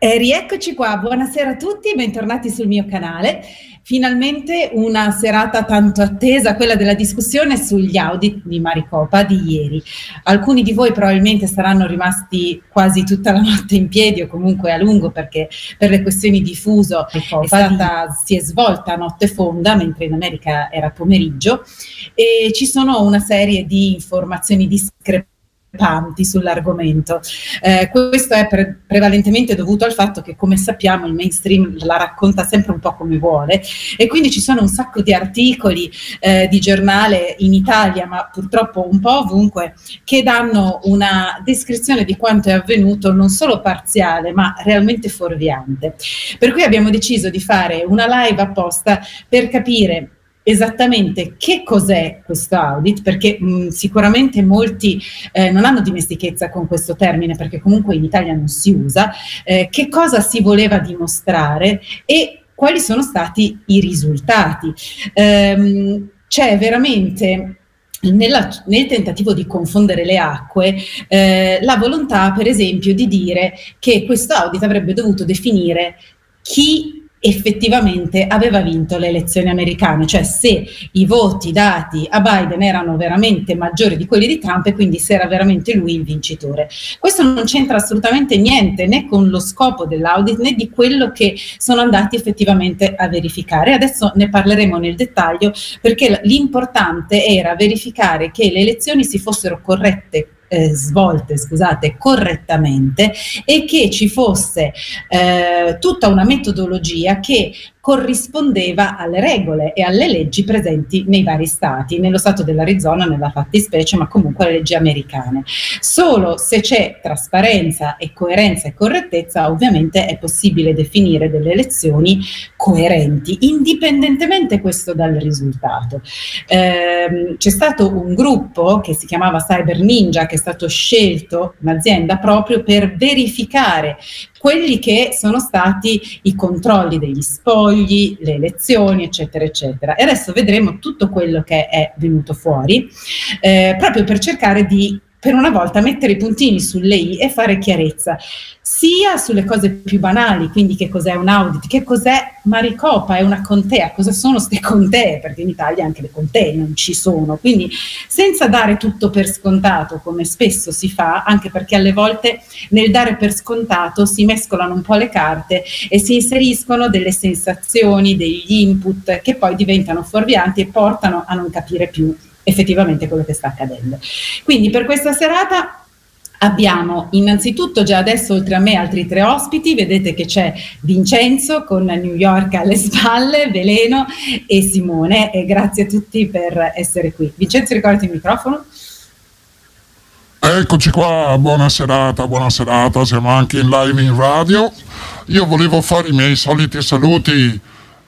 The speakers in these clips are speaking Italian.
E rieccoci qua, buonasera a tutti, bentornati sul mio canale. Finalmente una serata tanto attesa, quella della discussione sugli audit di Maricopa di ieri. Alcuni di voi probabilmente saranno rimasti quasi tutta la notte in piedi o comunque a lungo perché per le questioni di fuso è stata, si è svolta a notte fonda mentre in America era pomeriggio e ci sono una serie di informazioni discrepanti sull'argomento. Eh, questo è pre- prevalentemente dovuto al fatto che, come sappiamo, il mainstream la racconta sempre un po' come vuole e quindi ci sono un sacco di articoli eh, di giornale in Italia, ma purtroppo un po' ovunque, che danno una descrizione di quanto è avvenuto non solo parziale, ma realmente fuorviante. Per cui abbiamo deciso di fare una live apposta per capire esattamente che cos'è questo audit, perché mh, sicuramente molti eh, non hanno dimestichezza con questo termine, perché comunque in Italia non si usa, eh, che cosa si voleva dimostrare e quali sono stati i risultati. Ehm, c'è veramente nella, nel tentativo di confondere le acque, eh, la volontà, per esempio, di dire che questo audit avrebbe dovuto definire chi effettivamente aveva vinto le elezioni americane, cioè se i voti dati a Biden erano veramente maggiori di quelli di Trump e quindi se era veramente lui il vincitore. Questo non c'entra assolutamente niente né con lo scopo dell'audit né di quello che sono andati effettivamente a verificare. Adesso ne parleremo nel dettaglio perché l'importante era verificare che le elezioni si fossero corrette eh, svolte, scusate, correttamente e che ci fosse eh, tutta una metodologia che corrispondeva alle regole e alle leggi presenti nei vari stati, nello stato dell'Arizona, nella fattispecie, ma comunque alle leggi americane. Solo se c'è trasparenza e coerenza e correttezza, ovviamente è possibile definire delle elezioni coerenti, indipendentemente questo dal risultato. Eh, c'è stato un gruppo che si chiamava Cyber Ninja, che è stato scelto, un'azienda proprio per verificare quelli che sono stati i controlli degli spogli, le elezioni, eccetera, eccetera. E adesso vedremo tutto quello che è venuto fuori, eh, proprio per cercare di per una volta mettere i puntini sulle i e fare chiarezza sia sulle cose più banali, quindi che cos'è un audit, che cos'è Maricopa, è una contea, cosa sono queste contee, perché in Italia anche le contee non ci sono, quindi senza dare tutto per scontato come spesso si fa, anche perché alle volte nel dare per scontato si mescolano un po' le carte e si inseriscono delle sensazioni, degli input che poi diventano fuorvianti e portano a non capire più effettivamente quello che sta accadendo. Quindi per questa serata Abbiamo innanzitutto già adesso oltre a me altri tre ospiti, vedete che c'è Vincenzo con New York alle spalle, Veleno e Simone e grazie a tutti per essere qui. Vincenzo ricordati il microfono. Eccoci qua, buona serata, buona serata, siamo anche in live in radio. Io volevo fare i miei soliti saluti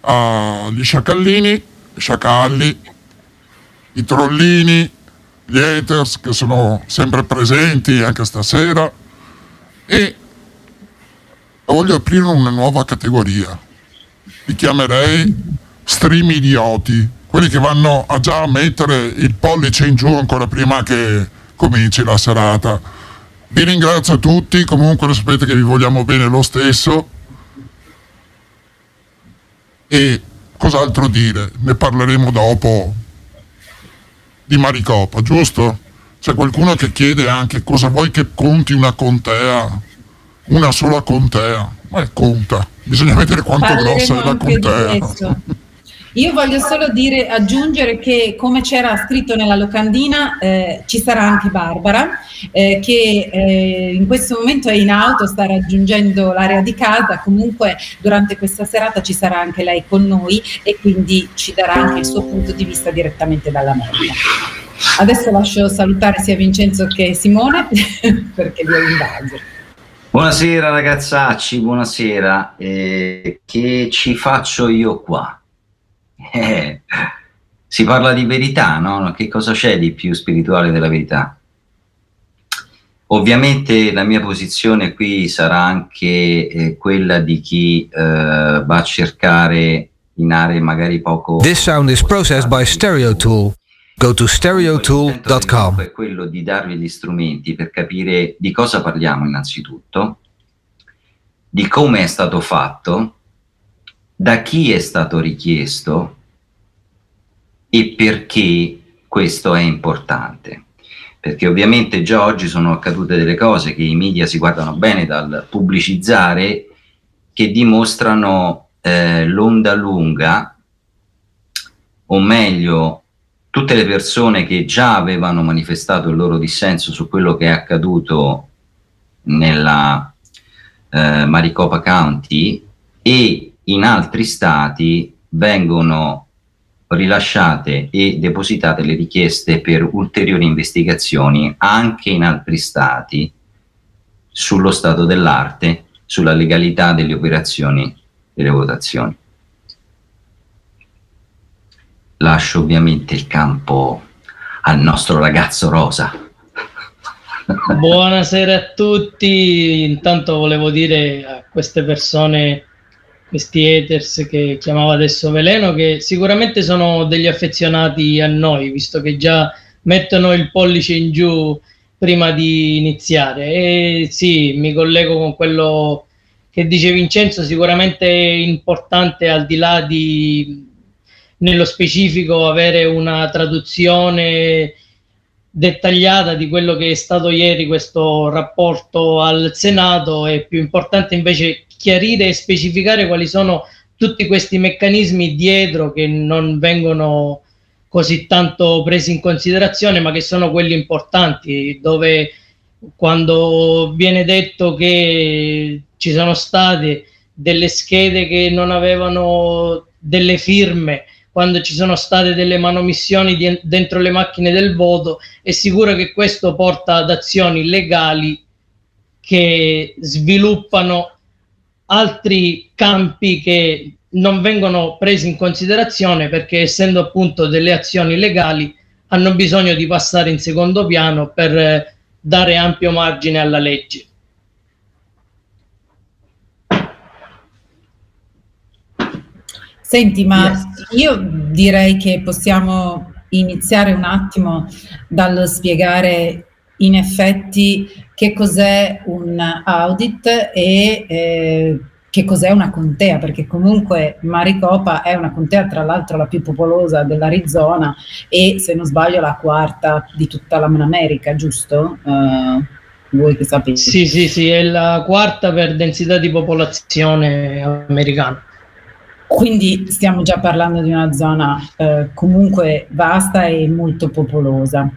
agli sciacallini, sciacalli, i trollini, gli haters che sono sempre presenti anche stasera e voglio aprire una nuova categoria. Li chiamerei stream idioti, quelli che vanno a già mettere il pollice in giù ancora prima che cominci la serata. Vi ringrazio a tutti, comunque lo sapete che vi vogliamo bene lo stesso. E cos'altro dire? Ne parleremo dopo di Maricopa, giusto? C'è qualcuno che chiede anche cosa vuoi che conti una contea, una sola contea. Ma conta, bisogna vedere quanto Parleremo grossa è la contea. Io voglio solo dire, aggiungere che come c'era scritto nella locandina eh, ci sarà anche Barbara eh, che eh, in questo momento è in auto, sta raggiungendo l'area di casa, comunque durante questa serata ci sarà anche lei con noi e quindi ci darà anche il suo punto di vista direttamente dall'America. Adesso lascio salutare sia Vincenzo che Simone perché vi ho invaso. Buonasera ragazzacci, buonasera. Eh, che ci faccio io qua? Eh, si parla di verità, no? Che cosa c'è di più spirituale della verità? Ovviamente la mia posizione qui sarà anche eh, quella di chi eh, va a cercare in aree magari poco... This sound is processed by StereoTool. Go to stereotool.com. È quello di darvi gli strumenti per capire di cosa parliamo innanzitutto di come è stato fatto, da chi è stato richiesto e perché questo è importante. Perché ovviamente già oggi sono accadute delle cose che i media si guardano bene dal pubblicizzare che dimostrano eh, l'onda lunga, o meglio, tutte le persone che già avevano manifestato il loro dissenso su quello che è accaduto nella eh, Maricopa County e in altri stati vengono rilasciate e depositate le richieste per ulteriori investigazioni anche in altri stati sullo stato dell'arte, sulla legalità delle operazioni delle votazioni. Lascio ovviamente il campo al nostro ragazzo Rosa. Buonasera a tutti, intanto volevo dire a queste persone, questi haters che chiamava adesso Veleno, che sicuramente sono degli affezionati a noi, visto che già mettono il pollice in giù prima di iniziare. E sì, mi collego con quello che dice Vincenzo, sicuramente è importante al di là di nello specifico avere una traduzione dettagliata di quello che è stato ieri questo rapporto al Senato, è più importante invece chiarire e specificare quali sono tutti questi meccanismi dietro che non vengono così tanto presi in considerazione, ma che sono quelli importanti, dove quando viene detto che ci sono state delle schede che non avevano delle firme, quando ci sono state delle manomissioni di, dentro le macchine del voto, è sicuro che questo porta ad azioni legali che sviluppano altri campi che non vengono presi in considerazione perché essendo appunto delle azioni legali hanno bisogno di passare in secondo piano per eh, dare ampio margine alla legge. Senti, ma io direi che possiamo iniziare un attimo dal spiegare in effetti che cos'è un audit e eh, che cos'è una contea, perché comunque Maricopa è una contea, tra l'altro la più popolosa dell'Arizona e se non sbaglio la quarta di tutta l'America, giusto? Uh, voi che sapete. Sì, sì, sì, è la quarta per densità di popolazione americana. Quindi stiamo già parlando di una zona eh, comunque vasta e molto popolosa.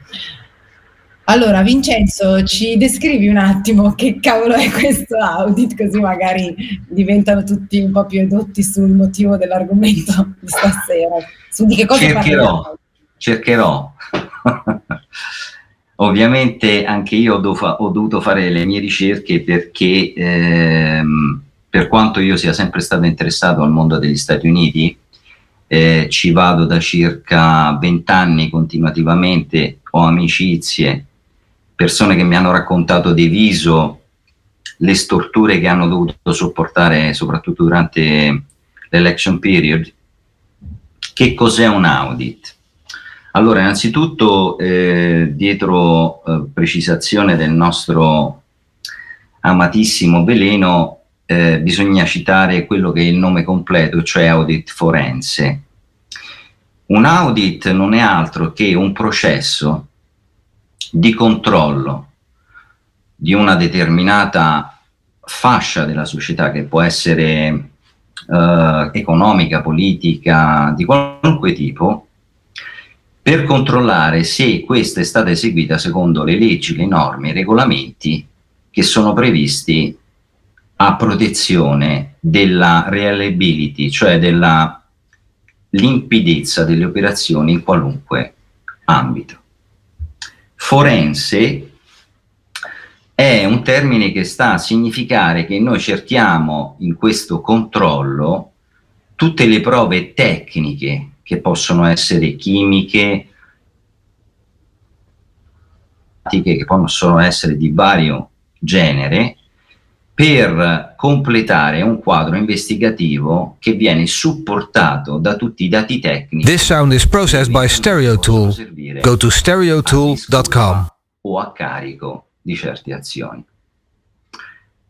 Allora, Vincenzo, ci descrivi un attimo che cavolo è questo audit, così magari diventano tutti un po' più edotti sul motivo dell'argomento di stasera. Su di che cosa cercherò, parliamo? cercherò. Ovviamente anche io ho, do- ho, dovuto fare le mie ricerche perché ehm, per quanto io sia sempre stato interessato al mondo degli Stati Uniti, eh, ci vado da circa vent'anni continuativamente, ho amicizie persone che mi hanno raccontato di viso le storture che hanno dovuto sopportare soprattutto durante l'election period. Che cos'è un audit? Allora, innanzitutto, eh, dietro eh, precisazione del nostro amatissimo veleno, eh, bisogna citare quello che è il nome completo, cioè audit forense. Un audit non è altro che un processo di controllo di una determinata fascia della società che può essere eh, economica, politica, di qualunque tipo, per controllare se questa è stata eseguita secondo le leggi, le norme, i regolamenti che sono previsti a protezione della reliability, cioè della limpidezza delle operazioni in qualunque ambito. Forense è un termine che sta a significare che noi cerchiamo in questo controllo tutte le prove tecniche che possono essere chimiche, che possono essere di vario genere, per completare un quadro investigativo che viene supportato da tutti i dati tecnici. This sound is processed by Stereotool. Go to stereotool.com o a carico di certe azioni.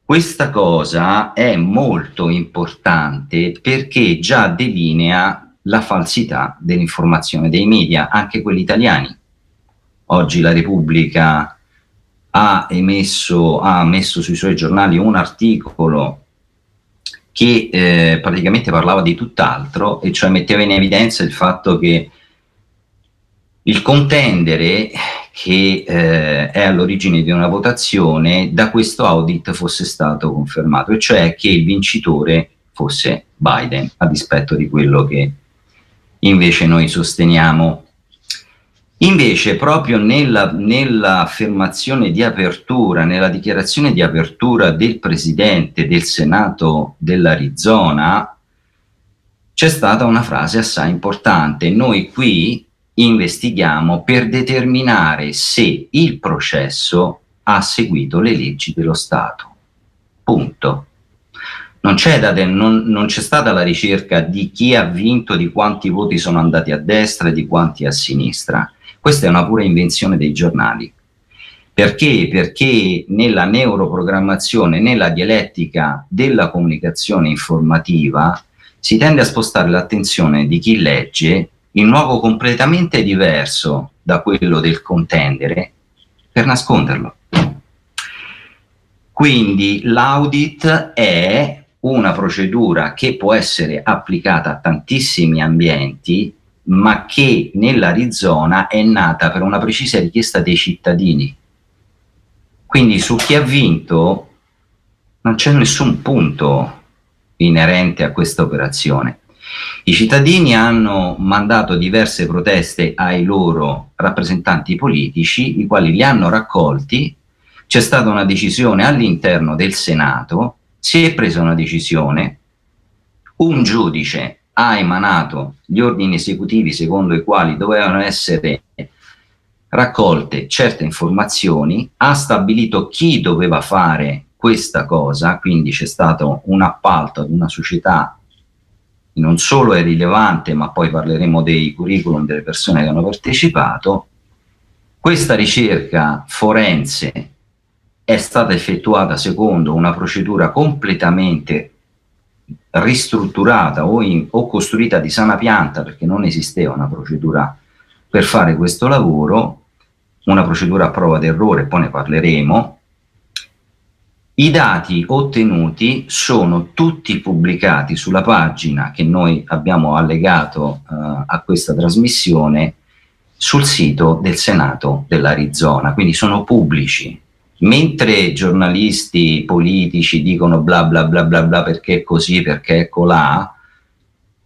questa cosa è molto importante perché già delinea la falsità dell'informazione dei media, anche quelli italiani. Oggi la Repubblica ha emesso, ha messo sui suoi giornali un articolo che eh, praticamente parlava di tutt'altro, e cioè metteva in evidenza il fatto che il contendere che eh, è all'origine di una votazione da questo audit fosse stato confermato, e cioè che il vincitore fosse Biden, a dispetto di quello che invece noi sosteniamo. Invece, proprio nella, nell'affermazione di apertura, nella dichiarazione di apertura del presidente del Senato dell'Arizona, c'è stata una frase assai importante. Noi qui investighiamo per determinare se il processo ha seguito le leggi dello Stato. Punto. Non c'è, non, non c'è, stata la ricerca di chi ha vinto, di quanti voti sono andati a destra e di quanti a sinistra. Questa è una pura invenzione dei giornali. Perché? Perché nella neuroprogrammazione, nella dialettica della comunicazione informativa, si tende a spostare l'attenzione di chi legge in luogo completamente diverso da quello del contendere per nasconderlo. Quindi l'audit è una procedura che può essere applicata a tantissimi ambienti, ma che nell'Arizona è nata per una precisa richiesta dei cittadini. Quindi su chi ha vinto non c'è nessun punto inerente a questa operazione. I cittadini hanno mandato diverse proteste ai loro rappresentanti politici, i quali li hanno raccolti, c'è stata una decisione all'interno del Senato, si è presa una decisione, un giudice ha emanato gli ordini esecutivi secondo i quali dovevano essere raccolte certe informazioni, ha stabilito chi doveva fare questa cosa, quindi c'è stato un appalto ad una società non solo è rilevante, ma poi parleremo dei curriculum delle persone che hanno partecipato, questa ricerca forense è stata effettuata secondo una procedura completamente ristrutturata o, in, o, costruita di sana pianta perché non esisteva una procedura per fare questo lavoro, una procedura a prova d'errore, poi ne parleremo, i dati ottenuti sono tutti pubblicati sulla pagina che noi abbiamo allegato uh, a questa trasmissione sul sito del Senato dell'Arizona, quindi sono pubblici. Mentre giornalisti politici dicono bla bla bla bla bla perché è così, perché è colà,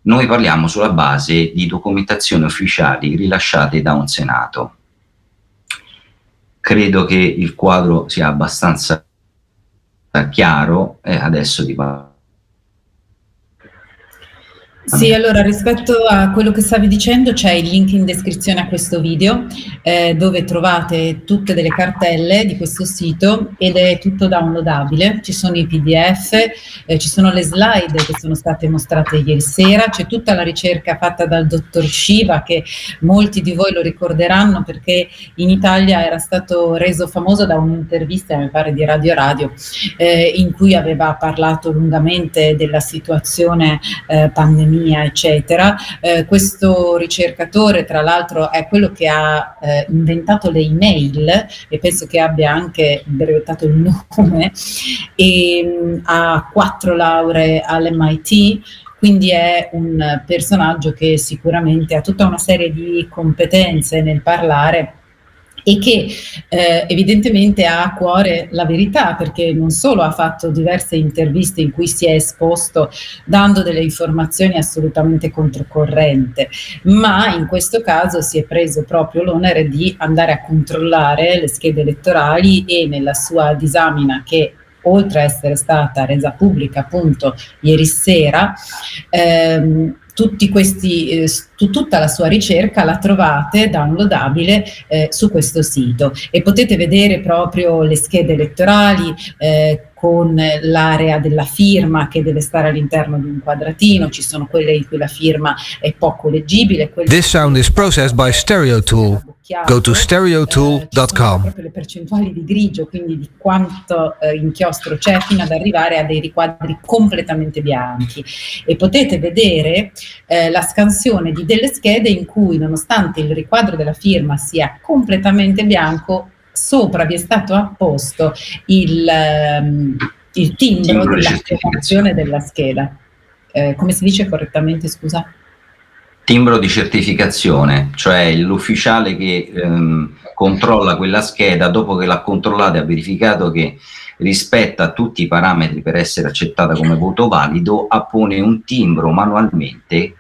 noi parliamo sulla base di documentazioni ufficiali rilasciate da un Senato. Credo che il quadro sia abbastanza chiaro e adesso ti parlo. Sì, allora rispetto a quello che stavi dicendo c'è il link in descrizione a questo video eh, dove trovate tutte delle cartelle di questo sito ed è tutto downloadabile, ci sono i pdf, eh, ci sono le slide che sono state mostrate ieri sera, c'è tutta la ricerca fatta dal dottor Shiva che molti di voi lo ricorderanno perché in Italia era stato reso famoso da un'intervista, mi pare di Radio Radio, eh, in cui aveva parlato lungamente della situazione eh, pandemia, eccetera. Eh, questo ricercatore, tra l'altro, è quello che ha eh, inventato le email e penso che abbia anche brevettato il nome e mm, ha quattro lauree all'MIT quindi è un personaggio che sicuramente ha tutta una serie di competenze nel parlare e che eh, evidentemente ha a cuore la verità perché non solo ha fatto diverse interviste in cui si è esposto dando delle informazioni assolutamente controcorrente, ma in questo caso si è preso proprio l'onere di andare a controllare le schede elettorali e nella sua disamina che oltre a essere stata resa pubblica appunto ieri sera, ehm, questi, eh, tutta la sua ricerca la trovate downloadabile eh, su questo sito. E potete vedere proprio le schede elettorali, eh, con l'area della firma che deve stare all'interno di un quadratino, ci sono quelle in cui la firma è poco leggibile. This sound is processed by Stereo Tool. Go to stereotool.com. proprio le percentuali di grigio, quindi di quanto eh, inchiostro c'è fino ad arrivare a dei riquadri completamente bianchi. E potete vedere eh, la scansione di delle schede in cui, nonostante il riquadro della firma sia completamente bianco, sopra vi è stato apposto il, um, il timbro dell'attivazione della scheda. Eh, come si dice correttamente, scusa? Timbro di certificazione, cioè l'ufficiale che ehm, controlla quella scheda dopo che l'ha controllata e ha verificato che rispetta tutti i parametri per essere accettata come voto valido, appone un timbro manualmente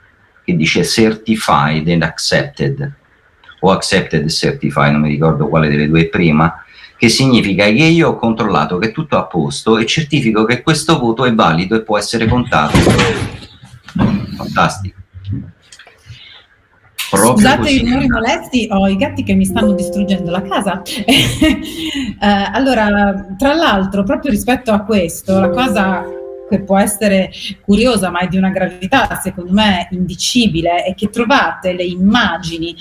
che dice certified and accepted o accepted e certified, non mi ricordo quale delle due è prima, che significa che io ho controllato che è tutto a posto e certifico che questo voto è valido e può essere contato. Fantastico. Proprio Scusate i rumori molesti, ho i gatti che mi stanno distruggendo la casa. eh, allora, tra l'altro, proprio rispetto a questo, la cosa che può essere curiosa ma è di una gravità secondo me indicibile è che trovate le immagini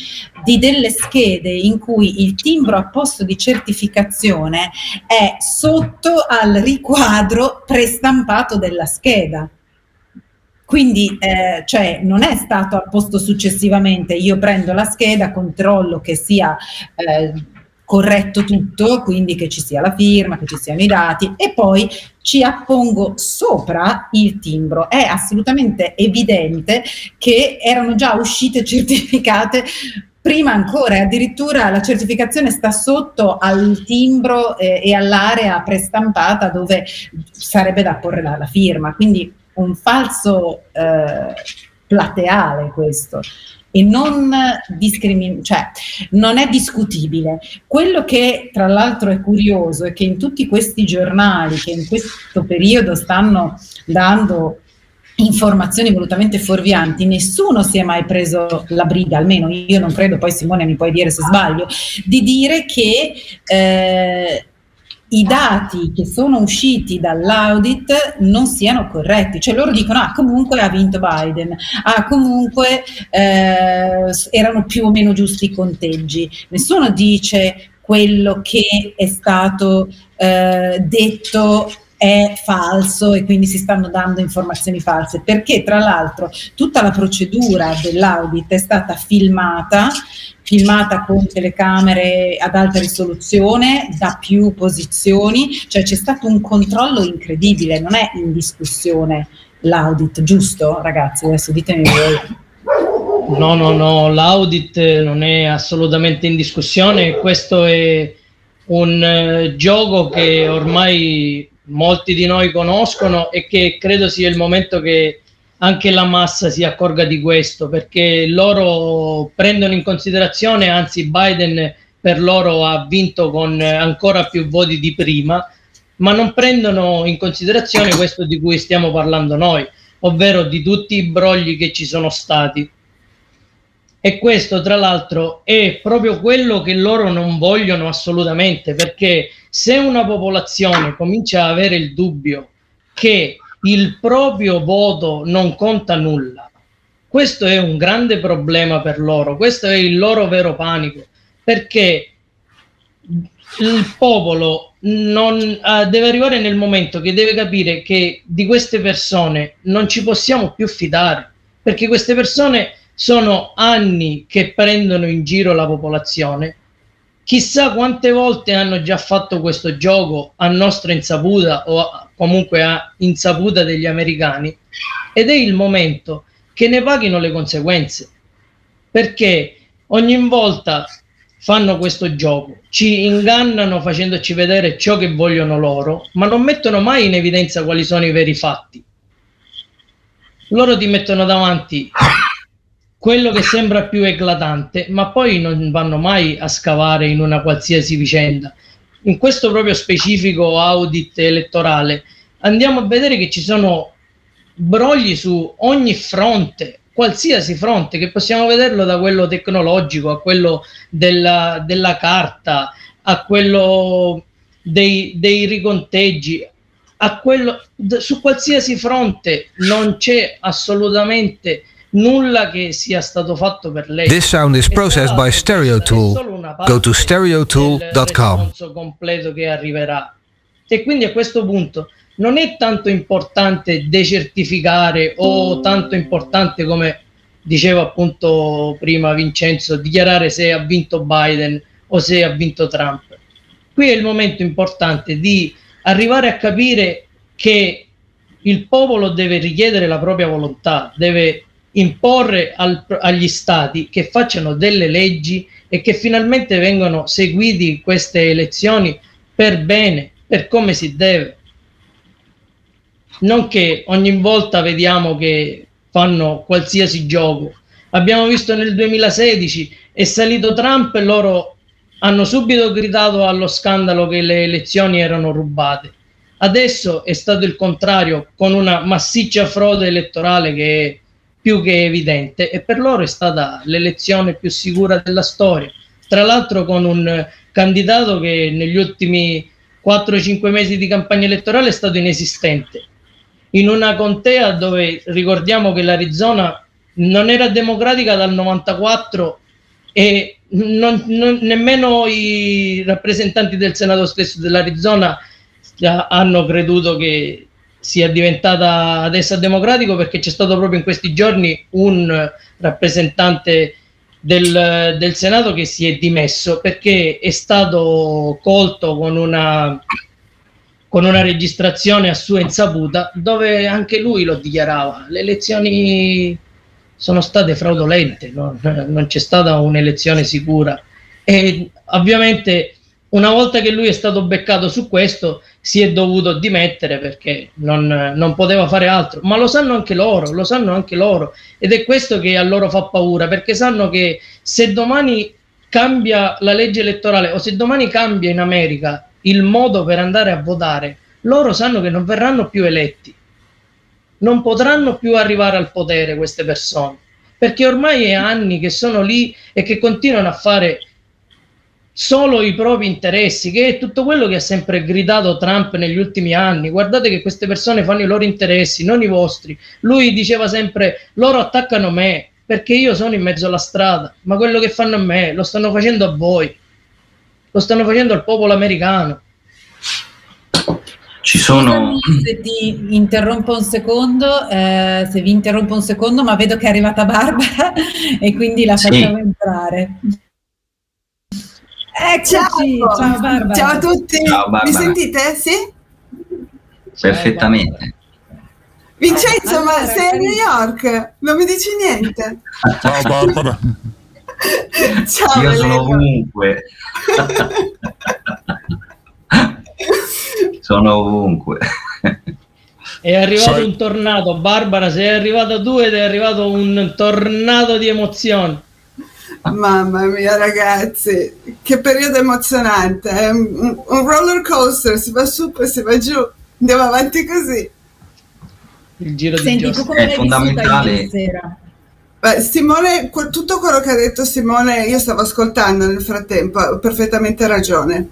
di delle schede in cui il timbro a posto di certificazione è sotto al riquadro prestampato della scheda. Quindi eh, cioè, non è stato apposto successivamente, io prendo la scheda, controllo che sia eh, corretto tutto, quindi che ci sia la firma, che ci siano i dati e poi ci appongo sopra il timbro. È assolutamente evidente che erano già uscite certificate prima ancora, addirittura la certificazione sta sotto al timbro eh, e all'area prestampata dove sarebbe da porre la, la firma, quindi un falso eh, plateale questo e non, discrimin- cioè, non è discutibile. Quello che tra l'altro è curioso è che in tutti questi giornali che in questo periodo stanno dando informazioni volutamente fuorvianti, nessuno si è mai preso la briga, almeno io non credo, poi Simone mi puoi dire se sbaglio, di dire che eh, i dati che sono usciti dall'audit non siano corretti, cioè loro dicono ah comunque ha vinto Biden, ah comunque eh, erano più o meno giusti i conteggi, nessuno dice quello che è stato eh, detto è falso e quindi si stanno dando informazioni false, perché tra l'altro tutta la procedura dell'audit è stata filmata, filmata con telecamere ad alta risoluzione da più posizioni, cioè c'è stato un controllo incredibile, non è in discussione l'audit, giusto ragazzi? Adesso ditemi voi. No, no, no, l'audit non è assolutamente in discussione, questo è un eh, gioco che ormai molti di noi conoscono e che credo sia il momento che anche la massa si accorga di questo perché loro prendono in considerazione, anzi Biden per loro ha vinto con ancora più voti di prima, ma non prendono in considerazione questo di cui stiamo parlando noi, ovvero di tutti i brogli che ci sono stati. E questo, tra l'altro, è proprio quello che loro non vogliono assolutamente, perché se una popolazione comincia a avere il dubbio che il proprio voto non conta nulla, questo è un grande problema per loro, questo è il loro vero panico, perché il popolo non, uh, deve arrivare nel momento che deve capire che di queste persone non ci possiamo più fidare, perché queste persone sono anni che prendono in giro la popolazione. Chissà quante volte hanno già fatto questo gioco a nostra insaputa o comunque a insaputa degli americani ed è il momento che ne paghino le conseguenze perché ogni volta fanno questo gioco, ci ingannano facendoci vedere ciò che vogliono loro, ma non mettono mai in evidenza quali sono i veri fatti. Loro ti mettono davanti quello che sembra più eclatante, ma poi non vanno mai a scavare in una qualsiasi vicenda. In questo proprio specifico audit elettorale andiamo a vedere che ci sono brogli su ogni fronte, qualsiasi fronte, che possiamo vederlo da quello tecnologico a quello della, della carta, a quello dei, dei riconteggi, quello, su qualsiasi fronte non c'è assolutamente nulla che sia stato fatto per lei. This sound is processed by StereoTool. Go to stereotool.com. completo che arriverà. E quindi a questo punto non è tanto importante decertificare o tanto importante come diceva appunto prima Vincenzo dichiarare se ha vinto Biden o se ha vinto Trump. Qui è il momento importante di arrivare a capire che il popolo deve richiedere la propria volontà, deve imporre al, agli stati che facciano delle leggi e che finalmente vengano seguiti queste elezioni per bene, per come si deve. Non che ogni volta vediamo che fanno qualsiasi gioco. Abbiamo visto nel 2016 è salito Trump e loro hanno subito gridato allo scandalo che le elezioni erano rubate. Adesso è stato il contrario, con una massiccia frode elettorale che è più che evidente e per loro è stata l'elezione più sicura della storia. Tra l'altro con un candidato che negli ultimi 4-5 mesi di campagna elettorale è stato inesistente. In una contea dove ricordiamo che l'Arizona non era democratica dal 94 e non, non, nemmeno i rappresentanti del Senato stesso dell'Arizona hanno creduto che sia diventata adesso democratico perché c'è stato proprio in questi giorni un rappresentante del, del, Senato che si è dimesso perché è stato colto con una, con una registrazione a sua insaputa dove anche lui lo dichiarava. Le elezioni sono state fraudolente, no? non c'è stata un'elezione sicura e ovviamente una volta che lui è stato beccato su questo, si è dovuto dimettere perché non, non, poteva fare altro. Ma lo sanno anche loro, lo sanno anche loro. Ed è questo che a loro fa paura, perché sanno che se domani cambia la legge elettorale o se domani cambia in America il modo per andare a votare, loro sanno che non verranno più eletti. Non potranno più arrivare al potere queste persone, perché ormai è anni che sono lì e che continuano a fare solo i propri interessi, che è tutto quello che ha sempre gridato Trump negli ultimi anni. Guardate che queste persone fanno i loro interessi, non i vostri. Lui diceva sempre: loro attaccano me perché io sono in mezzo alla strada, ma quello che fanno a me lo stanno facendo a voi, lo stanno facendo al popolo americano. Ci sono. Se ti interrompo un secondo, eh, se vi interrompo un secondo, ma vedo che è arrivata Barbara e quindi la facciamo sì. entrare. Eccoci, ciao, ciao Barbara. Ciao a tutti. Ciao, Mi sentite? Sì? Perfettamente. Vincenzo, allora, ma sei a New York? Non mi dici niente? Ciao Barbara. ciao, Io sono ovunque. sono ovunque. È arrivato Sai. un tornado, Barbara, sei arrivata tu ed è arrivato un tornado di emozioni. Mamma mia, ragazzi, che periodo emozionante! È un, un roller coaster, si va su e si va giù, andiamo avanti così. Il giro Senti, di come è fondamentale. Beh, Simone, tutto quello che ha detto Simone, io stavo ascoltando nel frattempo, ha perfettamente ragione.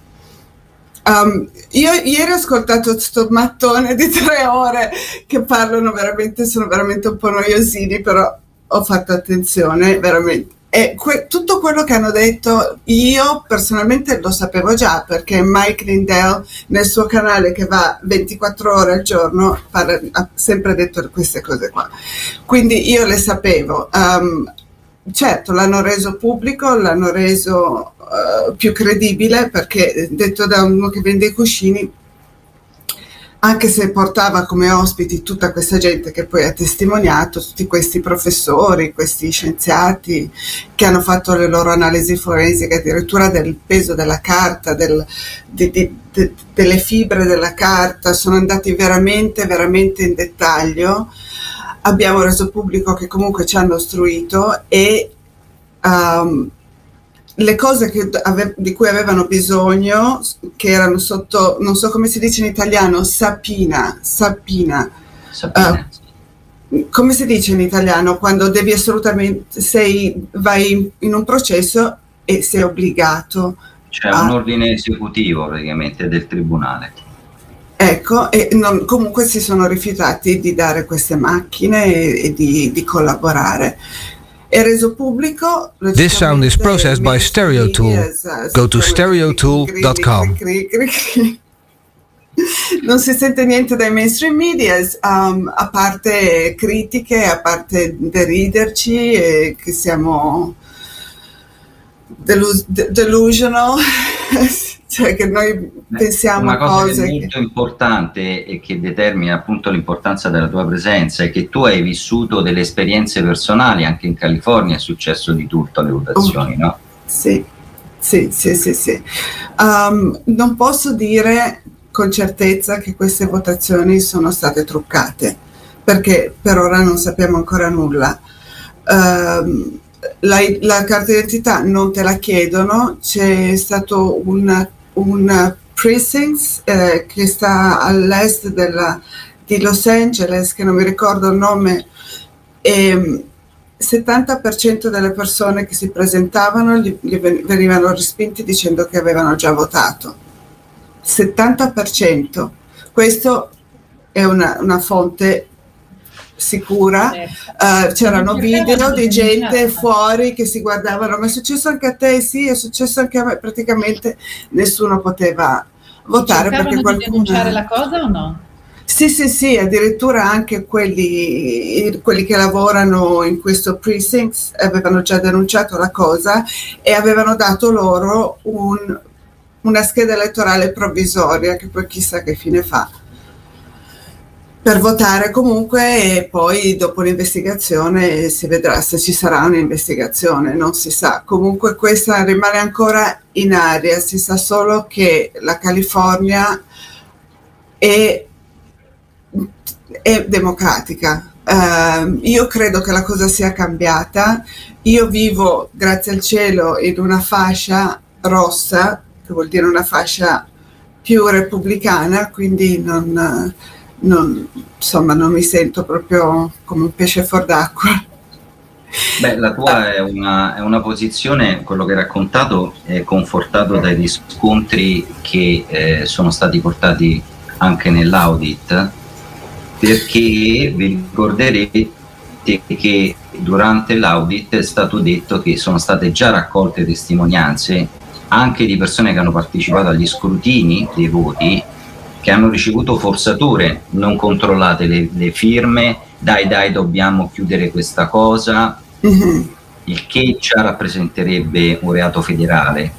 Um, io ieri ho ascoltato questo mattone di tre ore che parlano veramente, sono veramente un po' noiosini, però ho fatto attenzione, veramente e que- tutto quello che hanno detto io personalmente lo sapevo già perché Mike Lindell nel suo canale che va 24 ore al giorno parla, ha sempre detto queste cose qua. Quindi io le sapevo. Um, certo, l'hanno reso pubblico, l'hanno reso uh, più credibile perché detto da uno che vende i cuscini anche se portava come ospiti tutta questa gente che poi ha testimoniato, tutti questi professori, questi scienziati che hanno fatto le loro analisi forensiche, addirittura del peso della carta, del, di, di, de, delle fibre della carta, sono andati veramente, veramente in dettaglio. Abbiamo reso pubblico che comunque ci hanno ostruito e um, le cose ave- di cui avevano bisogno, che erano sotto, non so come si dice in italiano, sapina, sapina. sapina. Uh, come si dice in italiano quando devi assolutamente, sei, vai in un processo e sei obbligato. C'è a... un ordine esecutivo praticamente del tribunale. Ecco, e non, comunque si sono rifiutati di dare queste macchine e, e di, di, collaborare. This sound is processed by Stereo Tool. Go to stereotool.com. Non si sente niente dai mainstream media, um, a parte critiche, a parte deriderci, e che siamo delus- delusional. cioè che noi pensiamo una cosa cose che è molto che... importante e che determina appunto l'importanza della tua presenza è che tu hai vissuto delle esperienze personali anche in California è successo di tutto alle votazioni oh, no? sì sì sì sì, sì. Um, non posso dire con certezza che queste votazioni sono state truccate perché per ora non sappiamo ancora nulla um, la, la, carta d'identità non te la chiedono, c'è stato un un precinct eh, che sta all'est della, di Los Angeles, che non mi ricordo il nome, e il 70% delle persone che si presentavano gli, gli venivano respinti dicendo che avevano già votato. 70%. Questo è una, una fonte sicura, uh, c'erano video di gente fuori che si guardavano, ma è successo anche a te? Sì, è successo anche a me, praticamente nessuno poteva votare perché qualcuno... di denunciare la cosa o no? Sì, sì, sì, addirittura anche quelli, quelli, che lavorano in questo precinct avevano già denunciato la cosa e avevano dato loro un, una scheda elettorale provvisoria che poi chissà che fine fa per votare comunque e poi dopo l'investigazione si vedrà se ci sarà un'investigazione, non si sa. Comunque questa rimane ancora in aria, si sa solo che la California è, è democratica. Uh, io credo che la cosa sia cambiata. Io vivo, grazie al cielo, in una fascia rossa, che vuol dire una fascia più repubblicana, quindi non non, insomma, non mi sento proprio come un pesce fuor d'acqua. Beh, la tua è una, è una, posizione, quello che hai raccontato è confortato dai riscontri che eh, sono stati portati anche nell'audit, perché vi ricorderete che durante l'audit è stato detto che sono state già raccolte testimonianze anche di persone che hanno partecipato agli scrutini dei voti che hanno ricevuto forzature, non controllate le, le firme, dai dai dobbiamo chiudere questa cosa, mm-hmm. il che già rappresenterebbe un reato federale.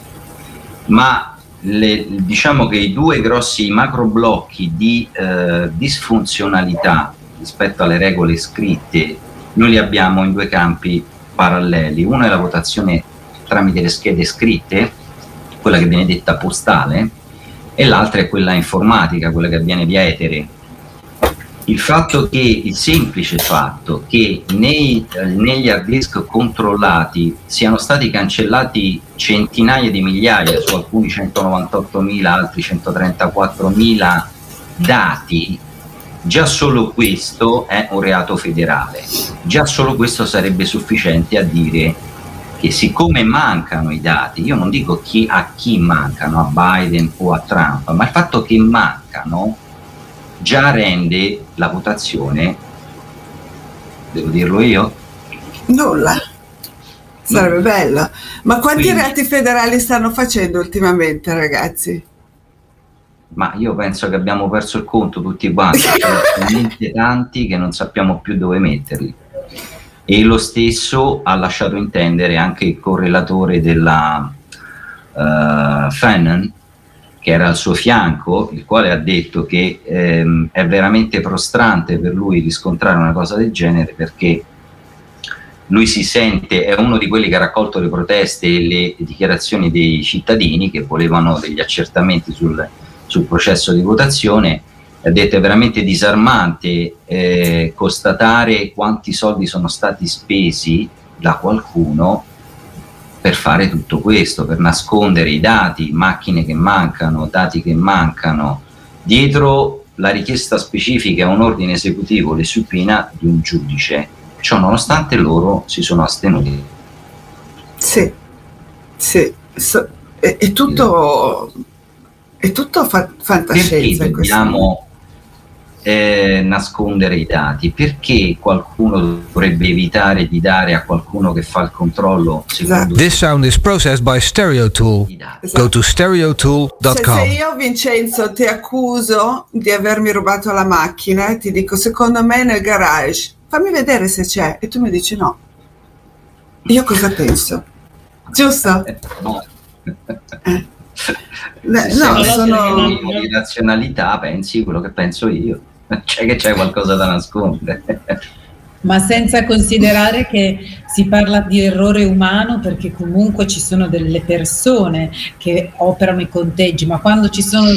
Ma le, diciamo che i due grossi macro blocchi di eh, disfunzionalità rispetto alle regole scritte noi li abbiamo in due campi paralleli. Uno è la votazione tramite le schede scritte, quella che viene detta postale, e l'altra è quella informatica, quella che avviene via etere. Il fatto che, il semplice fatto che nei, eh, negli hard disk controllati siano stati cancellati centinaia di migliaia, su alcuni 198.000, altri 134.000 dati, già solo questo è un reato federale. Già solo questo sarebbe sufficiente a dire che siccome mancano i dati, io non dico chi, a chi mancano, a Biden o a Trump, ma il fatto che mancano già rende la votazione, devo dirlo io? Nulla. Sarebbe no. bello. Ma quanti Quindi, reati federali stanno facendo ultimamente, ragazzi? Ma io penso che abbiamo perso il conto tutti quanti, sono talmente tanti che non sappiamo più dove metterli e lo stesso ha lasciato intendere anche il correlatore della uh, Fannon che era al suo fianco, il quale ha detto che ehm, è veramente prostrante per lui riscontrare una cosa del genere perché lui si sente, è uno di quelli che ha raccolto le proteste e le dichiarazioni dei cittadini che volevano degli accertamenti sul, sul processo di votazione ha detto è veramente disarmante eh, constatare quanti soldi sono stati spesi da qualcuno per fare tutto questo, per nascondere i dati, macchine che mancano, dati che mancano, dietro la richiesta specifica a un ordine esecutivo le supina di un giudice. Ciò nonostante loro si sono astenuti. Sì, sì, so, è, è tutto È tutto fa- fantascienza. Perché dobbiamo eh, nascondere i dati? Perché qualcuno dovrebbe evitare di dare a qualcuno che fa il controllo? Esatto. This sound is processed by StereoTool. Esatto. Go to stereotool.com. Se, se io Vincenzo ti accuso di avermi rubato la macchina e ti dico secondo me nel garage, fammi vedere se c'è e tu mi dici no. Io cosa penso? Giusto? no. Eh. no, sono... di razionalità pensi quello che penso io c'è che c'è qualcosa da nascondere. Ma senza considerare che si parla di errore umano perché comunque ci sono delle persone che operano i conteggi, ma quando ci sono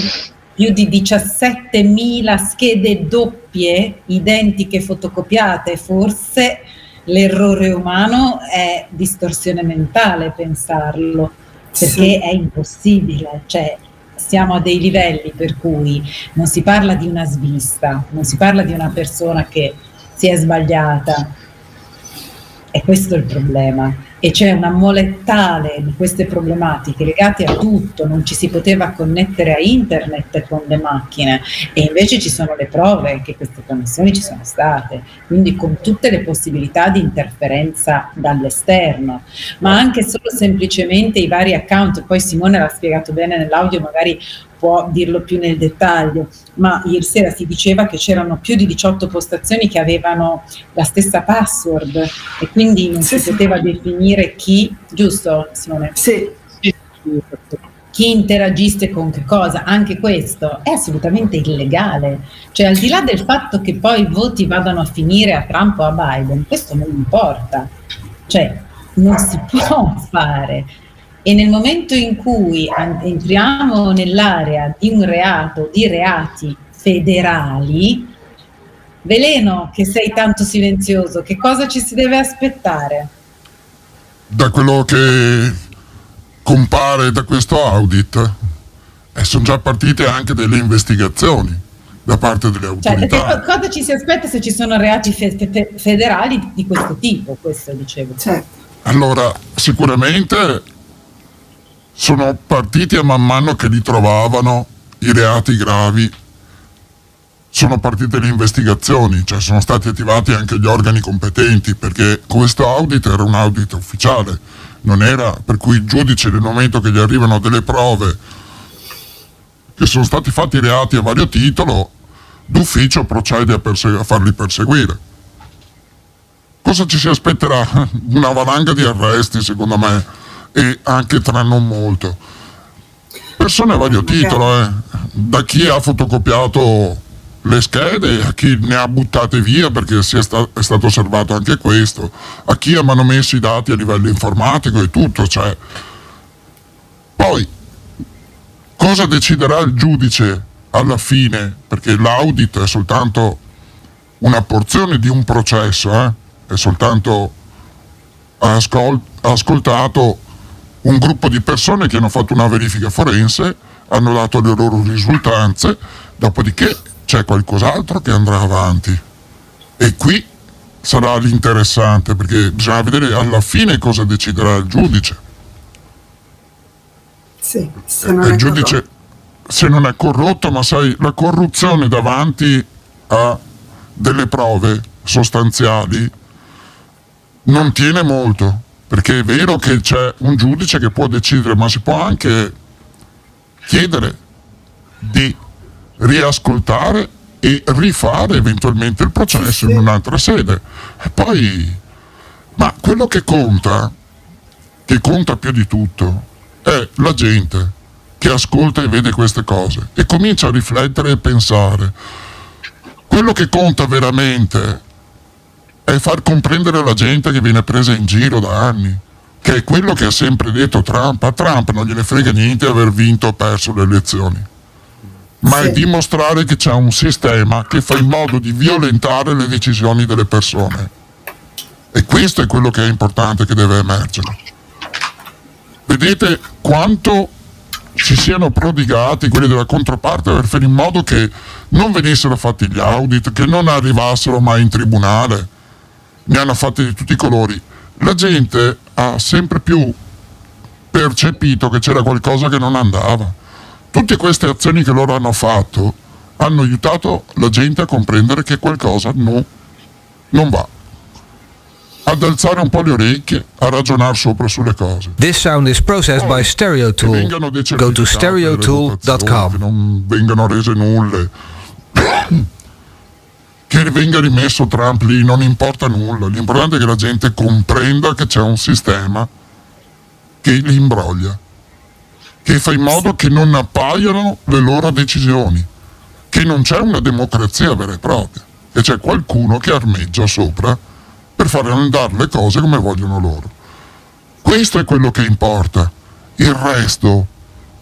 più di 17.000 schede doppie identiche fotocopiate, forse l'errore umano è distorsione mentale pensarlo, perché sì. è impossibile, cioè siamo a dei livelli per cui non si parla di una svista, non si parla di una persona che si è sbagliata. E questo è il problema e c'è una mole tale di queste problematiche legate a tutto, non ci si poteva connettere a internet con le macchine e invece ci sono le prove che queste connessioni ci sono state, quindi con tutte le possibilità di interferenza dall'esterno, ma anche solo semplicemente i vari account, poi Simone l'ha spiegato bene nell'audio, magari può dirlo più nel dettaglio, ma ieri sera si diceva che c'erano più di 18 postazioni che avevano la stessa password e quindi non sì, si sì. poteva definire chi, giusto Simone? Sì. Chi interagisse con che cosa, anche questo è assolutamente illegale. Cioè, al di là del fatto che poi i voti vadano a finire a Trump o a Biden, questo non importa. Cioè, non si può fare e nel momento in cui entriamo nell'area di un reato, di reati federali, Veleno, che sei tanto silenzioso, che cosa ci si deve aspettare? Da quello che compare da questo audit, eh, sono già partite anche delle investigazioni da parte delle cioè, autorità. Cioè, cosa ci si aspetta se ci sono reati fe- fe- federali di questo tipo? Questo dicevo. Certo. Allora, sicuramente sono partiti a man mano che li trovavano i reati gravi sono partite le investigazioni, cioè sono stati attivati anche gli organi competenti perché questo audit era un audit ufficiale, non era per cui il giudice nel momento che gli arrivano delle prove che sono stati fatti reati a vario titolo, d'ufficio procede a, perse- a farli perseguire. Cosa ci si aspetterà? Una valanga di arresti secondo me e anche tra non molto. Persone a vario titolo, eh. da chi ha fotocopiato le schede, a chi ne ha buttate via perché è, sta- è stato osservato anche questo, a chi ha manomesso i dati a livello informatico e tutto. Cioè. Poi, cosa deciderà il giudice alla fine? Perché l'audit è soltanto una porzione di un processo, eh? è soltanto ascol- ascoltato un gruppo di persone che hanno fatto una verifica forense, hanno dato le loro risultanze, dopodiché c'è qualcos'altro che andrà avanti. E qui sarà l'interessante perché bisogna vedere alla fine cosa deciderà il giudice. Sì, se non, il giudice, se non è corrotto, ma sai, la corruzione davanti a delle prove sostanziali non tiene molto perché è vero che c'è un giudice che può decidere, ma si può anche chiedere di riascoltare e rifare eventualmente il processo in un'altra sede. E poi, ma quello che conta, che conta più di tutto, è la gente che ascolta e vede queste cose e comincia a riflettere e pensare. Quello che conta veramente è far comprendere alla gente che viene presa in giro da anni, che è quello che ha sempre detto Trump. A Trump non gliene frega niente aver vinto o perso le elezioni, ma sì. è dimostrare che c'è un sistema che fa in modo di violentare le decisioni delle persone. E questo è quello che è importante, che deve emergere. Vedete quanto si siano prodigati quelli della controparte per fare in modo che non venissero fatti gli audit, che non arrivassero mai in tribunale ne hanno fatte di tutti i colori. La gente ha sempre più percepito che c'era qualcosa che non andava. Tutte queste azioni che loro hanno fatto hanno aiutato la gente a comprendere che qualcosa no, non va. Ad alzare un po' le orecchie, a ragionare sopra sulle cose. This sound is processed by Stereo Che Tool. vengano dei Go to stereotool.com. non vengano rese nulle. che venga rimesso Trump lì, non importa nulla. L'importante è che la gente comprenda che c'è un sistema che li imbroglia, che fa in modo che non appaiano le loro decisioni, che non c'è una democrazia vera e propria, che c'è qualcuno che armeggia sopra per fare andare le cose come vogliono loro. Questo è quello che importa. Il resto,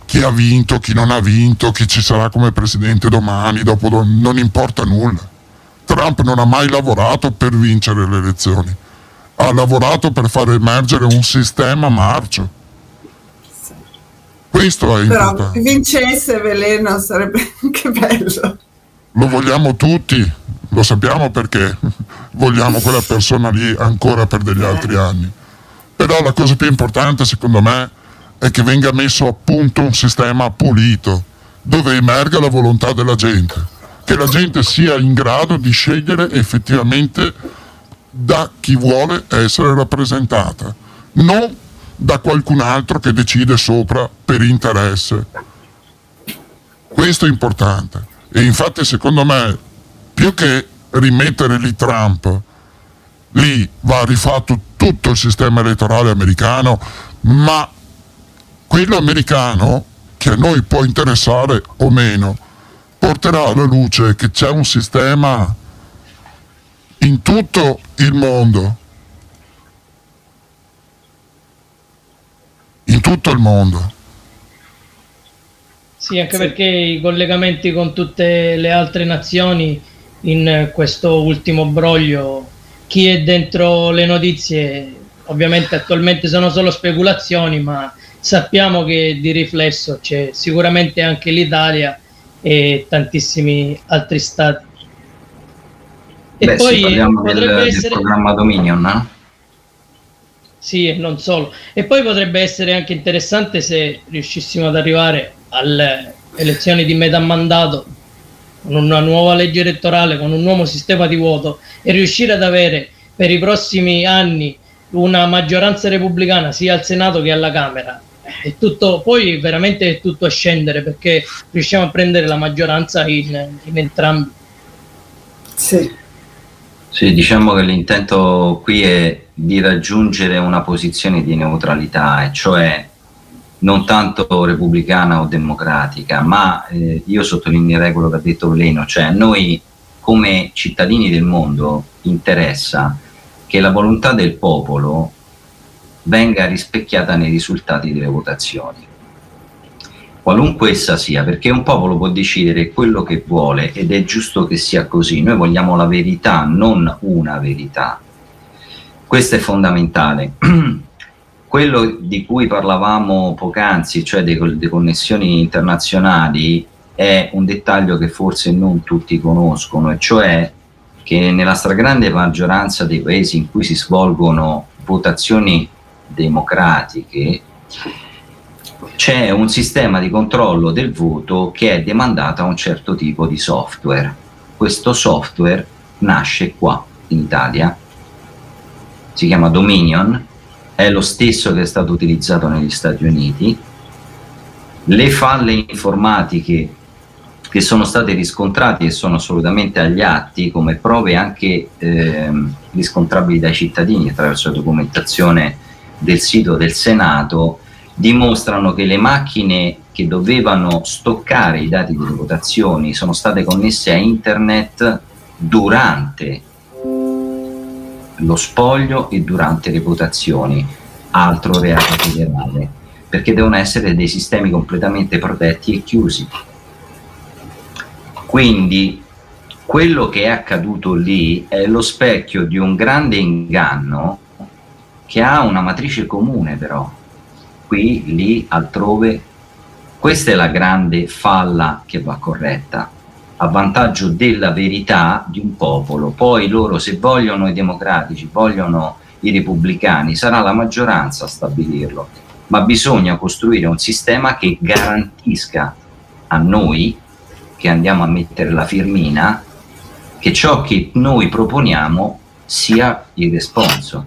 chi ha vinto, chi non ha vinto, chi ci sarà come presidente domani, dopo non importa nulla. Trump non ha mai lavorato per vincere le elezioni, ha lavorato per far emergere un sistema marcio. Questo è Però importante. vincesse veleno sarebbe anche bello. Lo vogliamo tutti, lo sappiamo perché vogliamo quella persona lì ancora per degli altri anni. Però la cosa più importante secondo me è che venga messo a punto un sistema pulito, dove emerga la volontà della gente, che la gente sia in grado di scegliere effettivamente da chi vuole essere rappresentata, non da qualcun altro che decide sopra per interesse. Questo è importante. E infatti secondo me, più che rimettere lì Trump, lì va rifatto tutto il sistema elettorale americano, ma quello americano, che a noi può interessare o meno, porterà alla luce che c'è un sistema in tutto il mondo, in tutto il mondo, Sì, anche perché i collegamenti con tutte le altre nazioni in questo ultimo broglio, chi è dentro le notizie, ovviamente attualmente sono solo speculazioni, ma sappiamo che di riflesso c'è sicuramente anche l'Italia e tantissimi altri stati. E Beh, poi sì, parliamo del, potrebbe del essere... programma Dominion, no? Sì, e non solo. E poi potrebbe essere anche interessante se riuscissimo ad arrivare alle elezioni di metà mandato con una nuova legge elettorale, con un nuovo sistema di voto e riuscire ad avere per i prossimi anni una maggioranza repubblicana sia al Senato che alla Camera. È tutto, poi veramente è tutto a scendere perché riusciamo a prendere la maggioranza in, in entrambi. Sì. Sì, diciamo che l'intento qui è di raggiungere una posizione di neutralità, e cioè non tanto repubblicana o democratica, ma eh, io sottolineerei quello che ha detto Veleno, cioè a noi come cittadini del mondo interessa che la volontà del popolo venga rispecchiata nei risultati delle votazioni qualunque essa sia, perché un popolo può decidere quello che vuole ed è giusto che sia così. Noi vogliamo la verità, non una verità. Questo è fondamentale. Quello di cui parlavamo poc'anzi, cioè delle connessioni internazionali, è un dettaglio che forse non tutti conoscono, e cioè che nella stragrande maggioranza dei paesi in cui si svolgono votazioni democratiche, c'è un sistema di controllo del voto che è demandato a un certo tipo di software. Questo software nasce qua in Italia, si chiama Dominion, è lo stesso che è stato utilizzato negli Stati Uniti. Le falle informatiche che sono state riscontrate e sono assolutamente agli atti come prove anche ehm, riscontrabili dai cittadini attraverso la documentazione del sito del Senato dimostrano che le macchine che dovevano stoccare i dati delle votazioni sono state connesse a internet durante lo spoglio e durante le votazioni, altro reato federale, perché devono essere dei sistemi completamente protetti e chiusi. Quindi quello che è accaduto lì è lo specchio di un grande inganno che ha una matrice comune però, qui, lì, altrove. Questa è la grande falla che va corretta, a vantaggio della verità di un popolo. Poi loro, se vogliono i democratici, vogliono i repubblicani, sarà la maggioranza a stabilirlo, ma bisogna costruire un sistema che garantisca a noi che andiamo a mettere la firmina che ciò che noi proponiamo sia il responso,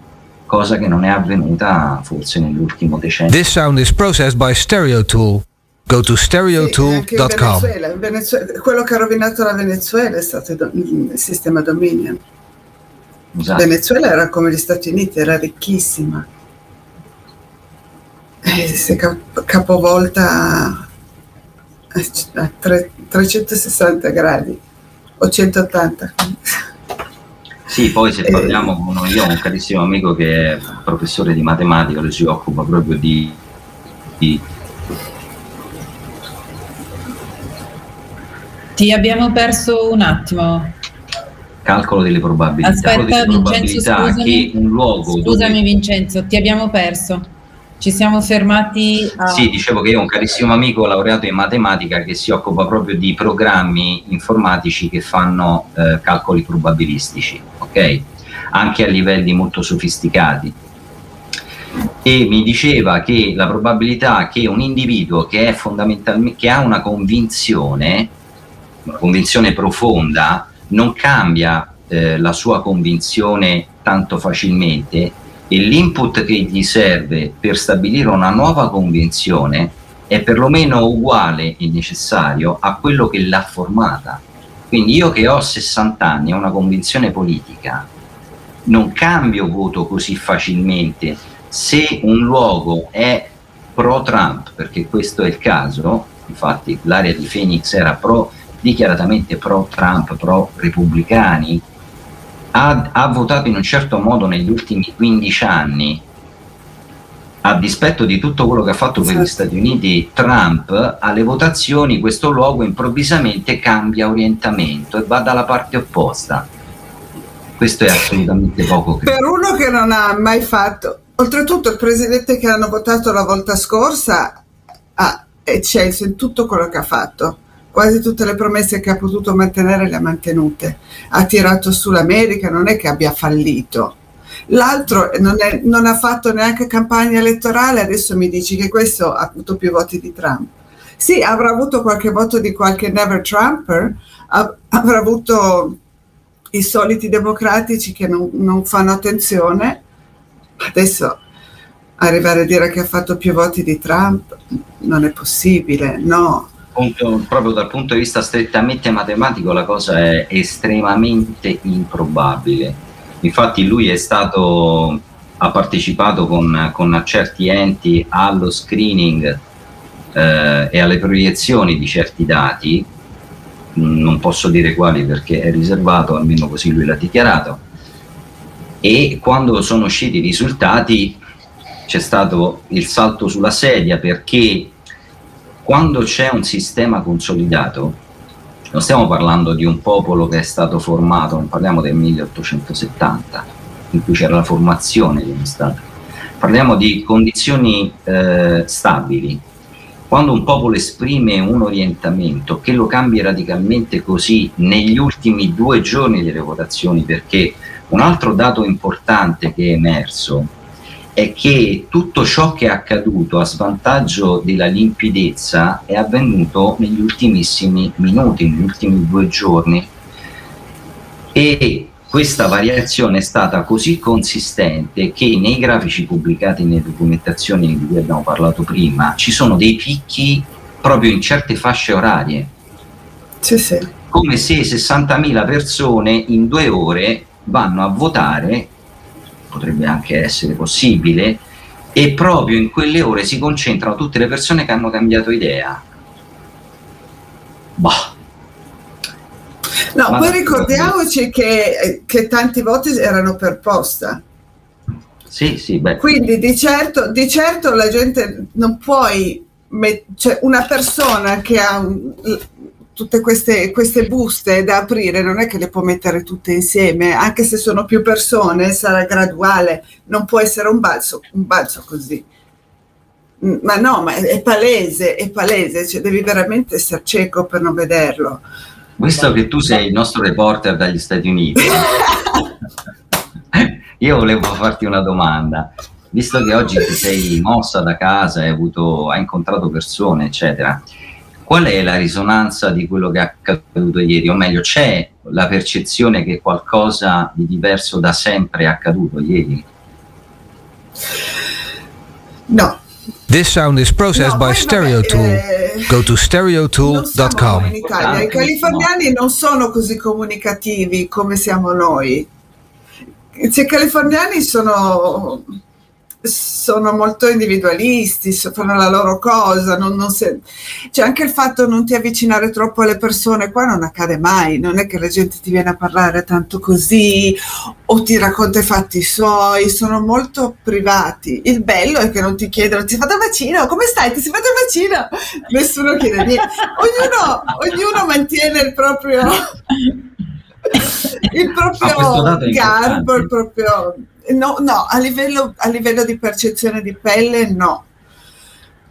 cosa che non è avvenuta forse nell'ultimo decennio. This sound is processed by Stereo Tool. Go to stereotool.com. Venezuela, quello che ha rovinato la Venezuela è stato il sistema Dominion. Esatto. Venezuela era come gli Stati Uniti, era ricchissima. E si capovolta a 360 gradi o 180. Sì, poi se parliamo con io ho un carissimo amico che è professore di matematica, lui si occupa proprio di, di Ti abbiamo perso un attimo. Calcolo delle probabilità. Aspetta, delle Vincenzo, scusami. che un luogo Scusami dove... Vincenzo, ti abbiamo perso. Ci siamo fermati a... Sì, dicevo che io ho un carissimo amico laureato in matematica che si occupa proprio di programmi informatici che fanno eh, calcoli probabilistici, ok? Anche a livelli molto sofisticati. E mi diceva che la probabilità che un individuo che, che ha una convinzione una convinzione profonda, non cambia eh, la sua convinzione tanto facilmente e l'input che gli serve per stabilire una nuova convinzione è perlomeno uguale e necessario a quello che l'ha formata. Quindi io che ho 60 anni e una convinzione politica, non cambio voto così facilmente se un luogo è pro Trump, perché questo è il caso, infatti l'area di Phoenix era pro dichiaratamente pro-Trump, pro-repubblicani, ha, ha, votato in un certo modo negli ultimi 15 anni, a dispetto di tutto quello che ha fatto per gli esatto. Stati Uniti Trump, alle votazioni questo luogo improvvisamente cambia orientamento e va dalla parte opposta. Questo è assolutamente poco credo. Per uno che non ha mai fatto, oltretutto il presidente che hanno votato la volta scorsa ha eccelso in tutto quello che ha fatto quasi tutte le promesse che ha potuto mantenere le ha mantenute. Ha tirato sull'America, non è che abbia fallito. L'altro non, è, non, ha fatto neanche campagna elettorale, adesso mi dici che questo ha avuto più voti di Trump. Sì, avrà avuto qualche voto di qualche never Trumper, avrà avuto i soliti democratici che non, non fanno attenzione. Adesso arrivare a dire che ha fatto più voti di Trump non è possibile, no punto, proprio dal punto di vista strettamente matematico la cosa è estremamente improbabile. Infatti lui è stato, ha partecipato con, con certi enti allo screening eh, e alle proiezioni di certi dati, non posso dire quali perché è riservato, almeno così lui l'ha dichiarato, e quando sono usciti i risultati c'è stato il salto sulla sedia perché quando c'è un sistema consolidato, non stiamo parlando di un popolo che è stato formato, non parliamo del 1870, in cui c'era la formazione di uno Stato, parliamo di condizioni eh, stabili. Quando un popolo esprime un orientamento che lo cambia radicalmente così negli ultimi due giorni delle votazioni, perché un altro dato importante che è emerso è che tutto ciò che è accaduto a svantaggio della limpidezza è avvenuto negli ultimissimi minuti, negli ultimi due giorni e questa variazione è stata così consistente che nei grafici pubblicati nelle documentazioni di cui abbiamo parlato prima ci sono dei picchi proprio in certe fasce orarie. Sì, sì. Come se 60.000 persone in due ore vanno a votare potrebbe anche essere possibile, e proprio in quelle ore si concentrano tutte le persone che hanno cambiato idea. Bah. No, Ma poi ricordiamoci che, che, tanti voti erano per posta. Sì, sì, beh. Quindi di certo, di certo la gente non puoi, met- cioè una persona che ha un, tutte queste, queste, buste da aprire non è che le può mettere tutte insieme, anche se sono più persone, sarà graduale, non può essere un balzo, un balzo così. Mm, ma no, ma è palese, è palese, cioè devi veramente essere cieco per non vederlo. Visto che tu sei il nostro reporter dagli Stati Uniti, io volevo farti una domanda. Visto che oggi ti sei mossa da casa, hai, avuto, hai incontrato persone, eccetera, qual è la risonanza di quello che è accaduto ieri? O meglio, c'è la percezione che qualcosa di diverso da sempre è accaduto ieri? No. This sound is processed no, by StereoTool. Eh, Go to stereotool.com. In Italia. I californiani non sono così comunicativi come siamo noi. I californiani sono sono molto individualisti, fanno la loro cosa, non, non se... c'è anche il fatto di non ti avvicinare troppo alle persone, qua non accade mai, non è che la gente ti viene a parlare tanto così o ti racconta i fatti suoi, sono molto privati. Il bello è che non ti chiedono, ti sei fatto il vaccino? Come stai? Ti sei fatto il vaccino? Nessuno chiede niente. Ognuno, ognuno mantiene il proprio... il proprio garbo, il proprio no, no a, livello, a livello di percezione di pelle no.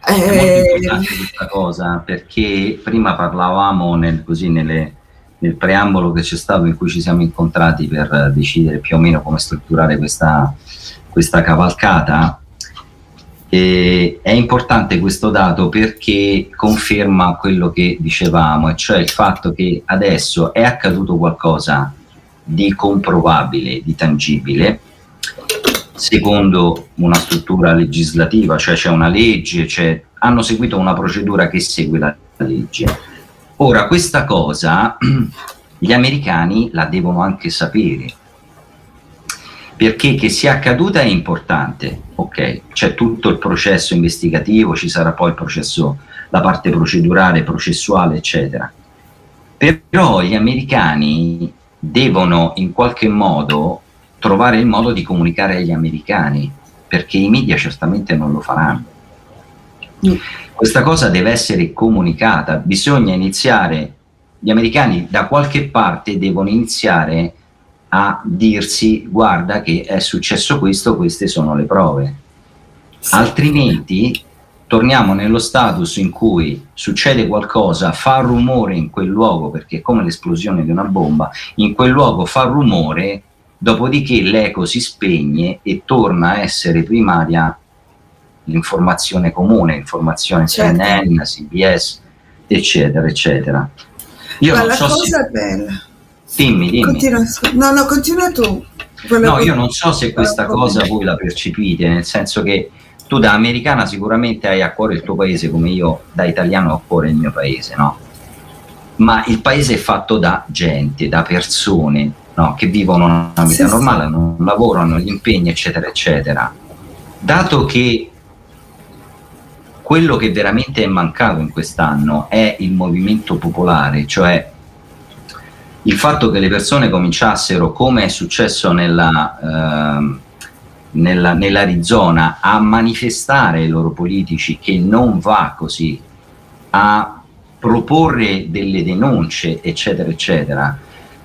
È molto eh, questa cosa perché prima parlavamo nel, così nelle, nel preambolo che c'è stato in cui ci siamo incontrati per decidere più o meno come strutturare questa, questa cavalcata. E è importante questo dato perché conferma quello che dicevamo, e cioè il fatto che adesso è accaduto qualcosa di comprovabile, di tangibile, secondo una struttura legislativa, cioè c'è una legge, c'è, hanno seguito una procedura che segue la legge. Ora, questa cosa gli americani la devono anche sapere, perché che sia accaduta è importante, ok, c'è tutto il processo investigativo, ci sarà poi il processo, la parte procedurale, processuale, eccetera. Però gli americani devono in qualche modo trovare il modo di comunicare agli americani, perché i media certamente non lo faranno. Mm. Questa cosa deve essere comunicata, bisogna iniziare, gli americani da qualche parte devono iniziare a dirsi guarda che è successo questo, queste sono le prove. Sì. Altrimenti torniamo nello status in cui succede qualcosa, fa rumore in quel luogo, perché è come l'esplosione di una bomba, in quel luogo fa rumore dopodiché l'eco si spegne e torna a essere primaria l'informazione comune, informazione certo. CNN, CBS, eccetera, eccetera. Io Ma la so cosa se... bella. Dimmi, dimmi. Continua, no, no, continua tu. no, io non so se questa cosa voi la percepite, nel senso che tu da americana sicuramente hai a cuore il tuo paese come io da italiano ho a cuore il mio paese, no? Ma il paese è fatto da gente, da persone, no? che vivono una vita sì, normale, sì. non lavorano, gli impegni, eccetera, eccetera. Dato che quello che veramente è mancato in quest'anno è il movimento popolare, cioè il fatto che le persone cominciassero, come è successo nella, eh, nella, nell'Arizona, a manifestare i loro politici che non va così, a proporre delle denunce, eccetera, eccetera,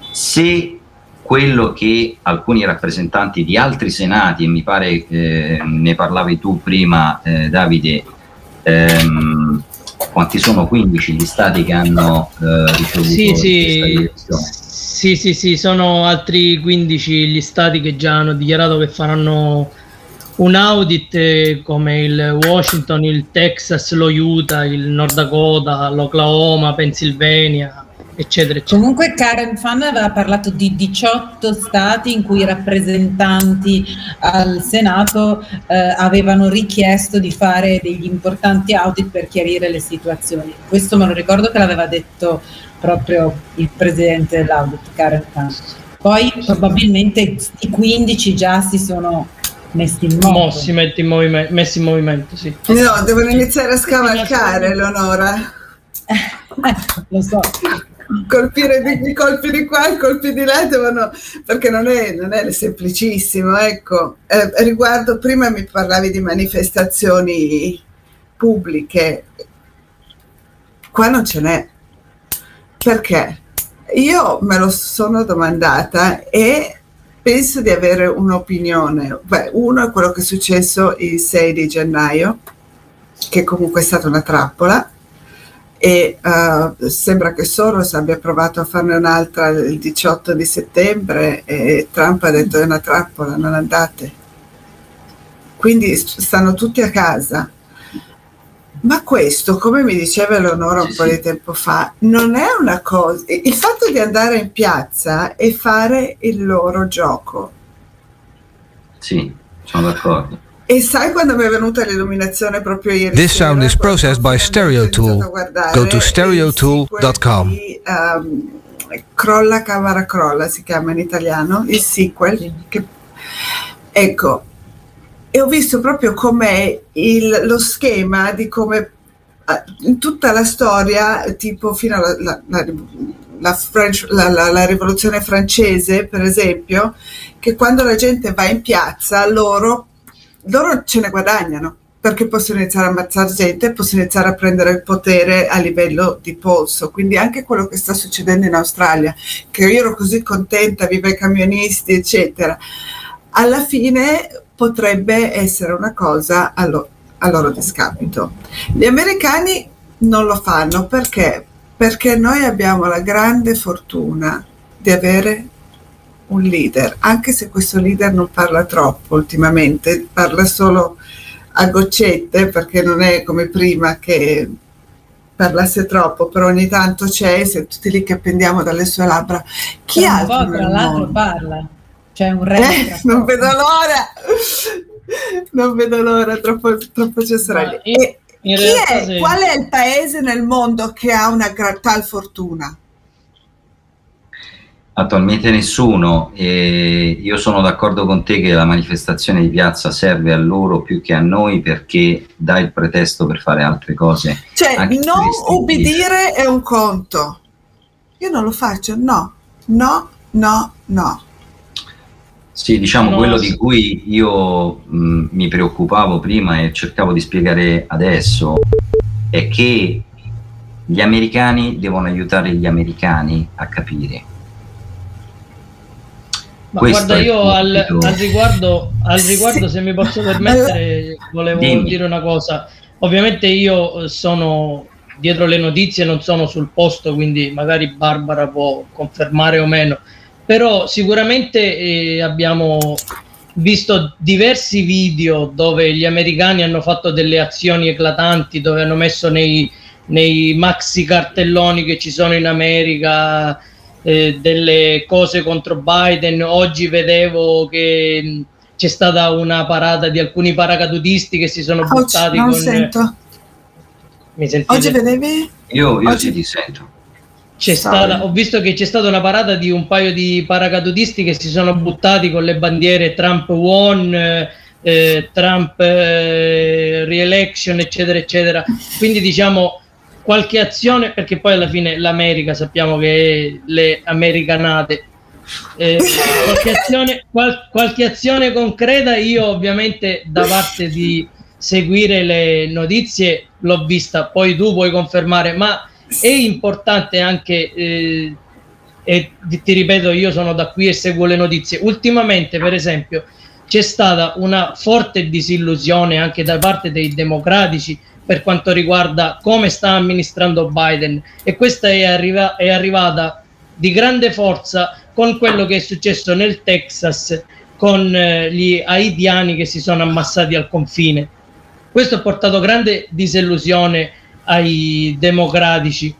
se quello che alcuni rappresentanti di altri senati, e mi pare eh, ne parlavi tu prima eh, Davide, ehm, quanti sono 15 gli stati che hanno eh, ricevuto sì, sì. sì, sì, sì, sono altri 15 gli stati che già hanno dichiarato che faranno un audit eh, come il Washington, il Texas, lo Utah, il Nord Dakota, l'Oklahoma, Pennsylvania, eccetera, eccetera. Comunque Karen Fan aveva parlato di 18 stati in cui i rappresentanti al Senato eh, avevano richiesto di fare degli importanti audit per chiarire le situazioni. Questo me lo ricordo che l'aveva detto proprio il presidente dell'audit, Karen Fan. Poi probabilmente i 15 già si sono messi in moto. Mossi, metti in movime- messi in movimento, sì. No, devono iniziare a scavalcare, Leonora. Eh, lo so colpire di, colpi di qua colpi di là devono, perché non è, non è semplicissimo. Ecco. Eh, riguardo, prima mi parlavi di manifestazioni pubbliche, qua non ce n'è. Perché? Io me lo sono domandata e penso di avere un'opinione. Beh, uno è quello che è successo il 6 di gennaio, che comunque è stata una trappola, e uh, sembra che Soros abbia provato a farne un'altra il 18 di settembre e Trump ha detto è una trappola, non andate. Quindi stanno tutti a casa. ma questo, come mi diceva Eleonora un po' di tempo fa, non è una cosa. Il fatto di andare in piazza e fare il loro gioco. Sì, sono d'accordo. E sai quando mi è venuta l'illuminazione proprio ieri? This sera, sound is processed by finalmente ho Stereo iniziato Tool. a guardare Go to stereotool.com. ehm, Crolla Cavara Crolla si chiama in italiano, il sequel. Che, ecco, e ho visto proprio com'è il- lo schema di come eh, in tutta la storia, tipo fino alla la- la- la French- la- la- la rivoluzione francese, per esempio, che quando la gente va in piazza, loro, loro ce ne guadagnano perché possono iniziare a ammazzare gente, possono iniziare a prendere il potere a livello di polso. Quindi anche quello che sta succedendo in Australia, che io ero così contenta, viva i camionisti, eccetera, alla fine potrebbe essere una cosa a, lo- a loro discapito. Gli americani non lo fanno perché? Perché noi abbiamo la grande fortuna di avere un leader, anche se questo leader non parla troppo ultimamente, parla solo a goccette perché non è come prima che parlasse troppo, però ogni tanto c'è, se tutti lì che appendiamo dalle sue labbra. Chi Tra un altro po', nel tra l'altro, parla. C'è un re. Eh, non vedo l'ora, non vedo l'ora, troppo, troppo ci sarà lì. E chi è, se- qual è il paese nel mondo che ha una tal fortuna? Attualmente nessuno, e io sono d'accordo con te che la manifestazione di piazza serve a loro più che a noi perché dà il pretesto per fare altre cose. Cioè, Anche non ubbidire è un conto. Io non lo faccio, no, no, no, no. Sì, diciamo No, quello di cui io mh, mi preoccupavo prima e cercavo di spiegare adesso è che gli americani devono aiutare gli americani a capire. Ma Questo guarda, io al, al riguardo, al riguardo, Sì. se mi posso permettere, volevo Dimmi. dire una cosa. Ovviamente io eh, sono dietro le notizie, non sono sul posto, quindi magari Barbara può confermare o meno. Però sicuramente eh, abbiamo visto diversi video dove gli americani hanno fatto delle azioni eclatanti, dove hanno messo nei, nei maxi cartelloni che ci sono in America eh, delle cose contro Biden. Oggi vedevo che mh, c'è stata una parata di alcuni paracadutisti che si sono Oggi buttati non con... sento. Mi sentite? Oggi vedevi? Io, io Oggi- ti sento. Stata, ho visto che c'è stata una parata di un paio di paracadutisti che si sono buttati con le bandiere Trump won, eh, Trump eh, re-election, eccetera, eccetera. Quindi diciamo qualche azione, perché poi alla fine l'America sappiamo che le americanate. Eh, qualche, azione, qual- qualche azione concreta io ovviamente da parte di seguire le notizie l'ho vista, poi tu puoi confermare, ma è importante anche, eh, e ti ripeto, io sono da qui e seguo le notizie. Ultimamente, per esempio, c'è stata una forte disillusione anche da parte dei democratici per quanto riguarda come sta amministrando Biden e questa è, arriva- è arrivata di grande forza con quello che è successo nel Texas con eh, gli haitiani che si sono ammassati al confine. Questo ha portato grande disillusione ai democratici.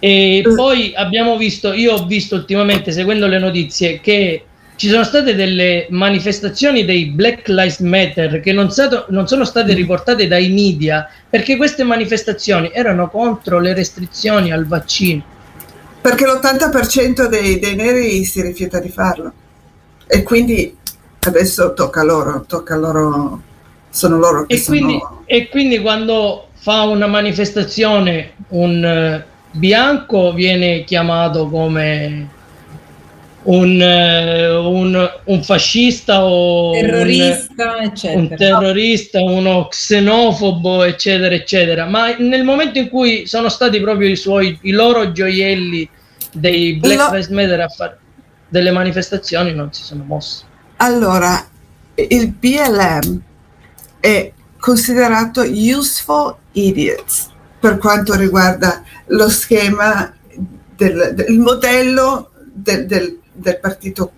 E poi abbiamo visto, io ho visto ultimamente, seguendo le notizie, che ci sono state delle manifestazioni dei Black Lives Matter che non, stato- non sono state riportate dai media perché queste manifestazioni erano contro le restrizioni al vaccino. Perché l'80% dei, dei neri si rifiuta di farlo. E quindi adesso tocca a loro, tocca a loro, sono loro che E quindi, sono... e quindi quando fa una manifestazione un eh, bianco viene chiamato come un, eh, un- un fascista o un- terrorista, un eccetera. terrorista, uno xenofobo, eccetera, eccetera. Ma nel momento in cui sono stati proprio i suoi, i loro gioielli dei Black No. Lives Matter a fare delle manifestazioni, non si sono mossi. Allora, il BLM è considerato useful idiots per quanto riguarda lo schema del, del modello del, del- del partito,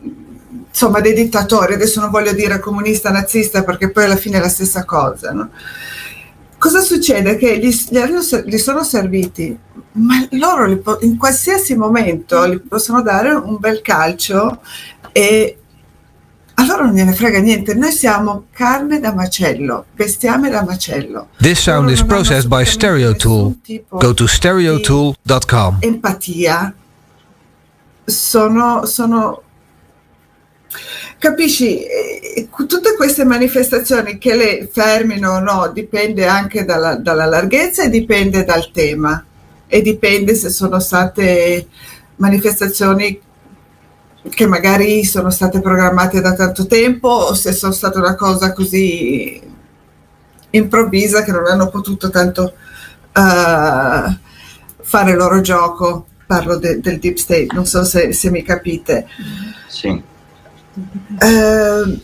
insomma, dei dittatori. Adesso non voglio dire comunista, nazista, perché poi alla fine è la stessa cosa, no? cosa succede? Che gli, gli, sono serviti, ma loro in qualsiasi momento gli possono dare un bel calcio e allora non gliene frega niente. Noi siamo carne da macello, bestiame da macello. This sound is processed by Stereotool. Go to stereotool.com. Empatia. Sono, sono Capisci, eh, tutte queste manifestazioni che le fermino o no dipende anche dalla, dalla, larghezza e dipende dal tema e dipende se sono state manifestazioni che magari sono state programmate da tanto tempo o se sono state una cosa così improvvisa che non hanno potuto tanto uh, fare il loro gioco. Parlo de, del deep state, non so se, se mi capite. Sì. Uh,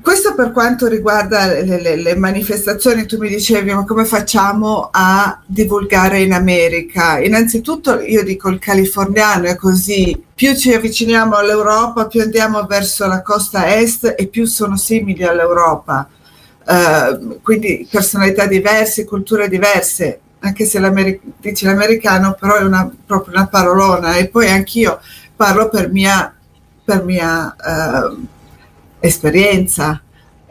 questo per quanto riguarda le, le, le, manifestazioni, tu mi dicevi ma come facciamo a divulgare in America? Innanzitutto io dico il californiano è così, più ci avviciniamo all'Europa, più andiamo verso la costa est e più sono simili all'Europa. Uh, quindi personalità diverse, culture diverse, anche se dici l'americano però è una, proprio una parolona e poi anch'io parlo per mia, per mia uh, esperienza.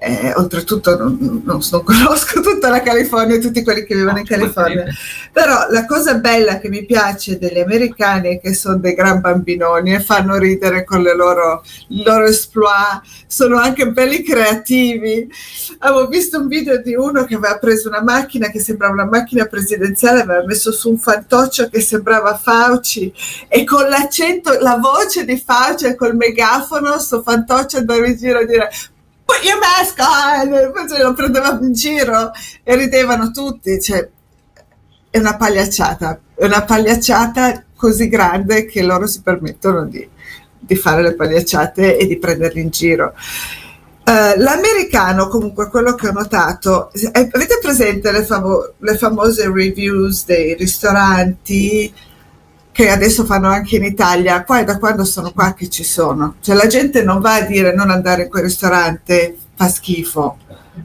Eh, oltretutto non, non, non, conosco tutta la California e tutti quelli che vivono in California, però la cosa bella che mi piace degli americani è che sono dei gran bambinoni e fanno ridere con le loro, i loro exploit, sono anche belli creativi. Avevo visto un video di uno che aveva preso una macchina che sembrava una macchina presidenziale, aveva messo su un fantoccio che sembrava Fauci e con l'accento, la voce di Fauci e col megafono, sto fantoccio andava in giro a dire put your mask on, poi lo prendeva in giro e ridevano tutti, cioè è una pagliacciata, è una pagliacciata così grande che loro si permettono di, di fare le pagliacciate e di prenderli in giro. Uh, l'americano, comunque, quello che ho notato, eh, avete presente le, famo- le famose reviews dei ristoranti? Che adesso fanno anche in Italia, qua è da quando sono qua che ci sono. Cioè la gente non va a dire non andare in quel ristorante, fa schifo.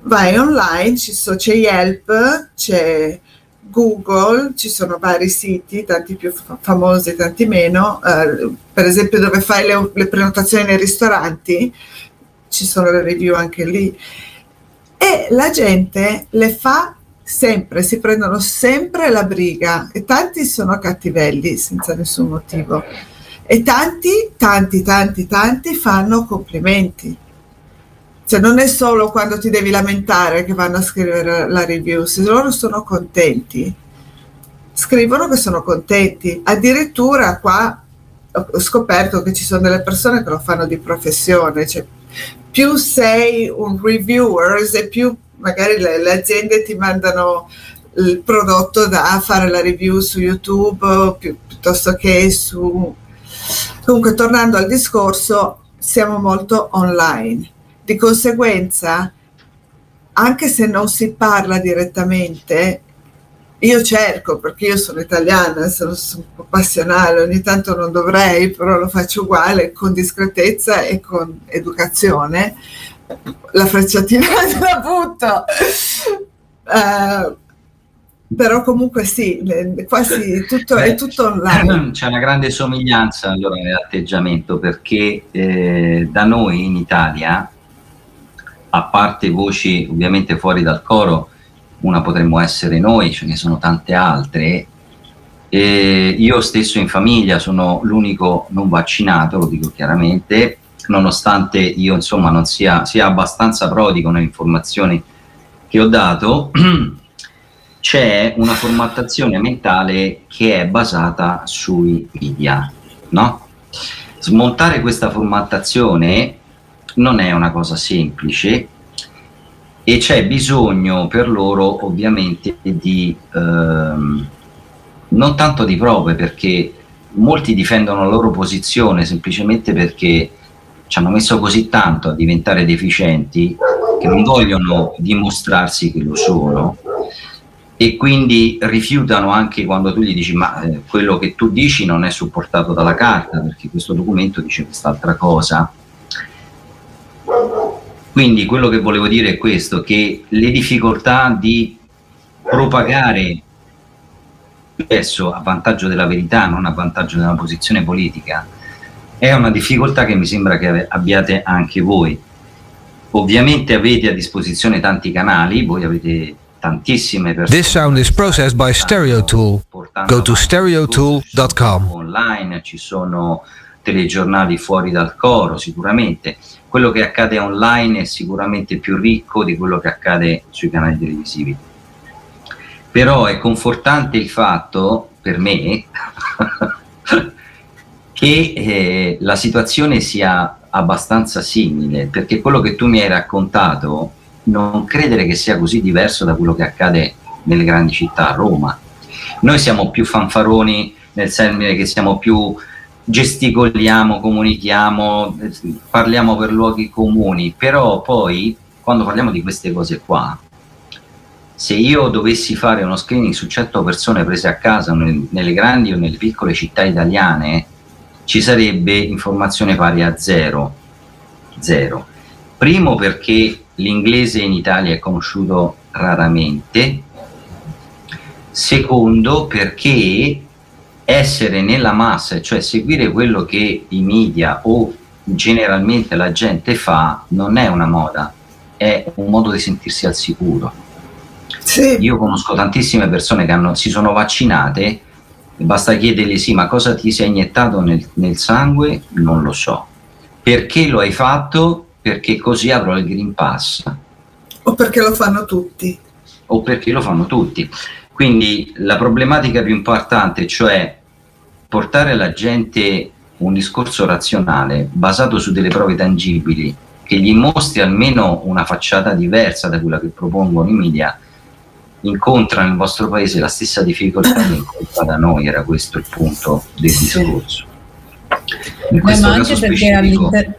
Vai online, so, c'è Yelp, c'è Google, ci sono vari siti, tanti più famosi, tanti meno. Eh, per esempio dove fai le, le prenotazioni nei ristoranti, ci sono le review anche lì. E la gente le fa sempre, si prendono sempre la briga e tanti sono cattivelli senza nessun motivo e tanti, tanti, tanti, tanti fanno complimenti. Cioè non è solo quando ti devi lamentare che vanno a scrivere la review, se loro sono contenti, scrivono che sono contenti. Addirittura qua ho scoperto che ci sono delle persone che lo fanno di professione, cioè più sei un reviewer e più magari le, le aziende ti mandano il prodotto da fare la review su YouTube pi- piuttosto che su... Comunque, tornando al discorso, siamo molto online. Di conseguenza, anche se non si parla direttamente, io cerco, perché io sono italiana, sono, sono un po' passionale, ogni tanto non dovrei, però lo faccio uguale, con discretezza e con educazione, la frecciatina la butto. Uh, però comunque sì, quasi tutto, Beh, è tutto online. C'è una grande somiglianza allora nell'atteggiamento perché eh, da noi in Italia, a parte voci ovviamente fuori dal coro, una potremmo essere noi, ce ne sono tante altre, e io stesso in famiglia sono l'unico non vaccinato, lo dico chiaramente, nonostante io insomma non sia, sia abbastanza prodigo nelle informazioni che ho dato, c'è una formattazione mentale che è basata sui media, no? Smontare questa formattazione non è una cosa semplice e c'è bisogno per loro ovviamente di ehm, non tanto di prove perché molti difendono la loro posizione semplicemente perché ci hanno messo così tanto a diventare deficienti che non vogliono dimostrarsi che lo sono e quindi rifiutano anche quando tu gli dici ma eh, quello che tu dici non è supportato dalla carta perché questo documento dice quest'altra cosa. Quindi quello che volevo dire è questo, che le difficoltà di propagare adesso a vantaggio della verità, non a vantaggio della posizione politica, è una difficoltà che mi sembra che abbiate anche voi. Ovviamente avete a disposizione tanti canali, voi avete tantissime persone. This sound is processed by Stereotool. Go to stereotool.com. Online ci sono telegiornali fuori dal coro, sicuramente. Quello che accade online è sicuramente più ricco di quello che accade sui canali televisivi. Però è confortante il fatto, per me, che eh, la situazione sia abbastanza simile, perché quello che tu mi hai raccontato non credere che sia così diverso da quello che accade nelle grandi città, a Roma. Noi siamo più fanfaroni nel senso che siamo più gesticoliamo, comunichiamo, parliamo per luoghi comuni, però poi quando parliamo di queste cose qua, se io dovessi fare uno screening su 100 persone prese a casa nelle grandi o nelle piccole città italiane, ci sarebbe informazione pari a zero. Zero. Primo perché l'inglese in Italia è conosciuto raramente, secondo perché essere nella massa, cioè seguire quello che i media o generalmente la gente fa, non è una moda, è un modo di sentirsi al sicuro. Sì. Io conosco tantissime persone che hanno, si sono vaccinate, basta chiedergli sì, ma cosa ti sei iniettato nel, nel sangue? Non lo so. Perché lo hai fatto? perché così avrò il Green Pass. O perché lo fanno tutti. O perché lo fanno tutti. Quindi la problematica più importante, cioè portare alla gente un discorso razionale basato su delle prove tangibili che gli mostri almeno una facciata diversa da quella che propongono i media, incontra nel vostro paese la stessa difficoltà che incontra da noi, era questo il punto del discorso. In Beh, ma anche perché all'interno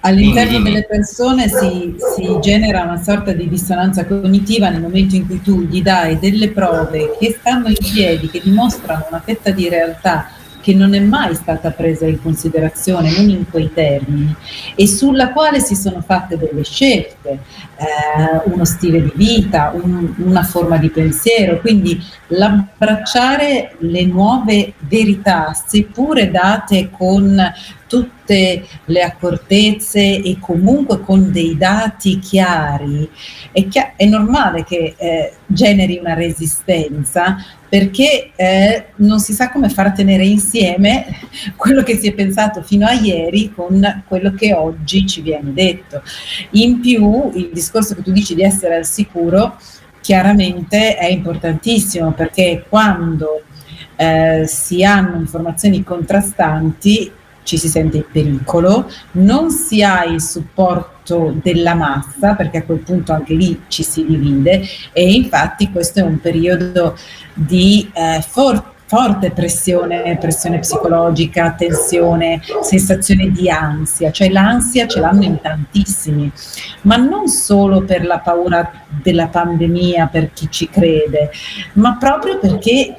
All'interno delle persone si, si, genera una sorta di dissonanza cognitiva nel momento in cui tu gli dai delle prove che stanno in piedi, che dimostrano una fetta di realtà che non è mai stata presa in considerazione, non in quei termini, e sulla quale si sono fatte delle scelte, eh, uno stile di vita, un, una forma di pensiero, quindi l'abbracciare le nuove verità, seppure date con tutte le accortezze e comunque con dei dati chiari, è, chiar- è normale che eh, generi una resistenza perché eh, non si sa come far tenere insieme quello che si è pensato fino a ieri con quello che oggi ci viene detto. In più, il discorso che tu dici di essere al sicuro chiaramente è importantissimo perché quando eh, si hanno informazioni contrastanti ci si sente in pericolo, non si ha il supporto della massa, perché a quel punto anche lì ci si divide e infatti questo è un periodo di eh, forte forte pressione, pressione psicologica, tensione, sensazione di ansia, cioè l'ansia ce l'hanno in tantissimi, ma non solo per la paura della pandemia, per chi ci crede, ma proprio perché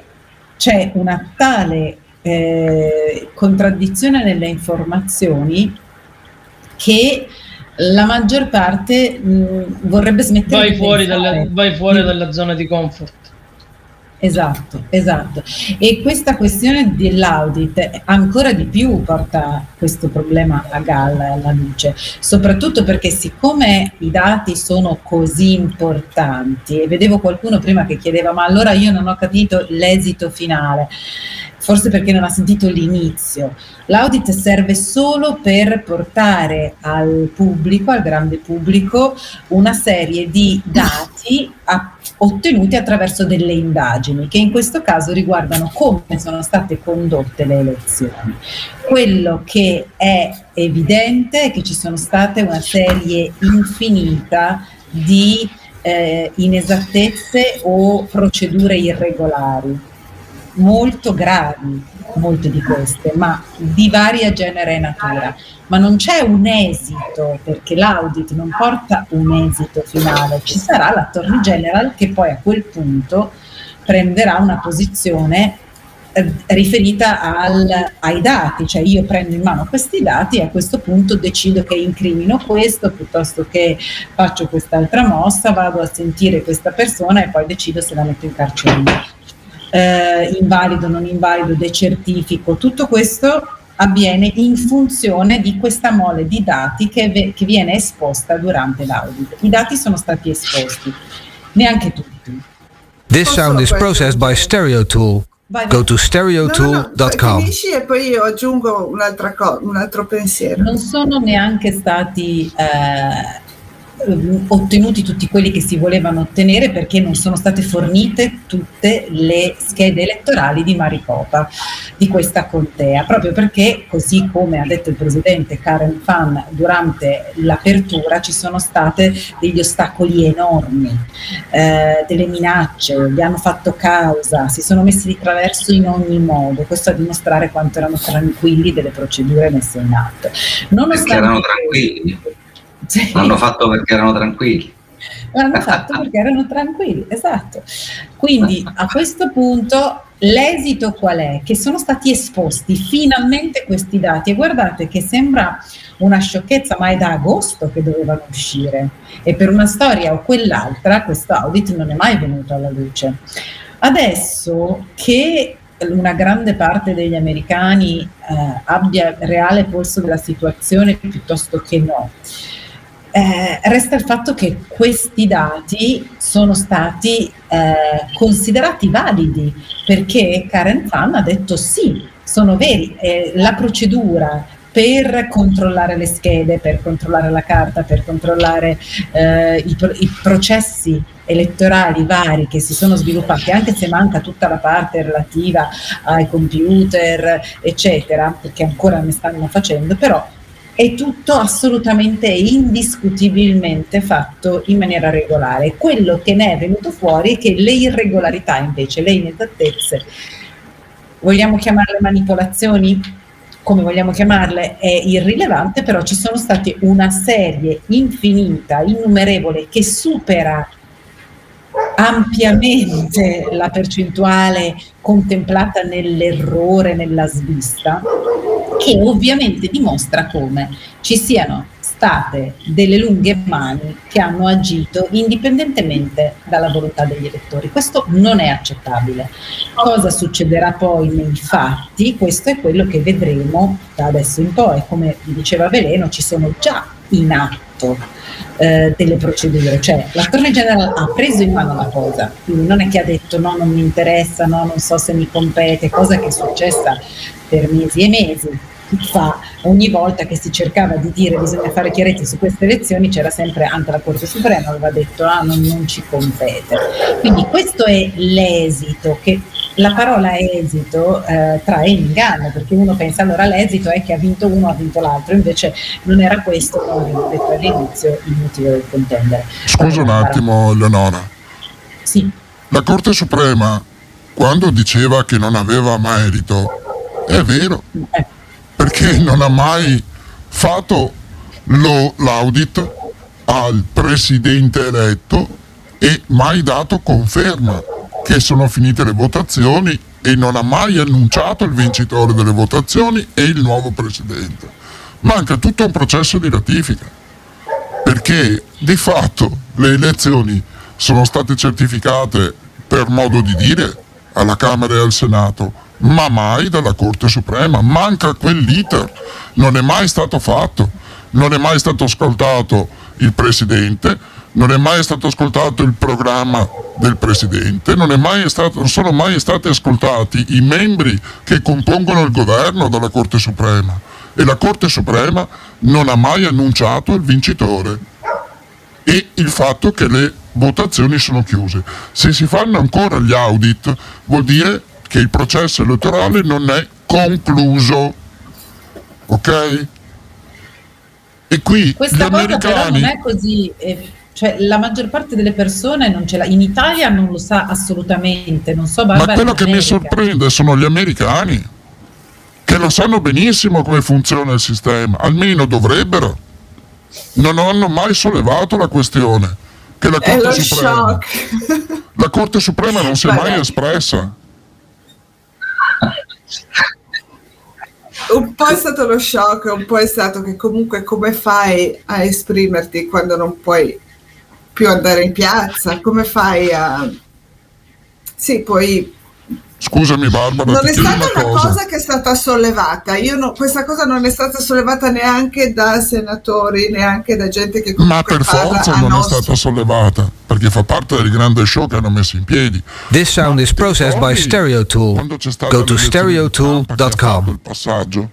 c'è una tale eh, contraddizione nelle informazioni che la maggior parte mh, vorrebbe smettere vai fuori, dalle, vai fuori dalla zona di comfort Esatto, esatto. E questa questione dell'audit ancora di più porta questo problema a galla alla luce, soprattutto perché siccome i dati sono così importanti, e vedevo qualcuno prima che chiedeva ma allora io non ho capito l'esito finale forse perché non ha sentito l'inizio. L'audit serve solo per portare al pubblico, al grande pubblico, una serie di dati a, ottenuti attraverso delle indagini, che in questo caso riguardano come sono state condotte le elezioni. Quello che è evidente è che ci sono state una serie infinita di eh, inesattezze o procedure irregolari molto gravi, molte di queste, ma di varia genere e natura. Ma non c'è un esito, perché l'audit non porta un esito finale, ci sarà l'attorney general che poi a quel punto prenderà una posizione eh, riferita al, ai dati, cioè io prendo in mano questi dati e a questo punto decido che incrimino questo piuttosto che faccio quest'altra mossa, vado a sentire questa persona e poi decido se la metto in carcere. Eh, invalido, non invalido, decertifico, tutto questo avviene in funzione di questa mole di dati che, che viene esposta durante l'audit. I dati sono stati esposti, neanche tutti. This sound is processed by StereoTool. Go to stereotool.com. No, no, finisci e poi io aggiungo un'altra cosa, un altro pensiero. Non sono neanche stati eh, ottenuti tutti quelli che si volevano ottenere perché non sono state fornite tutte le schede elettorali di Maricopa, di questa contea, proprio perché, così come ha detto il presidente Karen Fan durante l'apertura, ci sono state degli ostacoli enormi, eh, delle minacce, gli hanno fatto causa, si sono messi di traverso in ogni modo, questo a dimostrare quanto erano tranquilli delle procedure messe in atto. Nonostante perché erano tranquilli sì. L'hanno fatto perché erano tranquilli. L'hanno fatto perché erano tranquilli, esatto. Quindi a questo punto l'esito qual è? Che sono stati esposti finalmente questi dati e guardate che sembra una sciocchezza, ma è da agosto che dovevano uscire e per una storia o quell'altra questo audit non è mai venuto alla luce. Adesso che una grande parte degli americani eh, abbia reale polso della situazione piuttosto che no, eh, resta il fatto che questi dati sono stati eh, considerati validi perché Karen Fan ha detto sì, sono veri, eh, la procedura per controllare le schede, per controllare la carta, per controllare eh, i, i, processi elettorali vari che si sono sviluppati, anche se manca tutta la parte relativa ai computer, eccetera, perché ancora ne stanno facendo, però è tutto assolutamente indiscutibilmente fatto in maniera regolare. Quello che ne è venuto fuori è che le irregolarità invece, le inesattezze, vogliamo chiamarle manipolazioni? Come vogliamo chiamarle è irrilevante, però ci sono state una serie infinita, innumerevole, che supera ampiamente la percentuale contemplata nell'errore, nella svista, che ovviamente dimostra come ci siano state delle lunghe mani che hanno agito indipendentemente dalla volontà degli elettori. Questo non è accettabile. Cosa succederà poi nei fatti? Questo è quello che vedremo da adesso in poi. Come diceva Veleno, ci sono già in atto eh, delle procedure, cioè l'attorney general ha preso in mano la cosa, quindi non è che ha detto no, non mi interessa, no, non so se mi compete, cosa che è successa per mesi e mesi. Fa ogni volta che si cercava di dire bisogna fare chiarezza su queste elezioni c'era sempre anche la Corte Suprema aveva detto ah non, non ci compete quindi questo è l'esito che la parola esito eh, trae in inganno perché uno pensa allora l'esito è che ha vinto uno ha vinto l'altro invece non era questo come avevo detto all'inizio il motivo del contendere scusa un attimo Leonora. Sì. La Corte Suprema quando diceva che non aveva merito è vero eh. perché non ha mai fatto lo, l'audit al presidente eletto e mai dato conferma che sono finite le votazioni e non ha mai annunciato il vincitore delle votazioni e il nuovo presidente. Manca tutto un processo di ratifica, perché di fatto le elezioni sono state certificate per modo di dire alla Camera e al Senato ma mai dalla Corte Suprema. Manca quell'iter, non è mai stato fatto, non è mai stato ascoltato il Presidente, non è mai stato ascoltato il programma del Presidente, non, stato, non sono mai stati ascoltati i membri che compongono il governo dalla Corte Suprema e la Corte Suprema non ha mai annunciato il vincitore e il fatto che le votazioni sono chiuse. Se si fanno ancora gli audit vuol dire che il processo elettorale non è concluso. Ok? E qui Questa gli americani... non è così. Cioè, la maggior parte delle persone non ce l'ha. In Italia non lo sa assolutamente. Non so, Barbara, Ma quello che mi sorprende sono gli americani che lo sanno benissimo come funziona il sistema, almeno dovrebbero. Non hanno mai sollevato la questione che la Corte Suprema, la Corte Suprema non si è mai espressa un po' è stato lo shock, un po' è stato che comunque come fai a esprimerti quando non puoi più andare in piazza? Come fai a... Sì, poi Scusami Barbara, non è stata una cosa. cosa. che è stata sollevata. Io no, questa cosa non è stata sollevata neanche da senatori, neanche da gente che Ma per forza non nostro... è stata sollevata, perché fa parte del grande show che hanno messo in piedi. This sound is processed by Stereotool. Go to stereotool.com. Il passaggio.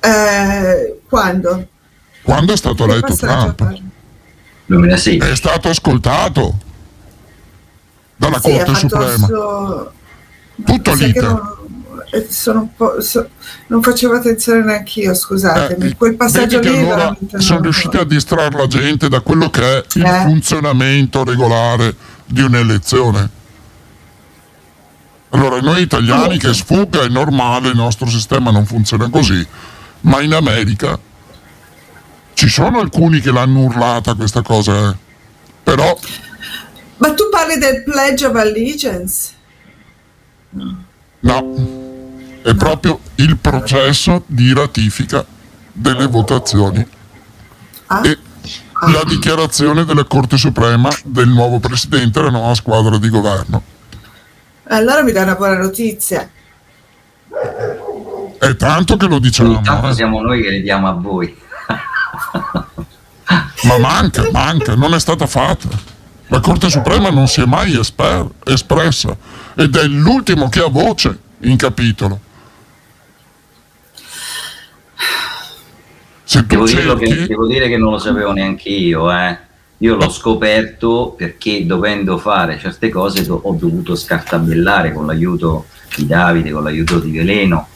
Eh, quando? Quando è stato eletto Trump? 2006. È stato ascoltato dalla sì, Corte Suprema. Suo... Tutto l'iter. Non, eh, so, non facevo attenzione neanche io, scusatemi. Eh, Quel passaggio lì allora sono riusciti a distrarre la gente da quello che è il eh. funzionamento regolare di un'elezione. Allora, noi italiani che sfugga è normale, il nostro sistema non funziona così, ma in America ci sono alcuni che l'hanno urlata questa cosa, eh. però ma tu parli del Pledge of Allegiance? No, è no. proprio il processo di ratifica delle votazioni ah. e ah. la dichiarazione della Corte Suprema del nuovo presidente e della nuova squadra di governo. Allora mi dà una buona notizia. È tanto che lo diciamo. Intanto eh. siamo noi che le diamo a voi. Ma manca, manca, non è stata fatta. La Corte Suprema non si è mai esper- espressa ed è l'ultimo che ha voce in capitolo. Devo, cerchi... che, devo, dire che non lo sapevo neanche io, eh. Io l'ho scoperto perché dovendo fare certe cose ho dovuto scartabellare con l'aiuto di Davide, con l'aiuto di Veleno,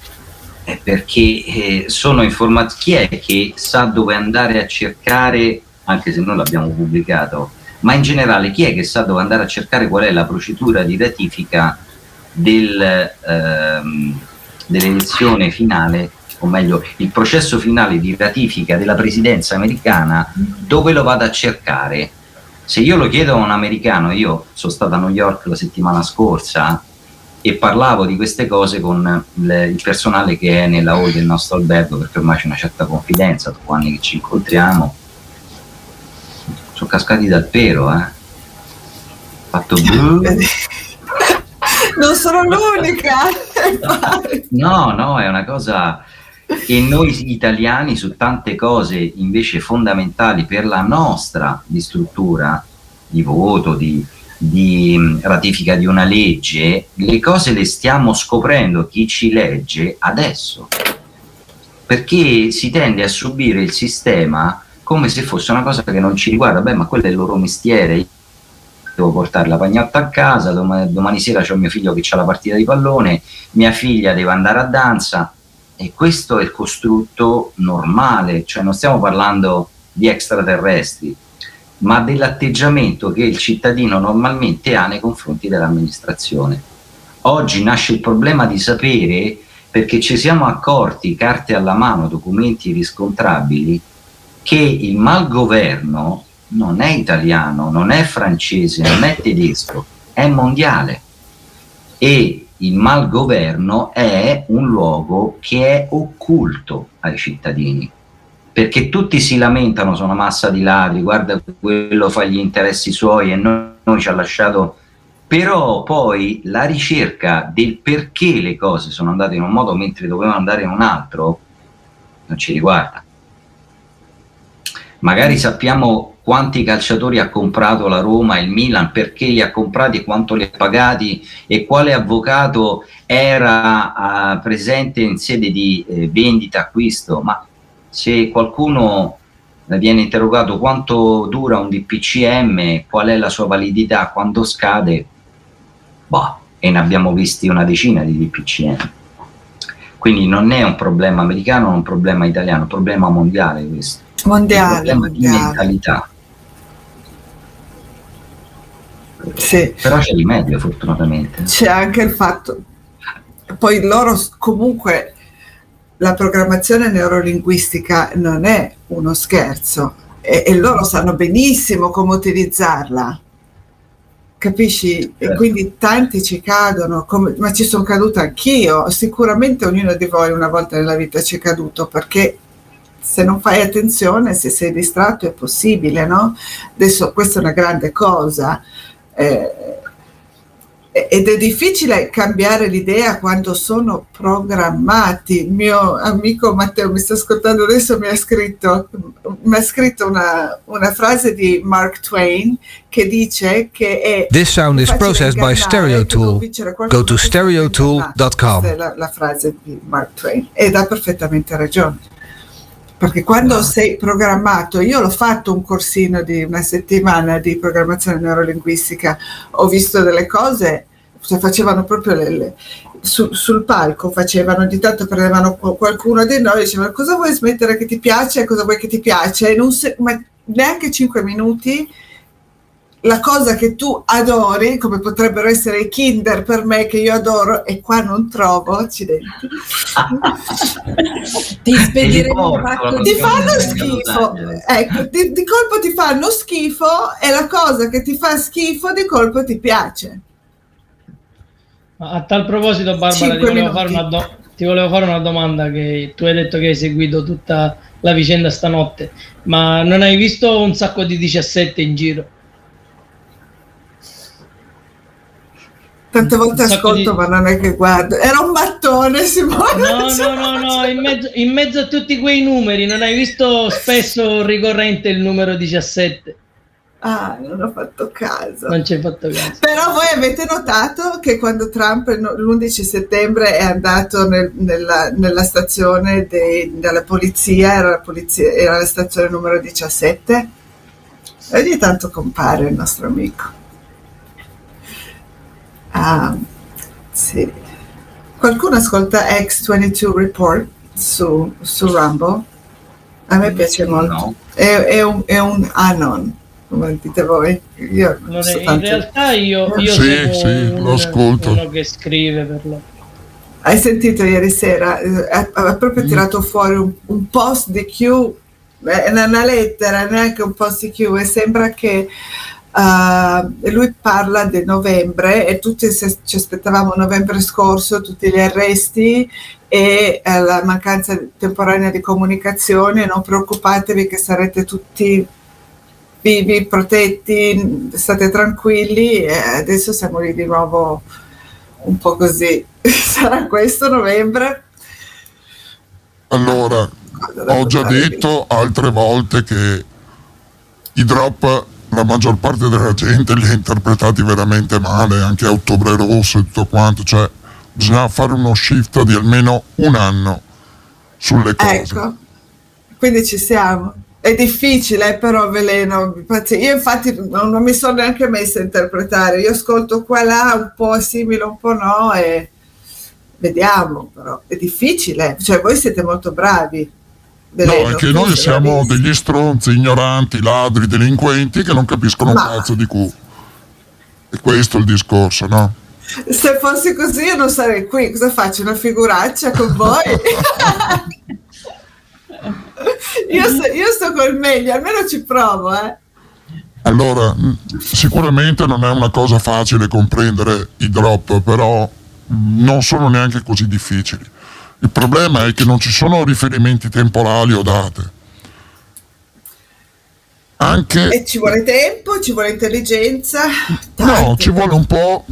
perché eh, sono informati chi è che sa dove andare a cercare, anche se noi l'abbiamo pubblicato, ma in generale chi è che sa dove andare a cercare qual è la procedura di ratifica del, ehm, dell'elezione finale, o meglio il processo finale di ratifica della presidenza americana, dove lo vado a cercare? Se io lo chiedo a un americano, io sono stato a New York la settimana scorsa e parlavo di queste cose con le, il personale che è nella hall del nostro albergo, perché ormai c'è una certa confidenza, dopo anni che ci incontriamo, sono cascati dal pero, eh. Fatto blu. non sono l'unica. no, no, è una cosa e noi italiani su tante cose invece fondamentali per la nostra di struttura, di voto, di, di mm, ratifica di una legge, le cose le stiamo scoprendo chi ci legge adesso. Perché si tende a subire il sistema come se fosse una cosa che non ci riguarda, beh ma quello è il loro mestiere, devo portare la pagnotta a casa, domani, domani sera c'è mio figlio che ha la partita di pallone, mia figlia deve andare a danza. E questo è il costrutto normale, cioè non stiamo parlando di extraterrestri, ma dell'atteggiamento che il cittadino normalmente ha nei confronti dell'amministrazione. Oggi nasce il problema di sapere, perché ci siamo accorti, carte alla mano, documenti riscontrabili, che il malgoverno non è italiano, non è francese, non è tedesco, è mondiale. E il malgoverno è un luogo che è occulto ai cittadini, perché tutti si lamentano, sono una massa di ladri, guarda quello fa gli interessi suoi e noi, noi ci ha lasciato... Però poi la ricerca del perché le cose sono andate in un modo mentre dovevano andare in un altro non ci riguarda. Magari sappiamo quanti calciatori ha comprato la Roma e il Milan, perché li ha comprati quanto li ha pagati e quale avvocato era uh, presente in sede di eh, vendita, acquisto, ma se qualcuno viene interrogato quanto dura un DPCM, qual è la sua validità, quando scade, boh, e ne abbiamo visti una decina di DPCM. Quindi non è un problema americano, non è un problema italiano, è un problema mondiale questo mondiale, mondiale. di mentalità. Sì. Però c'è rimedio fortunatamente. C'è anche il fatto, poi loro comunque la programmazione neurolinguistica non è uno scherzo e, e loro sanno benissimo come utilizzarla. capisci? E certo. quindi tanti ci cadono, come, ma ci sono caduta anch'io. Sicuramente ognuno di voi una volta nella vita ci è caduto perché se non fai attenzione, se sei distratto è possibile, no? Adesso questa è una grande cosa. Eh, ed è difficile cambiare l'idea quando sono programmati. Il mio amico Matteo mi sta ascoltando adesso, mi ha scritto, mi ha scritto una, una, frase di Mark Twain che dice che è This sound is processed by Stereotool. Go to stereotool.com. La, la frase di Mark Twain ed ha perfettamente ragione perché quando sei programmato, io l'ho fatto un corsino di una settimana di programmazione neurolinguistica, ho visto delle cose, cioè facevano proprio le, le, su, sul palco, facevano di tanto prendevano qualcuno di noi e dicevano cosa vuoi smettere che ti piace? Cosa vuoi che ti piace, e non se, ma neanche cinque minuti la cosa che tu adori, come potrebbero essere i Kinder per me che io adoro e qua non trovo, accidenti. ti spediremo un pacco Ti fanno schifo, ecco, di, di, colpo ti fanno schifo e la cosa che ti fa schifo di colpo ti piace. A tal proposito Barbara ti volevo, fare una do- ti volevo fare una domanda che tu hai detto che hai seguito tutta la vicenda stanotte, ma non hai visto un sacco di 17 in giro? Tante volte ascolto, di... ma non è che guardo. Era un mattone, Simone. No, no, no, no, in mezzo, in mezzo, a tutti quei numeri, non hai visto spesso ricorrente il numero 17? Ah, non ho fatto caso. Non ci hai fatto caso. Però voi avete notato che quando Trump l'11 settembre è andato nel, nella, nella, stazione dei, della polizia era, la polizia, era la stazione numero 17? Ogni tanto compare il nostro amico. Ah, sì. Qualcuno ascolta X22 Report su, su Rumble? A me piace molto. No. È, è, un, è un anon, come dite voi. Io allora, in tanto... realtà io, io sì, sì, lo ascolto. uno che scrive per lo... Hai sentito ieri sera? Ha, ha proprio mm. tirato fuori un, un post di Q, eh, una lettera, neanche un post di Q, e sembra che Uh, lui parla di novembre e tutti ci aspettavamo novembre scorso tutti gli arresti e uh, la mancanza temporanea di comunicazione. Non preoccupatevi che sarete tutti vivi, protetti state tranquilli. E adesso siamo lì di nuovo un po' così. Sarà questo novembre? Allora ho già detto altre volte che i drop la maggior parte della gente li ha interpretati veramente male, anche a Ottobre Rosso e tutto quanto, cioè bisogna fare uno shift di almeno un anno sulle cose. Ecco, quindi ci siamo. È difficile però veleno, io infatti non, mi sono neanche messa a interpretare, io ascolto qua là un po' simile, un po' no e vediamo, però è difficile, cioè voi siete molto bravi No, è che noi siamo degli stronzi, ignoranti, ladri, delinquenti che non capiscono Ma... un cazzo di cu. E questo è il discorso, no? Se fossi così io non sarei qui, cosa faccio? Una figuraccia con voi? io, sto, io sto col meglio, almeno ci provo, eh. Allora, sicuramente non è una cosa facile comprendere i drop, però non sono neanche così difficili. Il problema è che non ci sono riferimenti temporali o date. Anche... E ci vuole tempo, ci vuole intelligenza. no, ci vuole un po'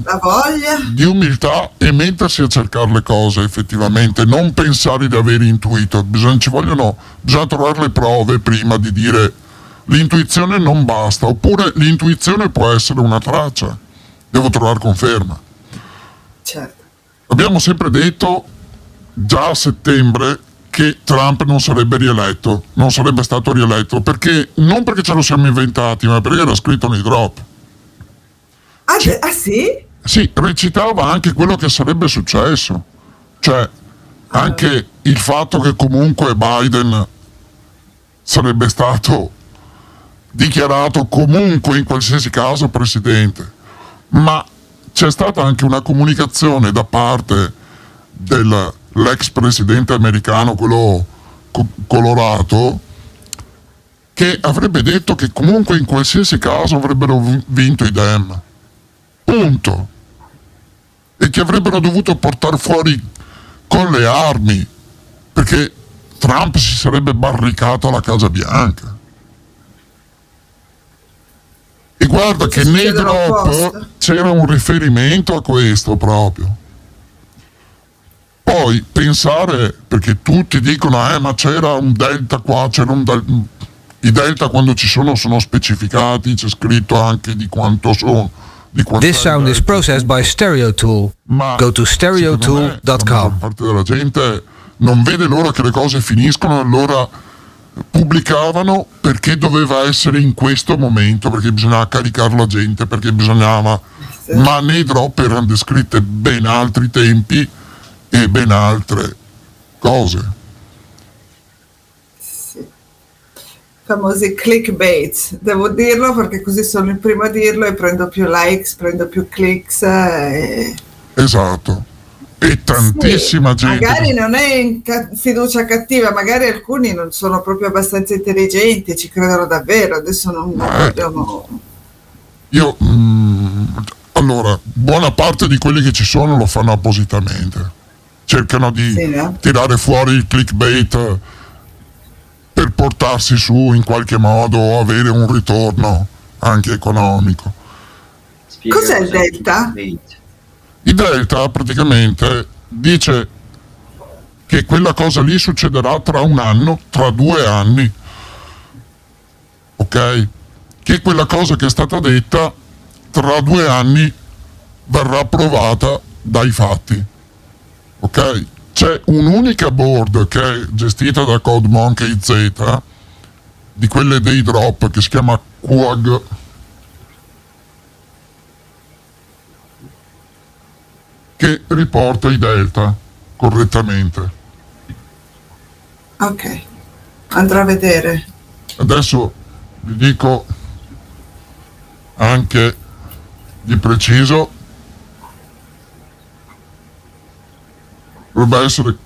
di umiltà e mettersi a cercare le cose effettivamente, non pensare di aver intuito. Bisogna, ci vogliono, bisogna trovare le prove prima di dire l'intuizione non basta, oppure l'intuizione può essere una traccia, devo trovare conferma. Certo. Abbiamo sempre detto già a settembre che Trump non sarebbe rieletto, non sarebbe stato rieletto, perché non perché ce lo siamo inventati, ma perché era scritto nei drop. Ah, cioè, ah sì? Sì, recitava anche quello che sarebbe successo. Cioè, anche il fatto che comunque Biden sarebbe stato dichiarato comunque in qualsiasi caso presidente, ma c'è stata anche una comunicazione da parte del l'ex presidente americano, quello co- colorato, che avrebbe detto che comunque in qualsiasi caso avrebbero vinto i Dem. punto. E che avrebbero dovuto portare fuori con le armi, perché Trump si sarebbe barricato alla Casa Bianca. E guarda che nei drop c'era un riferimento a questo proprio. Poi pensare, perché tutti dicono, eh ma c'era un delta qua, c'era un delta... I delta quando ci sono sono specificati, c'è scritto anche di quanto sono. Di quanto This sound is processed by Stereo Tool. Ma Go to stereotool.com. parte della gente non vede l'ora che le cose finiscono, allora pubblicavano perché doveva essere in questo momento, perché bisognava caricare la gente, perché bisognava... Ma nei drop erano descritte ben altri tempi e ben altre cose. famosi clickbait, devo dirlo perché così sono il primo a dirlo e prendo più likes, prendo più clicks. E... Esatto. E tantissima Sì, gente. Magari non è ca- fiducia cattiva, magari alcuni non sono proprio abbastanza intelligenti, ci credono davvero, adesso non Eh. vogliono... Io, mm, allora, buona parte di quelli che ci sono lo fanno appositamente. Cercano di Sì, no? tirare fuori il clickbait per portarsi su in qualche modo o avere un ritorno anche economico. Cos'è il delta? Il Delta praticamente dice che quella cosa lì succederà tra un anno, tra due anni. Ok? Che quella cosa che è stata detta tra due anni verrà provata dai fatti. Ok? C'è un'unica board che è gestita da Code Monkey Z, di quelle dei drop, che si chiama Quag. che riporta i delta correttamente. Ok, andrò a vedere. Adesso vi dico anche di preciso, dovrebbe essere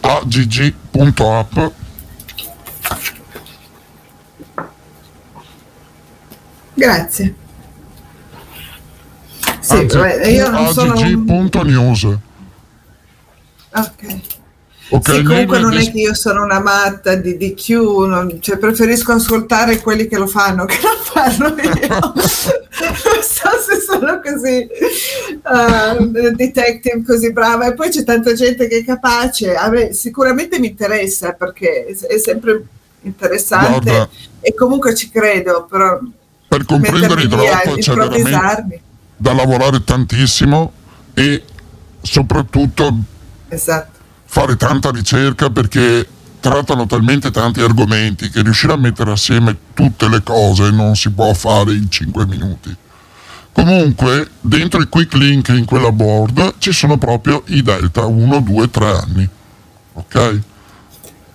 qagg.app Grazie. Sì, anzi vabbè, io non sono... Ok. Ok, sì, comunque non è che io sono una matta di DQ, non- cioè preferisco ascoltare quelli che lo fanno che non farlo io. non so se sono così uh, detective, così brava. E poi c'è tanta gente che è capace. Me sicuramente mi interessa perché è sempre interessante Guarda. e comunque ci credo, però per comprendere drop c'è veramente improvvisarmi. da lavorare tantissimo e soprattutto Esatto. Fare tanta ricerca perché trattano talmente tanti argomenti che riuscire a mettere assieme tutte le cose non si può fare in 5 minuti. Comunque, dentro i quick link in quella board ci sono proprio i delta 1, 2, 3 anni. Ok?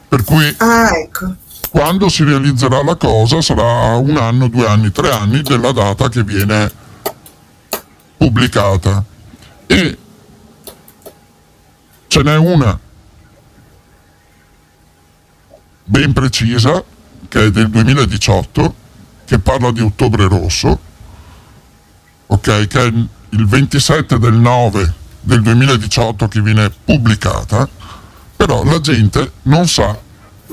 Per cui Ah, ecco. quando si realizzerà la cosa sarà un anno, due anni, tre anni della data che viene pubblicata. E ce n'è una ben precisa, che è del 2018, che parla di ottobre rosso, ok, che è il 27 del 9 del 2018 che viene pubblicata, però la gente non sa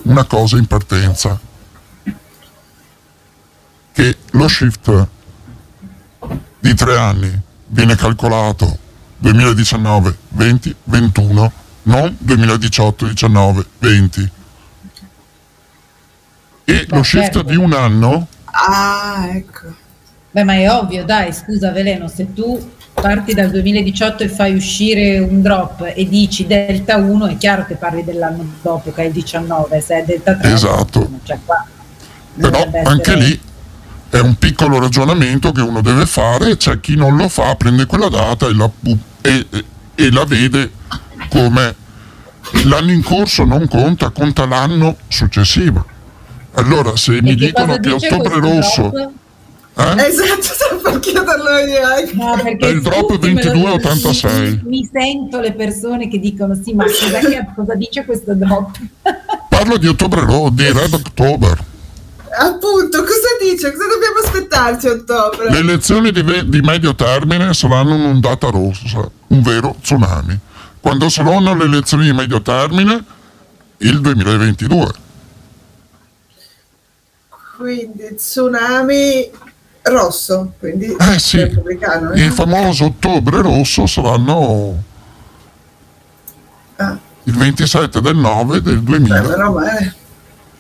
una cosa in partenza, che lo shift di tre anni viene calcolato 2019, 20, 21, non 2018, 19, 20. E lo shift certo. di un anno Ah, ecco. Beh, ma è ovvio, dai, scusa Veleno, se tu parti dal 2018 e fai uscire un drop e dici Delta 1, è chiaro che parli dell'anno dopo, che è il 19, se è Delta 3. Esatto. Cioè qua Però anche essere- lì è un piccolo ragionamento che uno deve fare, c'è chi non lo fa, prende quella data e la, e- e- la vede come l'anno in corso non conta, conta l'anno successivo. Allora se E mi che dicono cosa che ottobre rosso... drop? eh? Esatto, stavo per chiederlo io anche. No, perché È il drop tutti me lo- 2286. Mi, mi sento le persone che dicono sì, ma che- cosa dice questo drop? Parlo di ottobre rosso, di Red October. Appunto, cosa dice? Cosa dobbiamo aspettarci a ottobre? Le elezioni di, ve- di medio termine saranno un'ondata rossa, un vero tsunami. Quando saranno le elezioni di medio termine? Il 2022. Quindi tsunami rosso, quindi Eh sì, repubblicano. eh? il famoso ottobre rosso saranno Ah, il 27 del 9 del beh, 2000. però, ma, eh,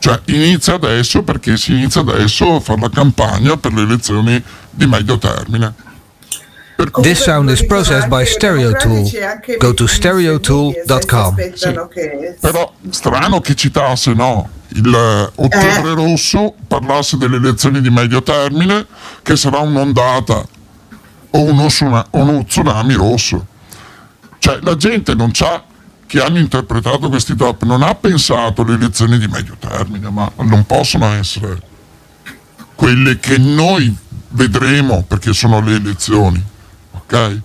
Cioè inizia adesso perché si inizia adesso a fare la campagna per le elezioni di medio termine. This sound is processed by anche i Stereo democratici Tool. anche i Go to stereotool.com. che- Però strano che citasse no, il eh, ottobre rosso parlasse delle elezioni di medio termine che sarà un'ondata o uno, uno tsunami rosso. Cioè la gente non c'ha che hanno interpretato questi top non ha pensato alle elezioni di medio termine, ma non possono essere quelle che noi vedremo perché sono le elezioni. Ok?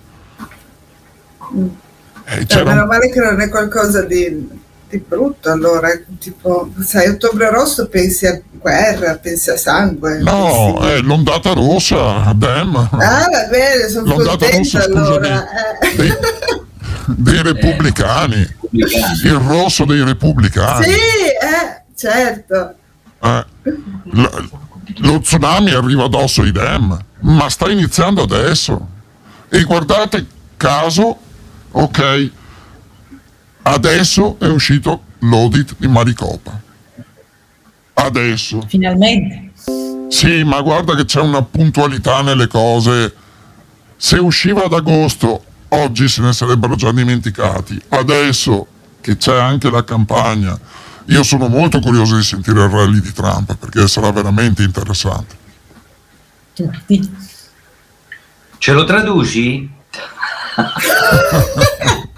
Eh, Eh, meno male che non è qualcosa di, di brutto, allora, tipo, sai, ottobre rosso pensi a guerra, pensi a sangue. No, pensi- è l'ondata rossa, Adem. Ah, va bene, sono L'ondata contenta rossa, scusami, allora. eh. dei, dei repubblicani, il rosso dei repubblicani. Sì, eh, certo. Eh, l- lo tsunami arriva addosso ai Dem, ma sta iniziando adesso. E guardate caso, ok, adesso è uscito l'audit di Maricopa. Adesso. Finalmente. Sì, ma guarda che c'è una puntualità nelle cose. Se usciva ad agosto, oggi se ne sarebbero già dimenticati. Adesso che c'è anche la campagna, io sono molto curioso di sentire il rally di Trump perché sarà veramente interessante. Tutti. Ce lo traduci?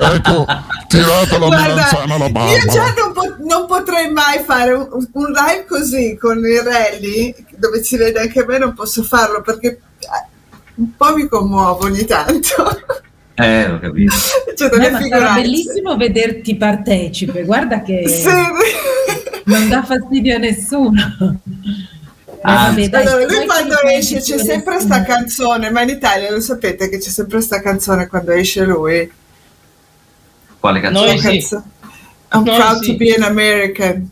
Ecco, tirata la Guarda, melanzana alla io barba. già non, po- non potrei mai fare un, un live così con i rally, dove si vede anche me, non posso farlo perché un po' mi commuovo ogni tanto. Eh, ho capito. cioè, Eh, ma sarà bellissimo vederti partecipe, guarda che Sì. non dà fastidio a nessuno. Ah, vabbè, dai, Allora, lui quando esce c'è sempre nessuno. sta canzone, ma in Italia lo sapete che c'è sempre sta canzone quando esce lui. Quale canzone? Noi sì. Canzo- I'm Noi proud sì. to be an American.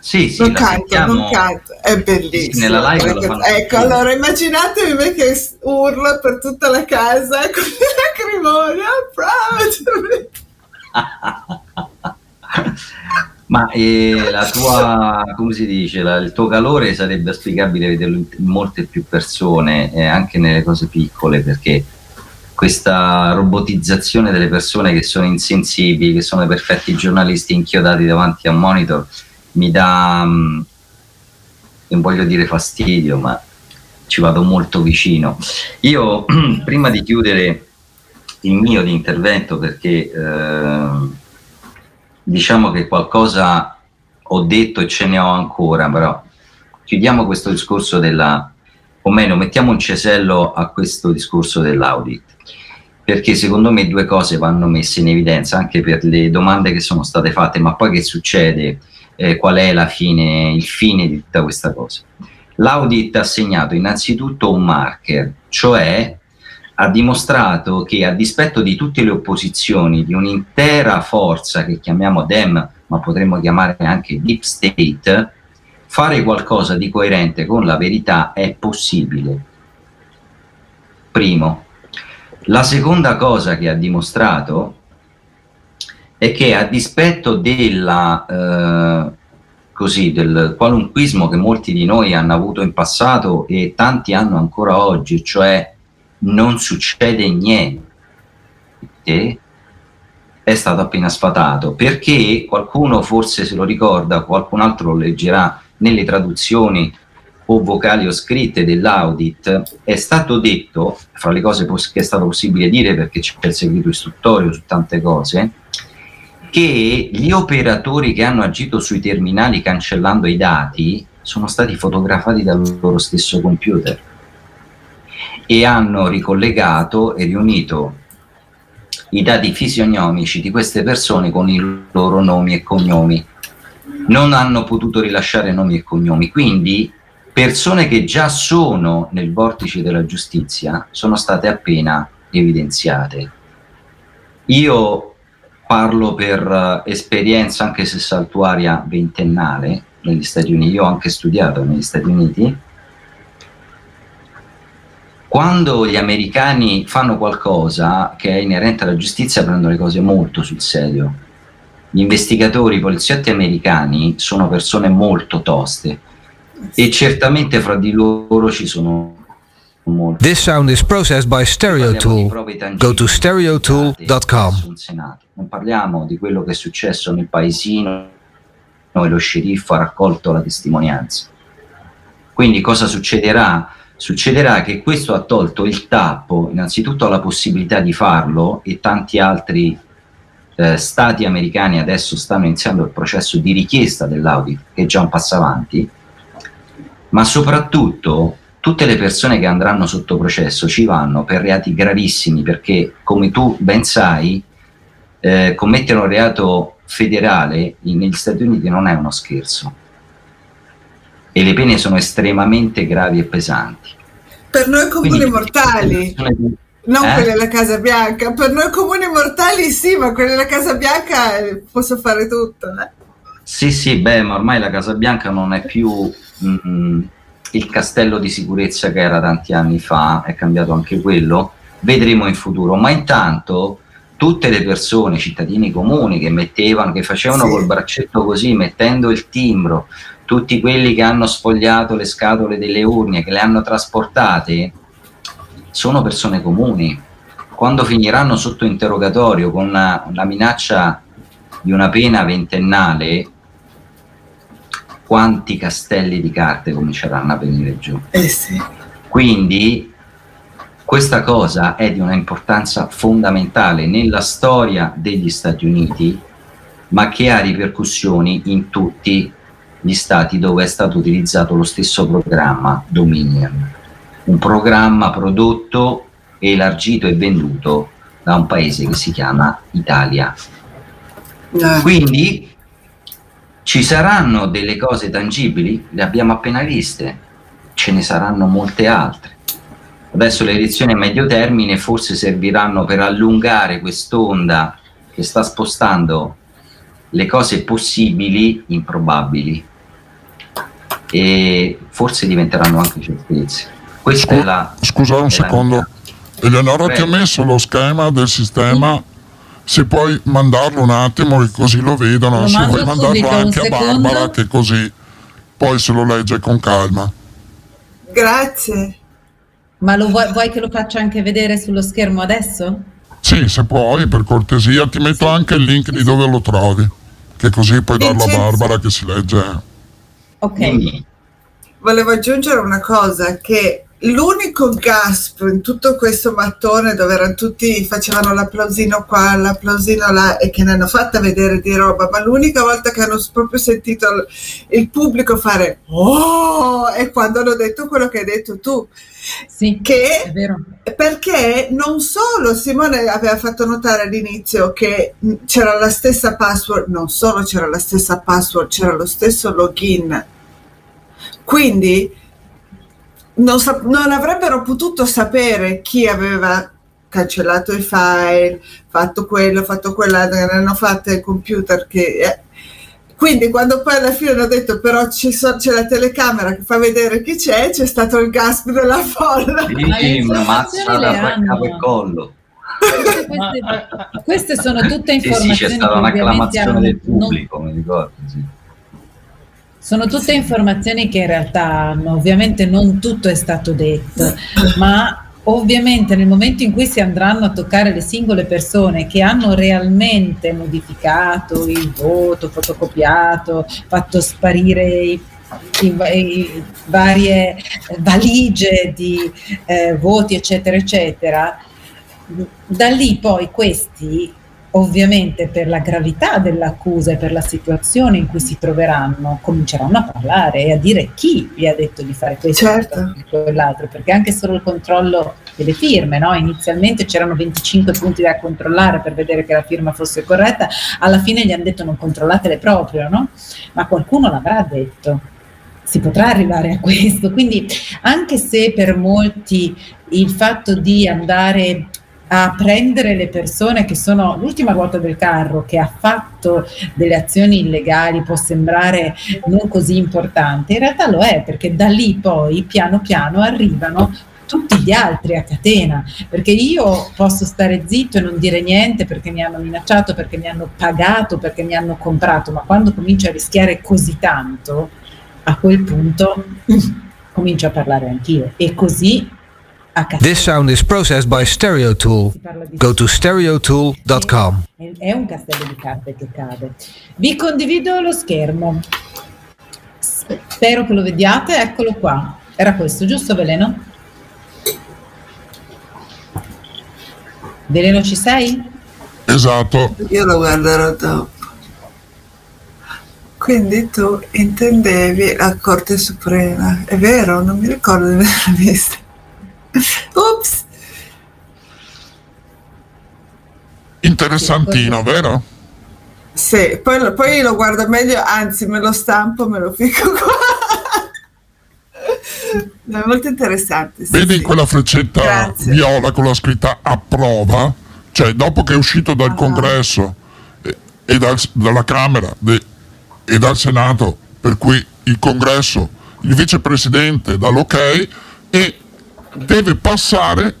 Sì, sì, non sentiamo. non canto, è bellissimo. Sì, nella live fanno ecco, tutti. allora immaginatevi me che urlo per tutta la casa con i lacrimoni, I'm proud. to be-" Ma eh, la tua, come si dice, la- il tuo calore sarebbe spiegabile vederlo in in molte più persone, eh, anche nelle cose piccole, perché questa robotizzazione delle persone che sono insensibili, che sono i perfetti giornalisti inchiodati davanti a un monitor, mi dà, mm, non voglio dire fastidio, ma ci vado molto vicino. Io, prima di chiudere il mio intervento, perché ehm, diciamo che qualcosa ho detto e ce ne ho ancora, però chiudiamo questo discorso della, o meno mettiamo un cesello a questo discorso dell'audit, perché secondo me due cose vanno messe in evidenza anche per le domande che sono state fatte, ma poi che succede, Eh, qual è la fine, il fine di tutta questa cosa. L'audit ha segnato innanzitutto un marker, cioè ha dimostrato che a dispetto di tutte le opposizioni di un'intera forza che chiamiamo DEM, ma potremmo chiamare anche Deep State, fare qualcosa di coerente con la verità è possibile. Primo. La seconda cosa che ha dimostrato è che a dispetto della, eh, così, del qualunquismo che molti di noi hanno avuto in passato e tanti hanno ancora oggi, cioè non succede niente, è stato appena sfatato. Perché qualcuno forse se lo ricorda, qualcun altro lo leggerà nelle traduzioni o vocali o scritte dell'audit, è stato detto, fra le cose che è stato possibile dire perché c'è il segreto istruttorio su tante cose, che gli operatori che hanno agito sui terminali cancellando i dati sono stati fotografati dal loro stesso computer e hanno ricollegato e riunito i dati fisionomici di queste persone con i loro nomi e cognomi. non hanno potuto rilasciare nomi e cognomi. Quindi persone che già sono nel vortice della giustizia sono state appena evidenziate. Io parlo per uh, esperienza, anche se saltuaria ventennale, negli Stati Uniti, io ho anche studiato negli Stati Uniti. Quando gli americani fanno qualcosa che è inerente alla giustizia, prendono le cose molto sul serio. Gli investigatori, i poliziotti americani sono persone molto toste e certamente fra di loro ci sono. This sound is processed by Stereotool. Go to stereotool.com. Non parliamo di quello che è successo nel paesino e lo sceriffo ha raccolto la testimonianza. Quindi cosa succederà? Succederà che questo ha tolto il tappo innanzitutto alla possibilità di farlo e tanti altri eh, stati americani adesso stanno iniziando il processo di richiesta dell'audit, che è già un passo avanti, ma soprattutto tutte le persone che andranno sotto processo ci vanno per reati gravissimi perché, come tu ben sai, eh, commettere un reato federale negli Stati Uniti non è uno scherzo e le pene sono estremamente gravi e pesanti. Per noi comuni mortali, non eh? quelle della Casa Bianca, per noi comuni mortali sì, ma quelle della Casa Bianca eh, posso fare tutto. Eh? Sì, sì, beh, ma ormai la Casa Bianca non è più mm, il castello di sicurezza che era tanti anni fa, è cambiato anche quello, vedremo in futuro, ma intanto tutte le persone, cittadini comuni che mettevano, che facevano sì. col braccetto così, mettendo il timbro, tutti quelli che hanno sfogliato le scatole delle urne, che le hanno trasportate, sono persone comuni. Quando finiranno sotto interrogatorio con la minaccia di una pena ventennale, quanti castelli di carte cominceranno a venire giù? Eh sì. Quindi questa cosa è di una importanza fondamentale nella storia degli Stati Uniti, ma che ha ripercussioni in tutti gli stati dove è stato utilizzato lo stesso programma Dominion, un programma prodotto, elargito e venduto da un paese che si chiama Italia. Eh. Quindi ci saranno delle cose tangibili, le abbiamo appena viste, ce ne saranno molte altre. Adesso le elezioni a medio termine forse serviranno per allungare quest'onda che sta spostando le cose possibili improbabili. E forse diventeranno anche certezze. Questa Scu- è la, scusa un secondo, Eleonora ti ha messo lo schema del sistema se puoi mandarlo un attimo che così lo vedono, lo se vuoi mandarlo anche a Barbara che così poi se lo legge con calma. Grazie. Ma lo vuoi, vuoi, che lo faccia anche vedere sullo schermo adesso? Sì, se puoi, per cortesia, ti metto sì. anche il link di dove lo trovi, che così puoi darlo a Barbara che si legge. Ok. Volevo aggiungere una cosa, che l'unico gasp in tutto questo mattone dove erano tutti, facevano l'applausino qua, l'applausino là e che ne hanno fatta vedere di roba, ma l'unica volta che hanno proprio sentito il pubblico fare oh è quando hanno detto quello che hai detto tu. Sì, che. Perché non solo Simone aveva fatto notare all'inizio che c'era la stessa password, non solo c'era la stessa password, c'era lo stesso login. Quindi non, sa- non avrebbero potuto sapere chi aveva cancellato i file, fatto quello, fatto quell'altro, ne hanno fatte il computer che... Eh. Quindi quando poi alla fine hanno detto però so, c'è la telecamera che fa vedere chi c'è, c'è stato il gasp della folla. Sì, una mazza da capo e collo. Queste, queste, sono tutte informazioni. Sì, sì, c'è stata un'acclamazione del pubblico, non... mi ricordo. Sì. Sono tutte informazioni che in realtà ovviamente non tutto è stato detto, ma ovviamente nel momento in cui si andranno a toccare le singole persone che hanno realmente modificato il voto, fotocopiato, fatto sparire i i, i, varie valigie di eh, voti, eccetera, eccetera, da lì poi questi ovviamente per la gravità dell'accusa e per la situazione in cui si troveranno, cominceranno a parlare e a dire chi vi ha detto di fare questo certo. e quell'altro, perché anche solo il controllo delle firme, no? inizialmente c'erano 25 punti da controllare per vedere che la firma fosse corretta, alla fine gli hanno detto non controllatele proprio, no? ma qualcuno l'avrà detto si potrà arrivare a questo. Quindi anche se per molti il fatto di andare a prendere le persone che sono l'ultima ruota del carro, che ha fatto delle azioni illegali, può sembrare non così importante, in realtà lo è perché da lì poi piano piano arrivano tutti gli altri a catena, perché io posso stare zitto e non dire niente perché mi hanno minacciato, perché mi hanno pagato, perché mi hanno comprato, ma quando comincio a rischiare così tanto, a quel punto comincio a parlare anch'io. E così This sound is processed by Stereotool. Go to stereotool.com. È un castello di carte che cade. Vi condivido lo schermo. Spero che lo vediate. Eccolo qua. Era questo, giusto Veleno? Veleno ci sei? Esatto. Io lo guarderò dopo. Quindi tu intendevi la Corte Suprema, è vero? Non mi ricordo di averla vista. Ops! Interessantino, vero? Sì, poi, poi lo guardo meglio, anzi me lo stampo, me lo fico qua. È molto interessante. Sì, Vedi sì. quella freccetta Grazie. viola con la scritta approva? Cioè, dopo che è uscito dal Ah. congresso e, e dal- dalla Camera de- e dal Senato, per cui il congresso, il vicepresidente dà l'ok e deve passare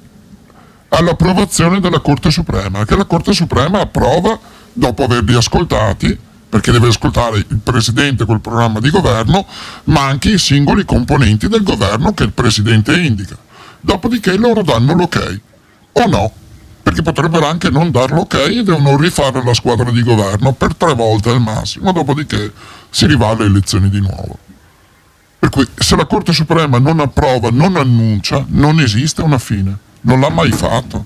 all'approvazione della Corte Suprema, che la Corte Suprema approva dopo averli ascoltati, perché deve ascoltare il presidente col programma di governo, ma anche i singoli componenti del governo che il presidente indica. Dopodiché loro danno l'ok, o no, perché potrebbero anche non dar l'ok e devono rifare la squadra di governo per tre volte al massimo, dopodiché si riva alle elezioni di nuovo. Per cui se la Corte Suprema non approva, non annuncia, non esiste una fine. Non l'ha mai fatto.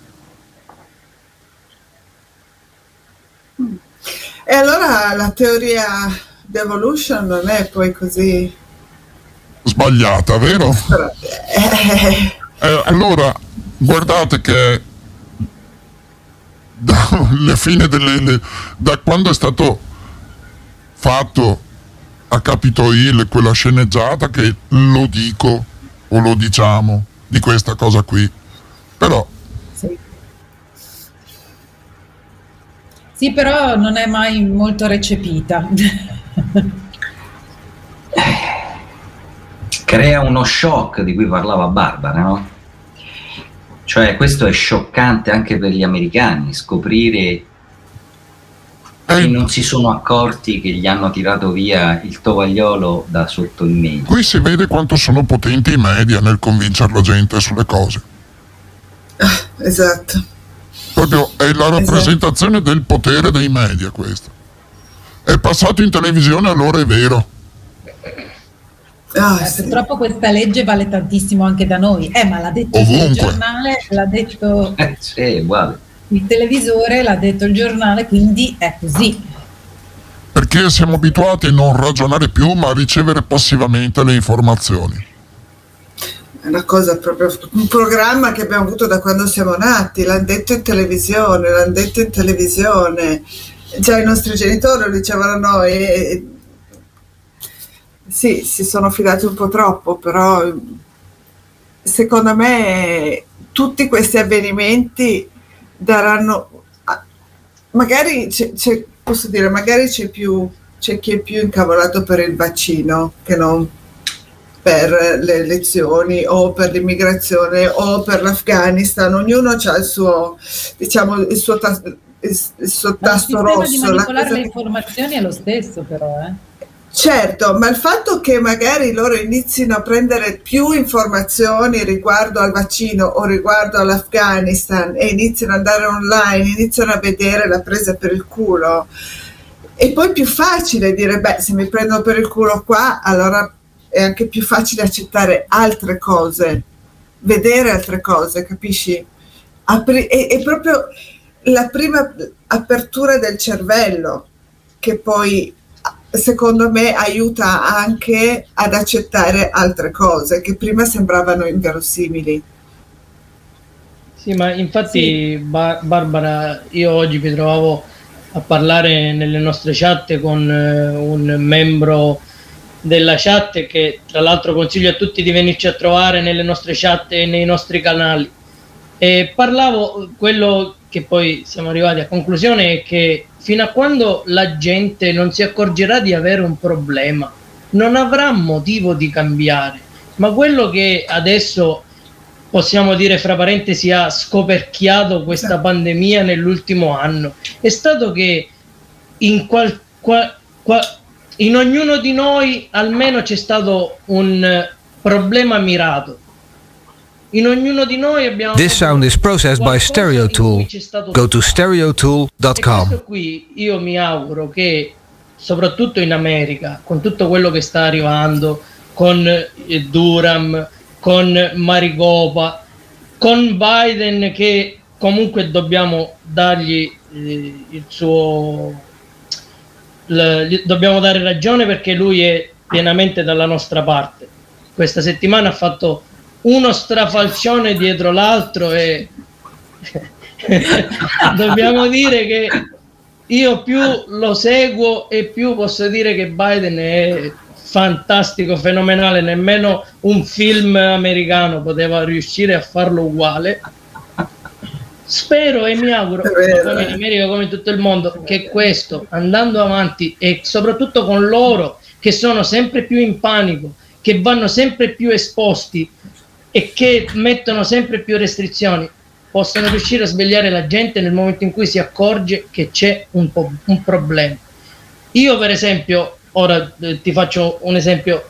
E allora la teoria di evolution non è poi così... Sbagliata, vero? eh, Eh, allora, guardate che fine delle, le- da quando è stato fatto a Capitol Hill quella sceneggiata che lo dico o lo diciamo di questa cosa qui. Però Sì. Sì, però non è mai molto recepita. crea uno shock di cui parlava Barbara, no? Cioè questo è scioccante anche per gli americani, scoprire che eh, non si sono accorti che gli hanno tirato via il tovagliolo da sotto il mento. qui si vede quanto sono potenti i media nel convincere la gente sulle cose. esatto. Proprio è la rappresentazione del potere dei media questo. È passato in televisione, allora è vero. Ah, Eh, sì. Purtroppo questa legge vale tantissimo anche da noi. Eh, ma l'ha detto il Ovunque. giornale, l'ha detto Eh, sì, è uguale. Il televisore, l'ha detto il giornale, quindi è così. Perché siamo abituati a non ragionare più, ma a ricevere passivamente le informazioni. È una cosa proprio, un programma che abbiamo avuto da quando siamo nati, l'hanno detto in televisione, l'hanno detto in televisione, già i nostri genitori lo dicevano a noi. e- sì, si sono fidati un po' troppo, però secondo me tutti questi avvenimenti daranno, magari c'è, c'è- posso dire, magari c'è più, c'è chi è più incavolato per il vaccino che non per le elezioni o per l'immigrazione o per l'Afghanistan, ognuno ha il suo, diciamo, il suo, tas- il, il suo Ma il tasto sistema di rosso. la manipolare cosa le che- informazioni è lo stesso, però. Eh. Certo, ma il fatto che magari loro inizino a prendere più informazioni riguardo al vaccino o riguardo all'Afghanistan e iniziano ad andare online, iniziano a vedere la presa per il culo, è poi più facile dire, beh, se mi prendono per il culo qua, allora è anche più facile accettare altre cose, vedere altre cose, capisci? Apri- è, è proprio la prima apertura del cervello che poi secondo me aiuta anche ad accettare altre cose che prima sembravano inverosimili. Sì, ma infatti sì. Bar- Barbara, io oggi mi trovavo a parlare nelle nostre chat con eh, un membro della chat che tra l'altro consiglio a tutti di venirci a trovare nelle nostre chat e nei nostri canali. E parlavo quello che poi siamo arrivati a conclusione è che fino a quando la gente non si accorgerà di avere un problema, non avrà motivo di cambiare. Ma quello che adesso possiamo dire fra parentesi ha scoperchiato questa pandemia nell'ultimo anno è stato che in, qual, qual, qual, in ognuno di noi almeno c'è stato un problema mirato in ognuno di noi abbiamo This sound is processed by Stereo Tool. Go to stereotool.com. qui io mi auguro che soprattutto in America, con tutto quello che sta arrivando, con eh, Durham, con Maricopa, con Biden che comunque dobbiamo dargli eh, il suo l- dobbiamo dare ragione perché lui è pienamente dalla nostra parte. Questa settimana ha fatto uno strafalcione dietro l'altro e dobbiamo dire che io più lo seguo e più posso dire che Biden è fantastico, fenomenale, nemmeno un film americano poteva riuscire a farlo uguale. Spero e mi auguro, come in America come in tutto il mondo, che questo andando avanti e soprattutto con loro che sono sempre più in panico, che vanno sempre più esposti e che mettono sempre più restrizioni possono riuscire a svegliare la gente nel momento in cui si accorge che c'è un, po- un problema. Io per esempio, ora eh, ti faccio un esempio,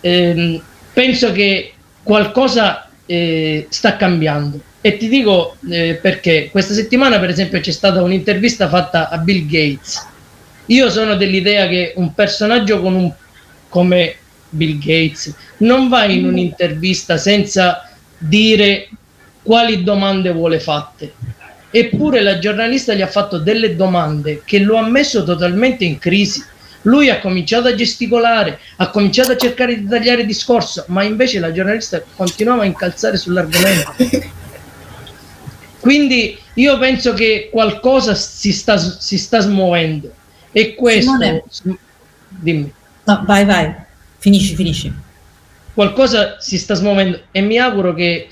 ehm, penso che qualcosa eh, sta cambiando e ti dico eh, perché questa settimana per esempio c'è stata un'intervista fatta a Bill Gates. Io sono dell'idea che un personaggio un, come Bill Gates, non va in un'intervista senza dire quali domande vuole fatte. Eppure la giornalista gli ha fatto delle domande che lo ha messo totalmente in crisi. Lui ha cominciato a gesticolare, ha cominciato a cercare di tagliare discorso, ma invece la giornalista continuava a incalzare sull'argomento. Quindi io penso che qualcosa si sta, si sta smuovendo e questo... Simone. Dimmi. No, vai, vai. Finisci, finisci. Qualcosa si sta smuovendo e mi auguro che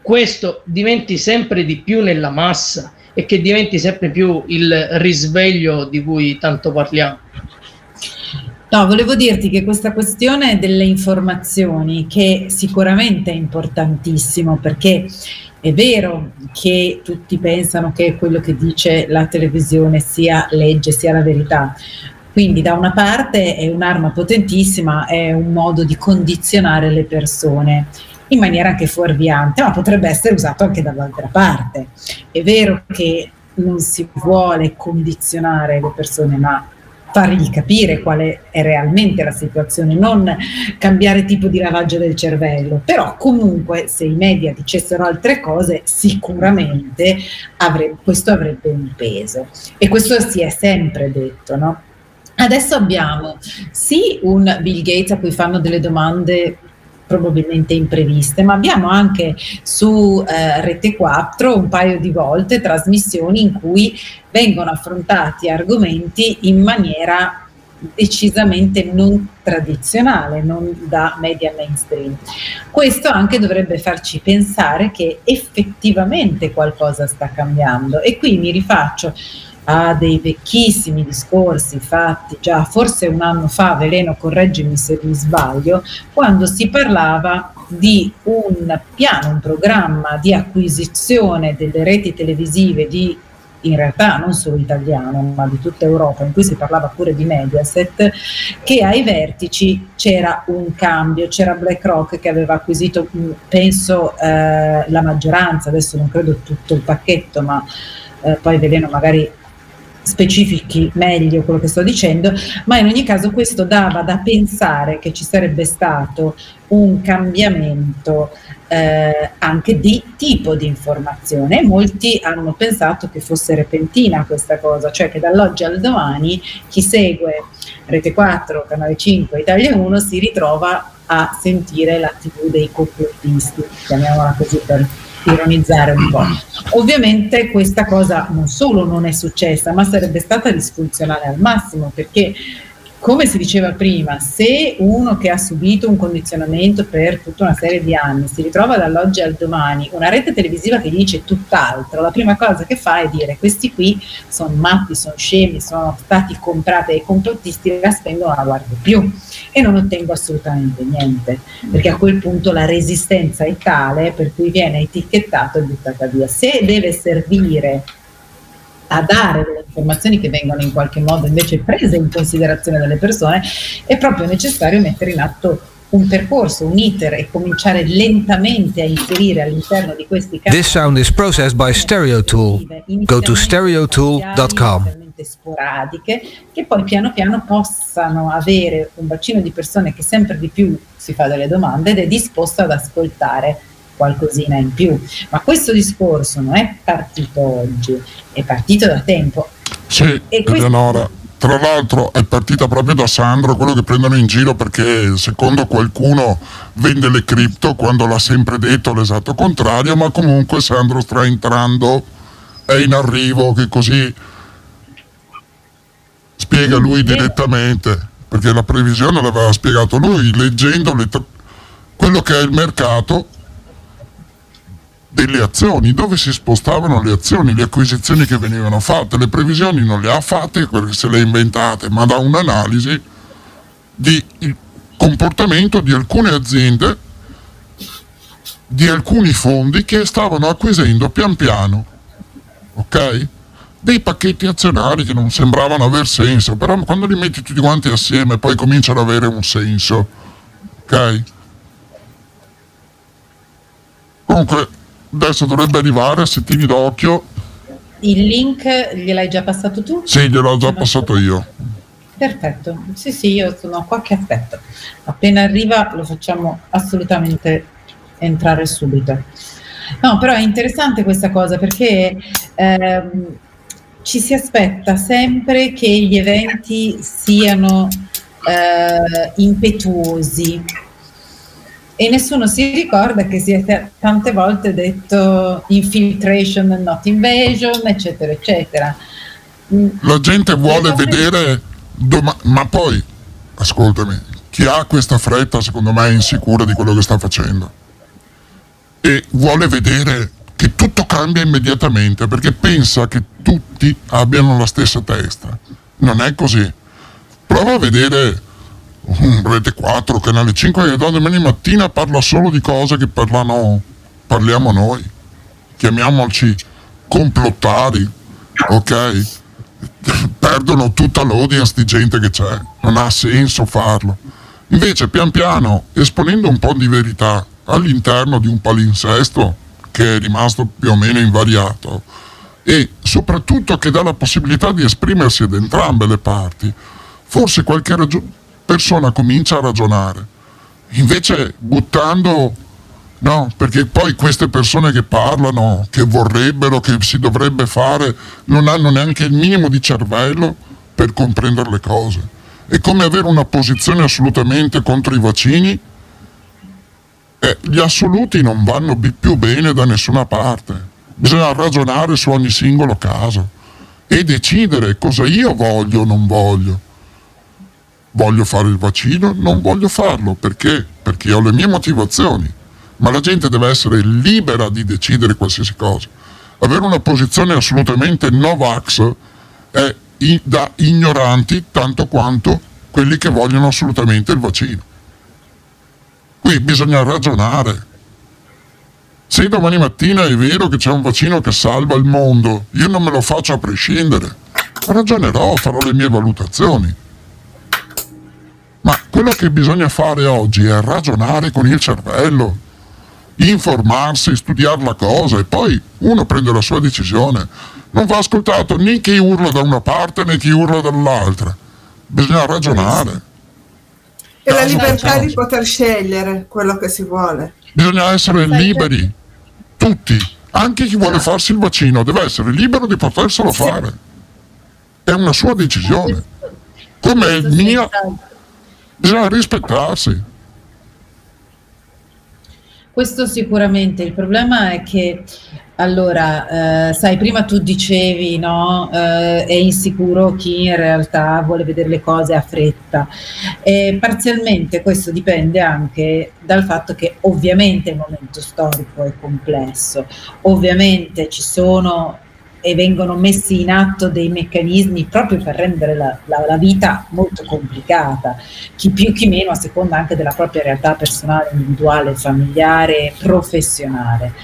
questo diventi sempre di più nella massa e che diventi sempre più il risveglio di cui tanto parliamo. No, volevo dirti che questa questione delle informazioni, che sicuramente è importantissimo perché è vero che tutti pensano che quello che dice la televisione sia legge, sia la verità, quindi da una parte è un'arma potentissima, è un modo di condizionare le persone in maniera anche fuorviante, ma potrebbe essere usato anche dall'altra parte. È vero che non si vuole condizionare le persone, ma fargli capire qual è, è, realmente la situazione, non cambiare tipo di lavaggio del cervello, però comunque se i media dicessero altre cose sicuramente avrebbe, questo avrebbe un peso e questo si è sempre detto, no? Adesso abbiamo sì un Bill Gates a cui fanno delle domande probabilmente impreviste, ma abbiamo anche su eh, Rete 4 un paio di volte trasmissioni in cui vengono affrontati argomenti in maniera decisamente non tradizionale, non da media mainstream. Questo anche dovrebbe farci pensare che effettivamente qualcosa sta cambiando e qui mi rifaccio a dei vecchissimi discorsi fatti già forse un anno fa, Veleno correggimi se mi sbaglio, quando si parlava di un piano, un programma di acquisizione delle reti televisive di in realtà non solo italiano, ma di tutta Europa, in cui si parlava pure di Mediaset, che ai vertici c'era un cambio, c'era BlackRock che aveva acquisito, penso, eh, la maggioranza, adesso non credo tutto il pacchetto, ma eh, poi Veleno magari specifichi meglio quello che sto dicendo, ma in ogni caso questo dava da pensare che ci sarebbe stato un cambiamento eh, anche di tipo di informazione. Molti hanno pensato che fosse repentina questa cosa, cioè che dall'oggi al domani chi segue Rete 4, Canale 5, Italia 1 si ritrova a sentire la TV dei complottisti, chiamiamola così per ironizzare un po'. Ovviamente questa cosa non solo non è successa, ma sarebbe stata disfunzionale al massimo perché come si diceva prima, se uno che ha subito un condizionamento per tutta una serie di anni si ritrova dall'oggi al domani una rete televisiva che dice tutt'altro, la prima cosa che fa è dire questi qui sono matti, sono scemi, sono stati comprati dai complottisti, la spendo non la guardo più e non ottengo assolutamente niente, perché a quel punto la resistenza è tale per cui viene etichettato e buttata via. Se deve servire a dare delle informazioni che vengono in qualche modo invece prese in considerazione dalle persone, è proprio necessario mettere in atto un percorso, un iter e cominciare lentamente a inserire all'interno di questi casi. This sound is processed by Stereotool. Go to stereotool.com. sporadiche che poi piano piano possano avere un bacino di persone che sempre di più si fa delle domande ed è disposto ad ascoltare qualcosina in più. Ma questo discorso non è partito oggi, è partito da tempo. Sì, Eleonora. Tra l'altro è partita proprio da Sandro, quello che prendono in giro perché secondo qualcuno vende le cripto quando l'ha sempre detto l'esatto contrario, ma comunque Sandro sta entrando, è in arrivo, che così spiega lui direttamente, perché la previsione l'aveva spiegato lui, leggendo le, quello che è il mercato delle azioni, dove si spostavano le azioni, le acquisizioni che venivano fatte, le previsioni non le ha fatte perché se le ha inventate, ma da un'analisi di comportamento di alcune aziende, di alcuni fondi che stavano acquisendo pian piano, ok? Dei pacchetti azionari che non sembravano aver senso, però quando li metti tutti quanti assieme poi cominciano ad avere un senso, ok? Comunque adesso dovrebbe arrivare, se tieni d'occhio. Il link gliel'hai già passato tu? Sì, gliel'ho già passato io. Perfetto, sì sì, io sono qua che aspetto. Appena arriva lo facciamo assolutamente entrare subito. No, però è interessante questa cosa perché ehm, ci si aspetta sempre che gli eventi siano eh, impetuosi, e nessuno si ricorda che si è tante volte detto infiltration, not invasion, eccetera, eccetera. Mm. La gente vuole vedere, doma- ma poi, ascoltami, chi ha questa fretta secondo me è insicura di quello che sta facendo e vuole vedere che tutto cambia immediatamente perché pensa che tutti abbiano la stessa testa. Non è così. Prova a vedere Rete 4, Canale 5 che da domani mattina parla solo di cose che parlano, parliamo noi. Chiamiamoci complottari, ok? Perdono tutta l'audience di gente che c'è, non ha senso farlo. Invece pian piano, esponendo un po' di verità all'interno di un palinsesto che è rimasto più o meno invariato e soprattutto che dà la possibilità di esprimersi ad entrambe le parti, forse qualche ragione persona comincia a ragionare. Invece buttando, no, perché poi queste persone che parlano, che vorrebbero, che si dovrebbe fare, non hanno neanche il minimo di cervello per comprendere le cose. È come avere una posizione assolutamente contro i vaccini. Eh, gli assoluti non vanno più bene da nessuna parte. Bisogna ragionare su ogni singolo caso e decidere cosa io voglio o non voglio voglio fare il vaccino, non voglio farlo, perché? Perché ho le mie motivazioni, ma la gente deve essere libera di decidere qualsiasi cosa. Avere una posizione assolutamente no-vax è da ignoranti tanto quanto quelli che vogliono assolutamente il vaccino. Qui bisogna ragionare. Se domani mattina è vero che c'è un vaccino che salva il mondo, io non me lo faccio a prescindere. Ragionerò, farò le mie valutazioni. Ma quello che bisogna fare oggi è ragionare con il cervello. informarsi, studiare la cosa e poi uno prende la sua decisione. Non va ascoltato né chi urla da una parte né chi urla dall'altra. Bisogna ragionare. E la libertà di poter scegliere quello che si vuole. Bisogna essere liberi, tutti, anche chi vuole farsi il vaccino deve essere libero di poterselo fare. È una sua decisione. Come mia, bisogna rispettarsi. Questo sicuramente, il problema è che allora, eh, sai, prima tu dicevi, no, eh, è insicuro chi in realtà vuole vedere le cose a fretta. E parzialmente questo dipende anche dal fatto che ovviamente il momento storico è complesso, ovviamente ci sono e vengono messi in atto dei meccanismi proprio per rendere la, la, la, vita molto complicata, chi più chi meno a seconda anche della propria realtà personale, individuale, familiare, professionale.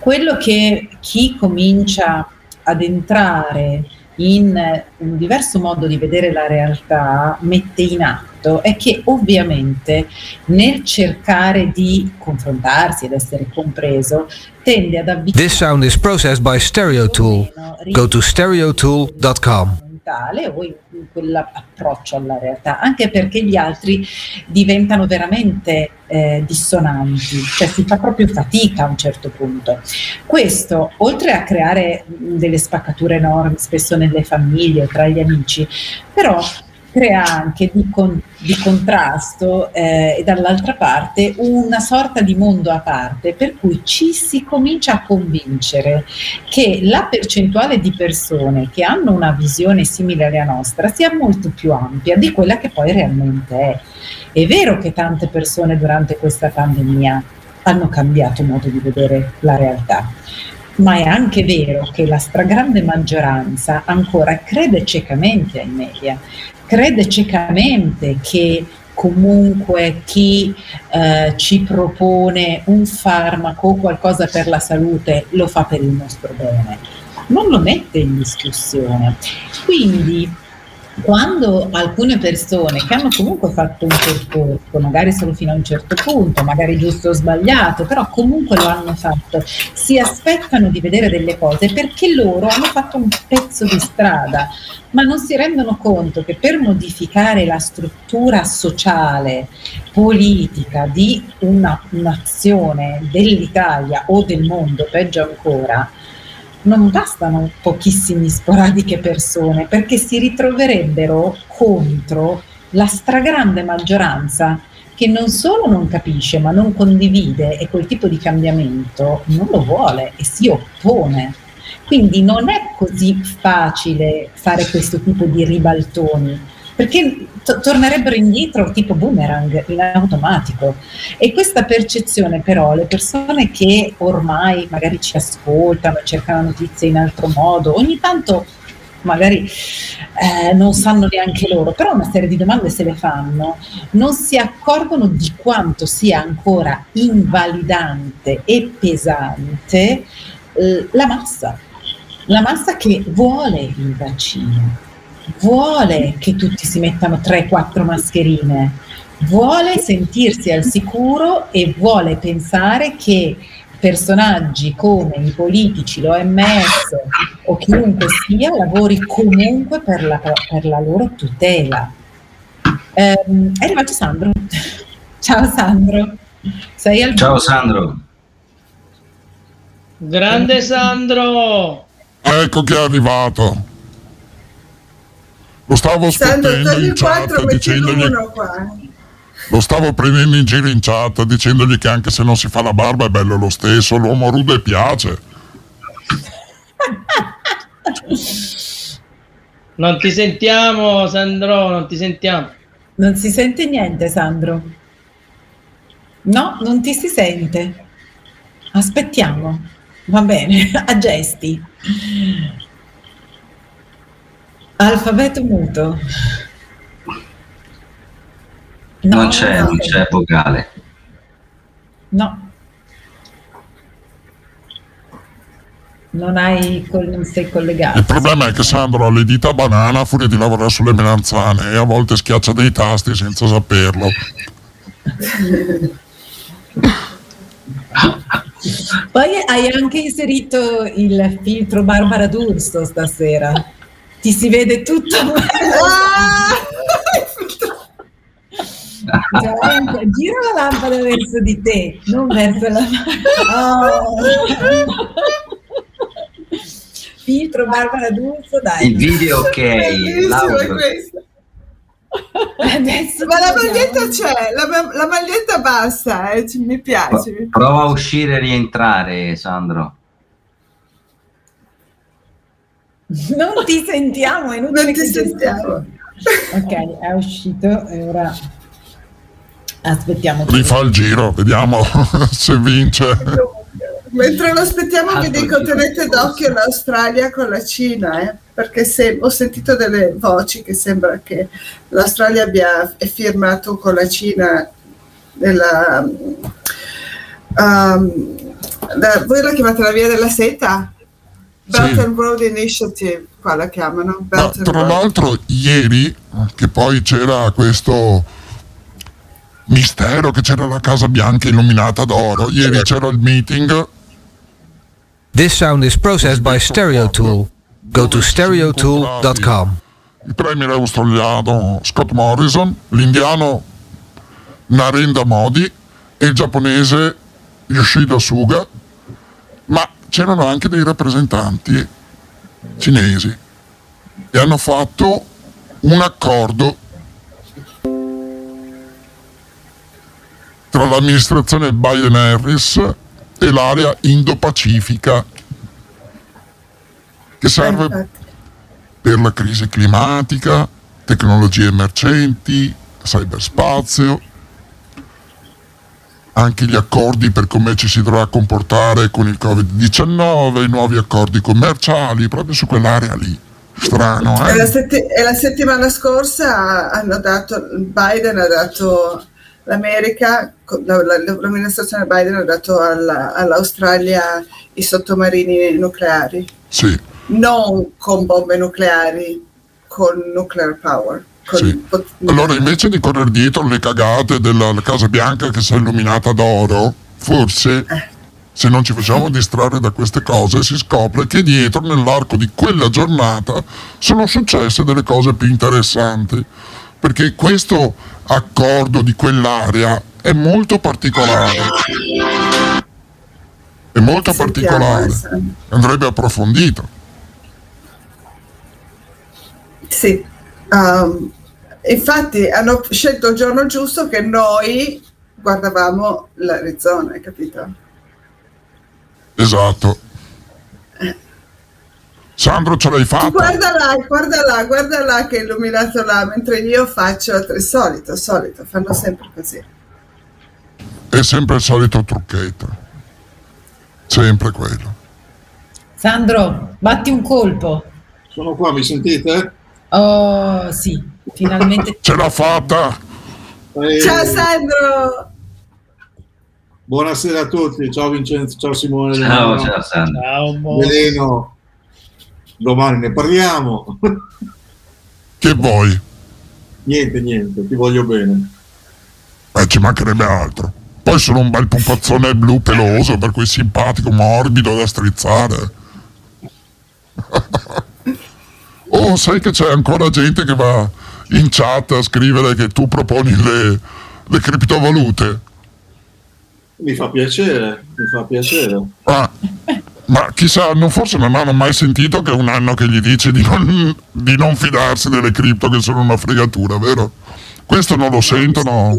Quello che chi comincia ad entrare in un diverso modo di vedere la realtà mette in atto è che ovviamente nel cercare di confrontarsi ed essere compreso tende ad avvicinare This sound is processed by Stereotool. Go to stereotool.com mentale o in, in quell'approccio alla realtà, anche perché gli altri diventano veramente eh, dissonanti, cioè si fa proprio fatica a un certo punto. Questo, oltre a creare delle spaccature enormi spesso nelle famiglie, tra gli amici, però crea anche di, con, di contrasto eh, e dall'altra parte una sorta di mondo a parte per cui ci si comincia a convincere che la percentuale di persone che hanno una visione simile alla nostra sia molto più ampia di quella che poi realmente è. È vero che tante persone durante questa pandemia hanno cambiato modo di vedere la realtà, ma è anche vero che la stragrande maggioranza ancora crede ciecamente ai media crede ciecamente che comunque chi eh, ci propone un farmaco o qualcosa per la salute lo fa per il nostro bene, non lo mette in discussione. Quindi quando alcune persone che hanno comunque fatto un percorso, magari solo fino a un certo punto, magari giusto o sbagliato, però comunque lo hanno fatto, si aspettano di vedere delle cose perché loro hanno fatto un pezzo di strada, ma non si rendono conto che per modificare la struttura sociale, politica di una, un'azione dell'Italia o del mondo, peggio ancora, non bastano pochissimi sporadiche persone perché si ritroverebbero contro la stragrande maggioranza che non solo non capisce ma non condivide e quel tipo di cambiamento non lo vuole e si oppone. Quindi non è così facile fare questo tipo di ribaltoni perché to- tornerebbero indietro tipo boomerang in automatico. E questa percezione però le persone che ormai magari ci ascoltano, cercano notizie in altro modo, ogni tanto magari eh, non sanno neanche loro, però una serie di domande se le fanno, non si accorgono di quanto sia ancora invalidante e pesante eh, la massa, la massa che vuole il vaccino vuole che tutti si mettano 3-4 mascherine, vuole sentirsi al sicuro e vuole pensare che personaggi come i politici, l'OMS o chiunque sia lavori comunque per la, per la loro tutela. Um, è arrivato Sandro. Ciao Sandro. Sei al Ciao Sandro. Grande Sandro. Ecco che è arrivato. Lo stavo sfottendo in chat dicendogli... Lo stavo prendendo in giro in chat dicendogli che anche se non si fa la barba è bello lo stesso, l'uomo rude piace. Non ti sentiamo, Sandro, non ti sentiamo. Non si sente niente, Sandro. No, non ti si sente. Aspettiamo. Va bene, a gesti. Alfabeto muto. No, non c'è, non c'è vocale. No. Non, hai, non sei collegato. Il problema è che Sandro ha le dita banana a furia di lavorare sulle melanzane e a volte schiaccia dei tasti senza saperlo. Poi hai anche inserito il filtro Barbara D'Urso stasera. Ti si vede tutto. Ah! Cioè, gira la lampada verso di te, non verso la oh. Filtro Barbara D'Urso, dai. Il video ok, l'audio. Adesso Ma la maglietta c'è, la, la maglietta basta, eh, mi piace. Prova a uscire e rientrare, Sandro. Non ti sentiamo, è inutile non ti sentiamo. Ok, è uscito e ora aspettiamo. Rifà il giro, vediamo se vince. Mentre lo aspettiamo vi dico tenete d'occhio l'Australia con la Cina, eh? perché se, ho sentito delle voci che sembra che l'Australia abbia firmato con la Cina della, um, la, voi la chiamate la via della seta? Belt sì. and Road Initiative, qua la chiamano. Ma, tra Road. l'altro ieri, che poi c'era questo mistero che c'era la Casa Bianca illuminata d'oro, ieri c'era il meeting This sound is processed by Stereotool. Go to stereotool.com. Il premier australiano Scott Morrison, l'indiano Narendra Modi e il giapponese Yoshida Suga, ma c'erano anche dei rappresentanti cinesi e hanno fatto un accordo tra l'amministrazione Biden-Harris e l'area Indo-Pacifica che serve per la crisi climatica, tecnologie emergenti, cyberspazio, anche gli accordi per come ci si dovrà comportare con il Covid-19, i nuovi accordi commerciali, proprio su quell'area lì. Strano, eh? E la, setti- e la settimana scorsa hanno dato, Biden ha dato l'America, l'amministrazione Biden ha dato alla, all'Australia i sottomarini nucleari. Sì. Non con bombe nucleari, con nuclear power. Sì. allora invece di correre dietro le cagate della Casa Bianca che si è illuminata d'oro, forse eh. se non ci facciamo distrarre da queste cose si scopre che dietro nell'arco di quella giornata sono successe delle cose più interessanti perché questo accordo di quell'area è molto particolare. È molto particolare, andrebbe approfondito. Sì, um, infatti hanno scelto il giorno giusto che noi guardavamo l'Arizona, capito? Esatto. Sandro ce l'hai fatta? Guarda là, guarda là, guarda là che è illuminato là, mentre io faccio il solito, solito, fanno sempre così. È sempre il solito trucchetto. Sempre quello. Sandro, batti un colpo. Sono qua, mi sentite? Oh, sì, finalmente. Ce l'ha fatta! Ehi. Ciao Sandro! Buonasera a tutti, ciao Vincenzo, ciao Simone. Ciao, ciao Sandro. Ciao, Veleno domani ne parliamo. Che vuoi? Niente, niente, ti voglio bene. Eh, ci mancherebbe altro. Poi sono un bel pupazzone blu peloso, per cui simpatico, morbido da strizzare. oh, sai che c'è ancora gente che va in chat a scrivere che tu proponi le, le criptovalute? Mi fa piacere, mi fa piacere. Ah, ma chissà, non, forse non hanno mai sentito che è un anno che gli dice di non, di non fidarsi delle cripto che sono una fregatura, vero? Questo non lo sentono.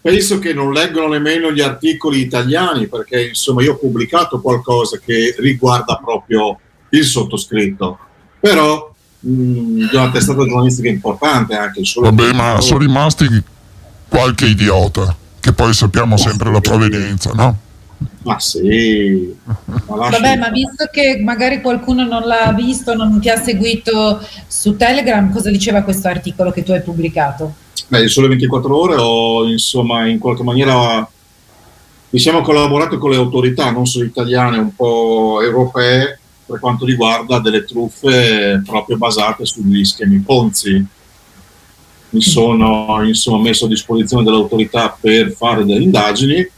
Penso che non leggono nemmeno gli articoli italiani perché insomma io ho pubblicato qualcosa che riguarda proprio il sottoscritto. Però mh, una testata giornalistica importante anche. Vabbè, ma sono rimasti qualche idiota che poi sappiamo sempre la provenienza, no? Ma sì. Ma Vabbè, ma visto che magari qualcuno non l'ha visto, non ti ha seguito su Telegram, cosa diceva questo articolo che tu hai pubblicato? Beh, sole 24 ore ho insomma in qualche maniera mi siamo collaborato con le autorità, non solo italiane, un po' europee, per quanto riguarda delle truffe proprio basate sugli schemi Ponzi. Mi sono insomma messo a disposizione delle autorità per fare delle indagini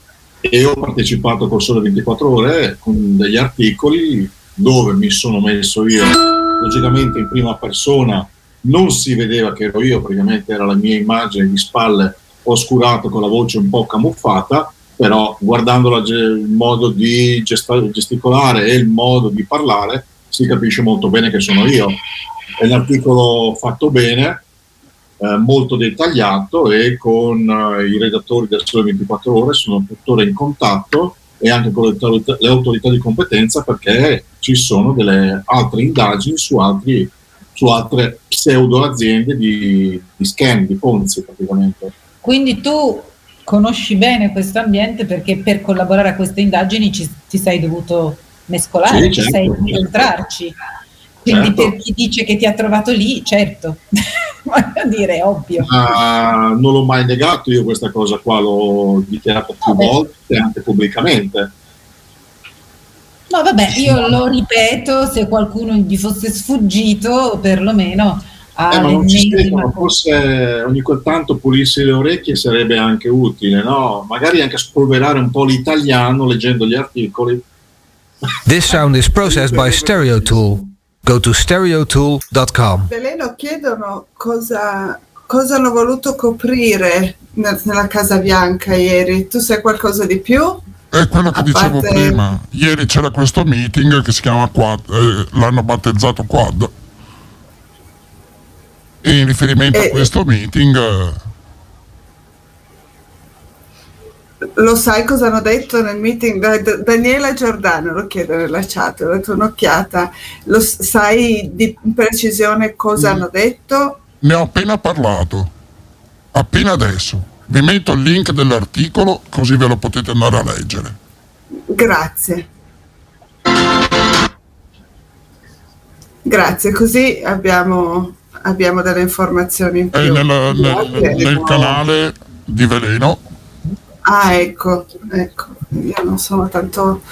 e ho partecipato col Sole 24 Ore con degli articoli dove mi sono messo io, logicamente in prima persona, non si vedeva che ero io, praticamente era la mia immagine di spalle oscurato con la voce un po' camuffata, però guardando il modo di gesticolare e il modo di parlare si capisce molto bene che sono io. È un articolo fatto bene, eh, molto dettagliato e con eh, i redattori del Sole 24 Ore sono tuttora in contatto e anche con le autorità, le autorità di competenza perché ci sono delle altre indagini su, altri, su altre pseudo aziende di, di scam, di Ponzi praticamente. Quindi tu conosci bene questo ambiente perché per collaborare a queste indagini ci, ti sei dovuto mescolare, sì, certo, sei incontrarci. Quindi certo. per chi dice che ti ha trovato lì, certo, voglio dire, ovvio. Uh, non l'ho mai negato io questa cosa qua, l'ho dichiarato più Vabbè. volte, anche pubblicamente. No, vabbè, io lo ripeto, se qualcuno gli fosse sfuggito, perlomeno... Eh, ma non ci spiegano, forse ogni tanto pulirsi le orecchie sarebbe anche utile, no? Magari anche spolverare un po' l'italiano leggendo gli articoli. This sound is processed by Stereo Tool. Go to stereotool.com. Veleno chiedono cosa, cosa hanno voluto coprire nella Casa Bianca ieri. Tu sai qualcosa di più? È quello che A dicevo parte... prima. Ieri c'era questo meeting che si chiama Quad, eh, l'hanno battezzato Quad. E in riferimento e... a questo meeting eh, Lo sai cosa hanno detto nel meeting? Da, Daniela Giordano lo chiede nella chat, ho dato un'occhiata. Lo sai di precisione cosa mm. hanno detto? Ne ho appena parlato, appena adesso. Vi metto il link dell'articolo così ve lo potete andare a leggere. Grazie. Grazie, così abbiamo, abbiamo delle informazioni in più. È nel, nel, nel canale di Veleno Ah, ecco, ecco, io non sono tanto...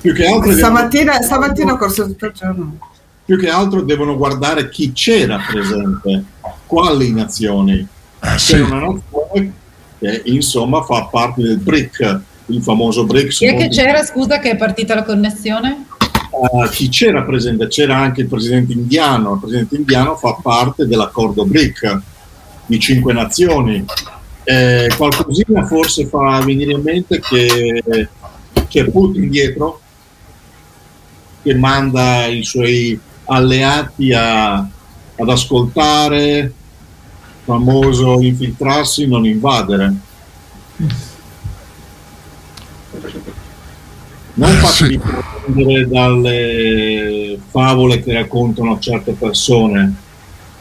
Più che altro stamattina, devono... stamattina ho corso tutto il giorno. Più che altro devono guardare chi c'era presente, quali nazioni. Eh, sì. C'è una nazione che insomma fa parte del BRIC, il famoso BRIC. Chi è che c'era, scusa, che è partita la connessione? Uh, chi c'era presente? C'era anche il presidente indiano, il presidente indiano fa parte dell'accordo BRIC di cinque nazioni eh, qualcosina forse fa venire in mente che c'è Putin dietro che manda i suoi alleati a, ad ascoltare, famoso infiltrarsi, non invadere. Non fatevi prendere dalle favole che raccontano certe persone,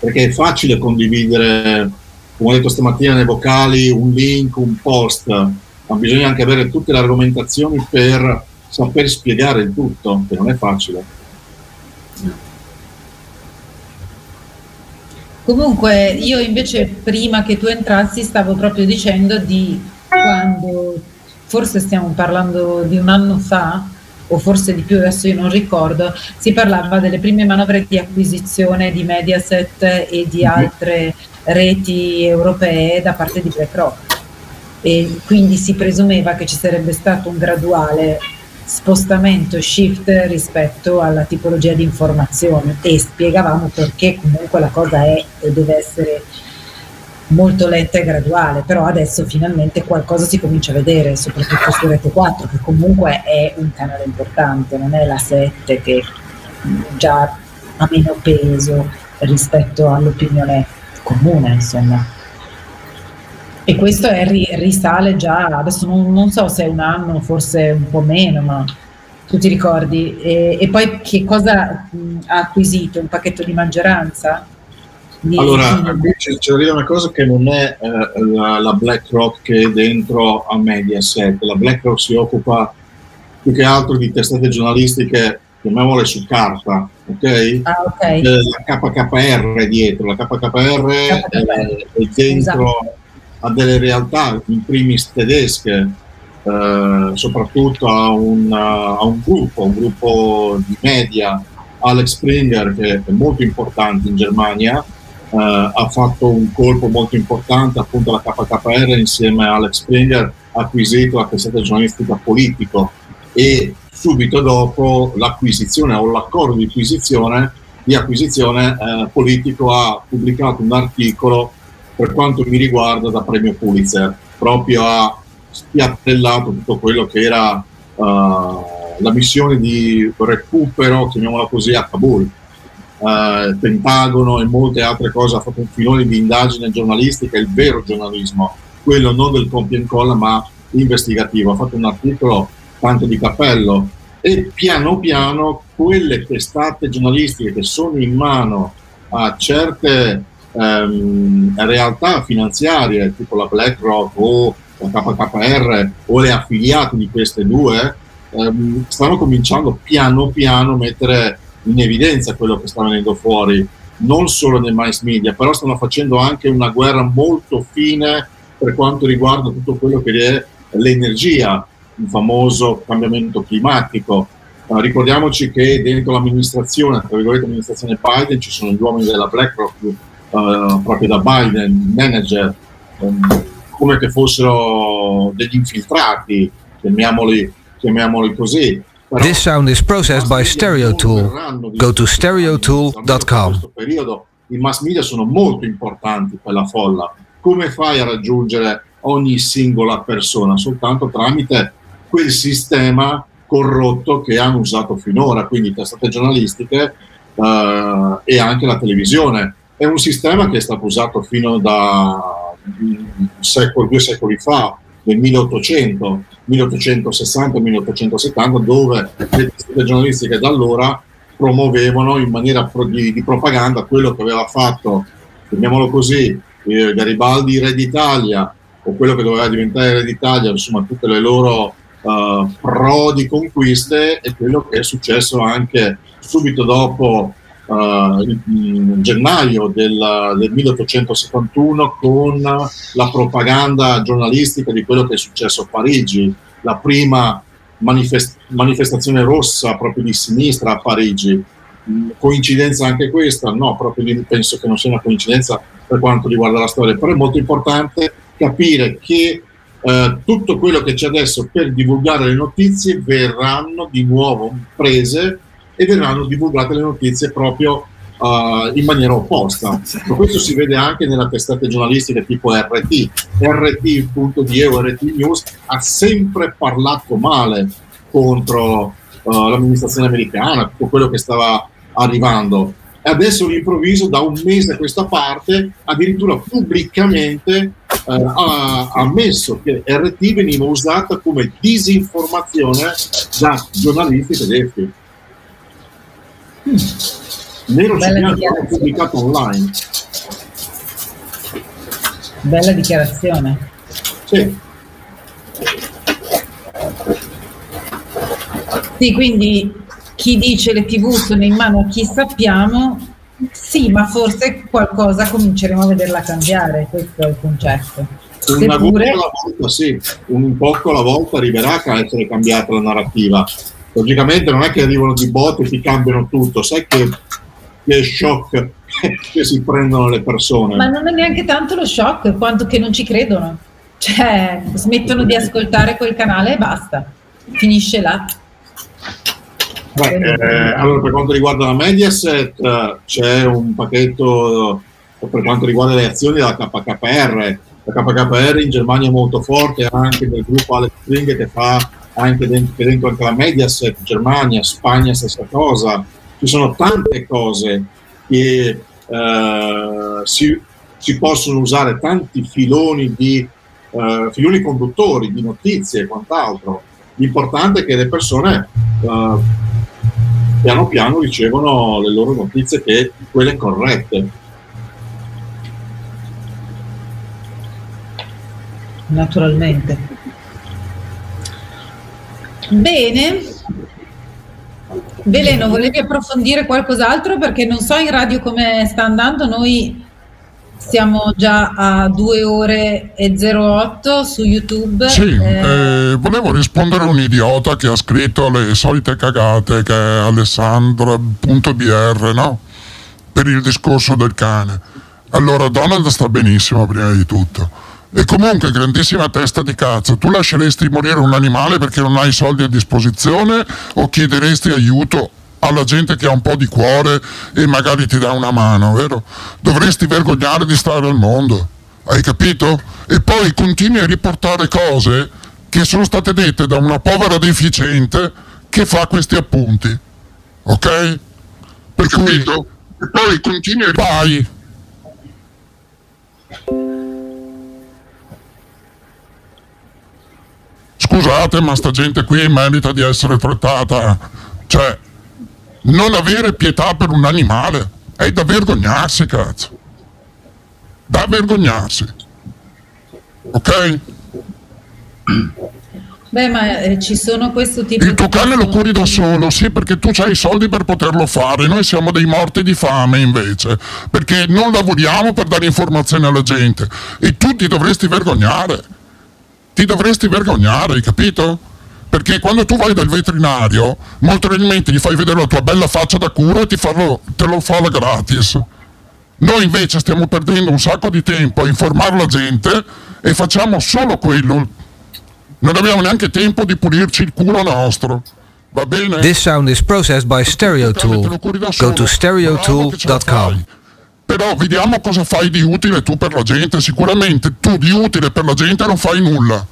perché è facile condividere come ho detto stamattina nei vocali, un link, un post, ma bisogna anche avere tutte le argomentazioni per saper spiegare il tutto, che non è facile. Comunque io invece prima che tu entrassi stavo proprio dicendo di quando, forse stiamo parlando di un anno fa, o forse di più, adesso io non ricordo, si parlava delle prime manovre di acquisizione di Mediaset e di mhm. altre reti europee da parte di BlackRock e quindi si presumeva che ci sarebbe stato un graduale spostamento shift rispetto alla tipologia di informazione e spiegavamo perché comunque la cosa è e deve essere molto lenta e graduale, però adesso finalmente qualcosa si comincia a vedere, soprattutto su Rete 4, che comunque è un canale importante, non è la 7 che già ha meno peso rispetto all'opinione comune, insomma. E questo è, risale già, adesso non, non, so se è un anno, forse un po' meno, ma tu ti ricordi. E, e poi che cosa mh, ha acquisito? Un pacchetto di maggioranza? Allora, qui c'è, c'è una cosa che non è eh, la, la BlackRock che è dentro a Mediaset. La BlackRock si occupa più che altro di testate giornalistiche chiamiamole su carta, ok? Ah, okay. La KKR dietro, la KKR è, è dentro esatto. a delle realtà, in primis tedesche, eh, soprattutto a un, a un, gruppo, un gruppo di media, Alex Springer, che è molto importante in Germania, ha fatto un colpo molto importante appunto alla KKR insieme a Alex Springer acquisito la testata giornalistica politico e subito dopo l'acquisizione o l'accordo di acquisizione, di acquisizione eh, politico ha pubblicato un articolo per quanto mi riguarda da premio Pulitzer, proprio ha spiattellato tutto quello che era uh, la missione di recupero, chiamiamola così, a Kabul. Uh, Pentagono e molte altre cose, ha fatto un filone di indagine giornalistica, il vero giornalismo, quello non del copia e incolla ma investigativo. Ha fatto un articolo tanto di cappello e piano piano quelle testate giornalistiche che sono in mano a certe um, realtà finanziarie tipo la BlackRock o la KKR o le affiliate di queste due um, stanno cominciando piano piano a mettere in evidenza quello che sta venendo fuori non solo nei mass media però stanno facendo anche una guerra molto fine per quanto riguarda tutto quello che è l'energia il famoso cambiamento climatico. Uh, ricordiamoci che dentro l'amministrazione, tra virgolette l'amministrazione Biden, ci sono gli uomini della BlackRock, uh, proprio da Biden, manager, um, come che fossero degli infiltrati, chiamiamoli, chiamiamoli così. This sound is processed by StereoTool. Go to stereotool.com. I mass media sono molto importanti per la folla. Come fai a raggiungere ogni singola persona? Soltanto tramite quel sistema corrotto che hanno usato finora, quindi testate giornalistiche eh, e anche la televisione. È un sistema che è stato usato fino da secolo, due secoli fa, nel 1800, 1860-1870, dove le testate giornalistiche da allora promuovevano in maniera pro, di, di, propaganda quello che aveva fatto, chiamiamolo così, eh, Garibaldi Re d'Italia o quello che doveva diventare Re d'Italia, insomma tutte le loro uh, pro di conquiste e quello che è successo anche subito dopo in gennaio del, del 1871 con la propaganda giornalistica di quello che è successo a Parigi, la prima manifest- manifestazione rossa proprio di sinistra a Parigi. Mm, coincidenza anche questa? No, proprio penso che non sia una coincidenza per quanto riguarda la storia, però è molto importante capire che eh, tutto quello che c'è adesso per divulgare le notizie verranno di nuovo prese e verranno divulgate le notizie proprio uh, in maniera opposta. Ma questo si vede anche nella testate giornalistica tipo RT. RT.de o RT News ha sempre parlato male contro uh, l'amministrazione americana, tutto quello che stava arrivando adesso all'improvviso da un mese a questa parte addirittura pubblicamente eh, ha ammesso che RT veniva usata come disinformazione da giornalisti tedeschi. Nero su bianco pubblicato online. Bella dichiarazione. Sì. Sì, quindi chi dice le tv sono in mano a chi sappiamo, sì, ma forse qualcosa cominceremo a vederla cambiare, questo è il concetto. Una Seppure... volta, sì, un poco alla volta arriverà a essere cambiata la narrativa. Logicamente non è che arrivano di botte e ti cambiano tutto, sai che, che shock che si prendono le persone. Ma non è neanche tanto lo shock quanto che non ci credono. Cioè, smettono di ascoltare quel canale e basta. Finisce là. Beh, eh, allora, per quanto riguarda la Mediaset, c'è un pacchetto per quanto riguarda le azioni della KKR. La KKR in Germania è molto forte, anche nel gruppo Alex Spring che fa anche dentro, anche la Mediaset, Germania, Spagna, stessa cosa. Ci sono tante cose che eh, si, si, possono usare, tanti filoni, di, eh, filoni conduttori di notizie e quant'altro. L'importante è che le persone uh, piano piano ricevono le loro notizie che quelle corrette. Naturalmente. Bene. Veleno, volevi approfondire qualcos'altro? Perché non so in radio come sta andando, noi siamo già a 2 ore e 08 su YouTube. Sì, eh... Eh, volevo rispondere a un idiota che ha scritto le solite cagate che è Alessandro.br, no? Per il discorso del cane. Allora, Donald sta benissimo prima di tutto. E comunque, grandissima testa di cazzo, tu lasceresti morire un animale perché non hai soldi a disposizione o chiederesti aiuto alla gente che ha un po' di cuore e magari ti dà una mano, vero? Dovresti vergognare di stare al mondo, hai capito? E poi continui a riportare cose che sono state dette da una povera deficiente che fa questi appunti, ok? Per cui, e poi continui a... Vai! Scusate, ma sta gente qui merita di essere trattata. Cioè, non avere pietà per un animale è da vergognarsi, cazzo. Da vergognarsi. Ok? Beh, ma eh, ci sono questo tipo Il tuo cane lo curi da solo, sì, perché tu hai i soldi per poterlo fare. Noi siamo dei morti di fame invece, perché non lavoriamo per dare informazioni alla gente. E tu ti dovresti vergognare. Ti dovresti vergognare, hai capito? Perché quando tu vai dal veterinario, molto probabilmente gli fai vedere la tua bella faccia da cura e ti farlo, te lo fa la gratis. Noi invece stiamo perdendo un sacco di tempo a informare la gente e facciamo solo quello. Non abbiamo neanche tempo di pulirci il culo nostro. Va bene? This sound is processed by StereoTool. Go to stereotool.com. Però vediamo cosa fai di utile tu per la gente. Sicuramente tu di utile per la gente non fai nulla.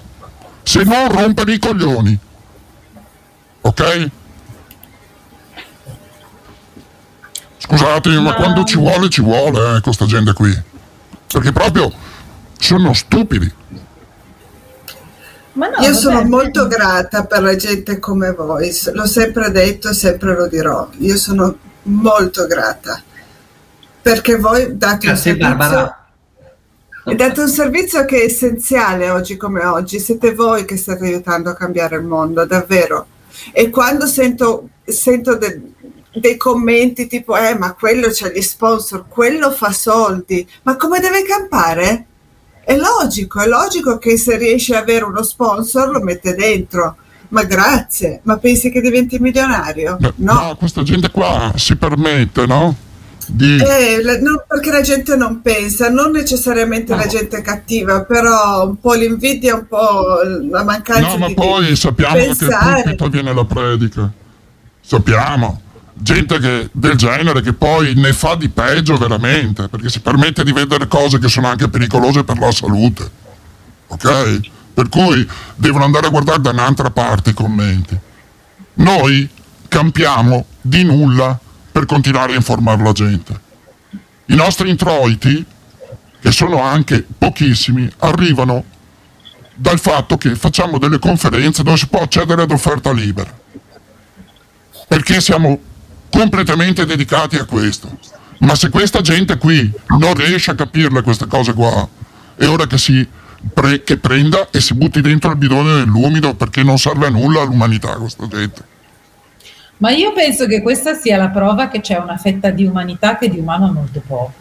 Se no rompere i coglioni. Ok? Scusatemi, ma quando ci vuole ci vuole, eh, questa gente qui. Perché proprio sono stupidi. No, Io sono molto grata per la gente come voi, l'ho sempre detto e sempre lo dirò. Io sono molto grata perché voi date Grazie, un servizio. Date un servizio che è essenziale oggi come oggi. Siete voi che state aiutando a cambiare il mondo, davvero. E quando sento, sento de, dei commenti tipo, eh, ma quello c'ha gli sponsor, quello fa soldi, ma come deve campare? È logico, è logico che se riesce ad avere uno sponsor lo mette dentro. Ma grazie, ma pensi che diventi milionario? No, no questa gente qua si permette, no? Di... Eh, la, no, perché la gente non pensa, non necessariamente no. la gente è cattiva, però un po' l'invidia, un po' la mancanza no, ma di poi sappiamo pensare. che poi viene la predica. Sappiamo gente che, del genere che poi ne fa di peggio veramente, perché si permette di vedere cose che sono anche pericolose per la salute. Ok? Per cui devono andare a guardare da un'altra parte i commenti. Noi campiamo di nulla per continuare a informare la gente. I nostri introiti, che sono anche pochissimi, arrivano dal fatto che facciamo delle conferenze dove si può accedere ad offerta libera. Perché siamo completamente dedicati a questo. Ma se questa gente qui non riesce a capirle queste cose qua, è ora che si pre- che prenda e si butti dentro il bidone dell'umido perché non serve a nulla all'umanità questa gente. Ma io penso che questa sia la prova che c'è una fetta di umanità che di umano ha molto poco.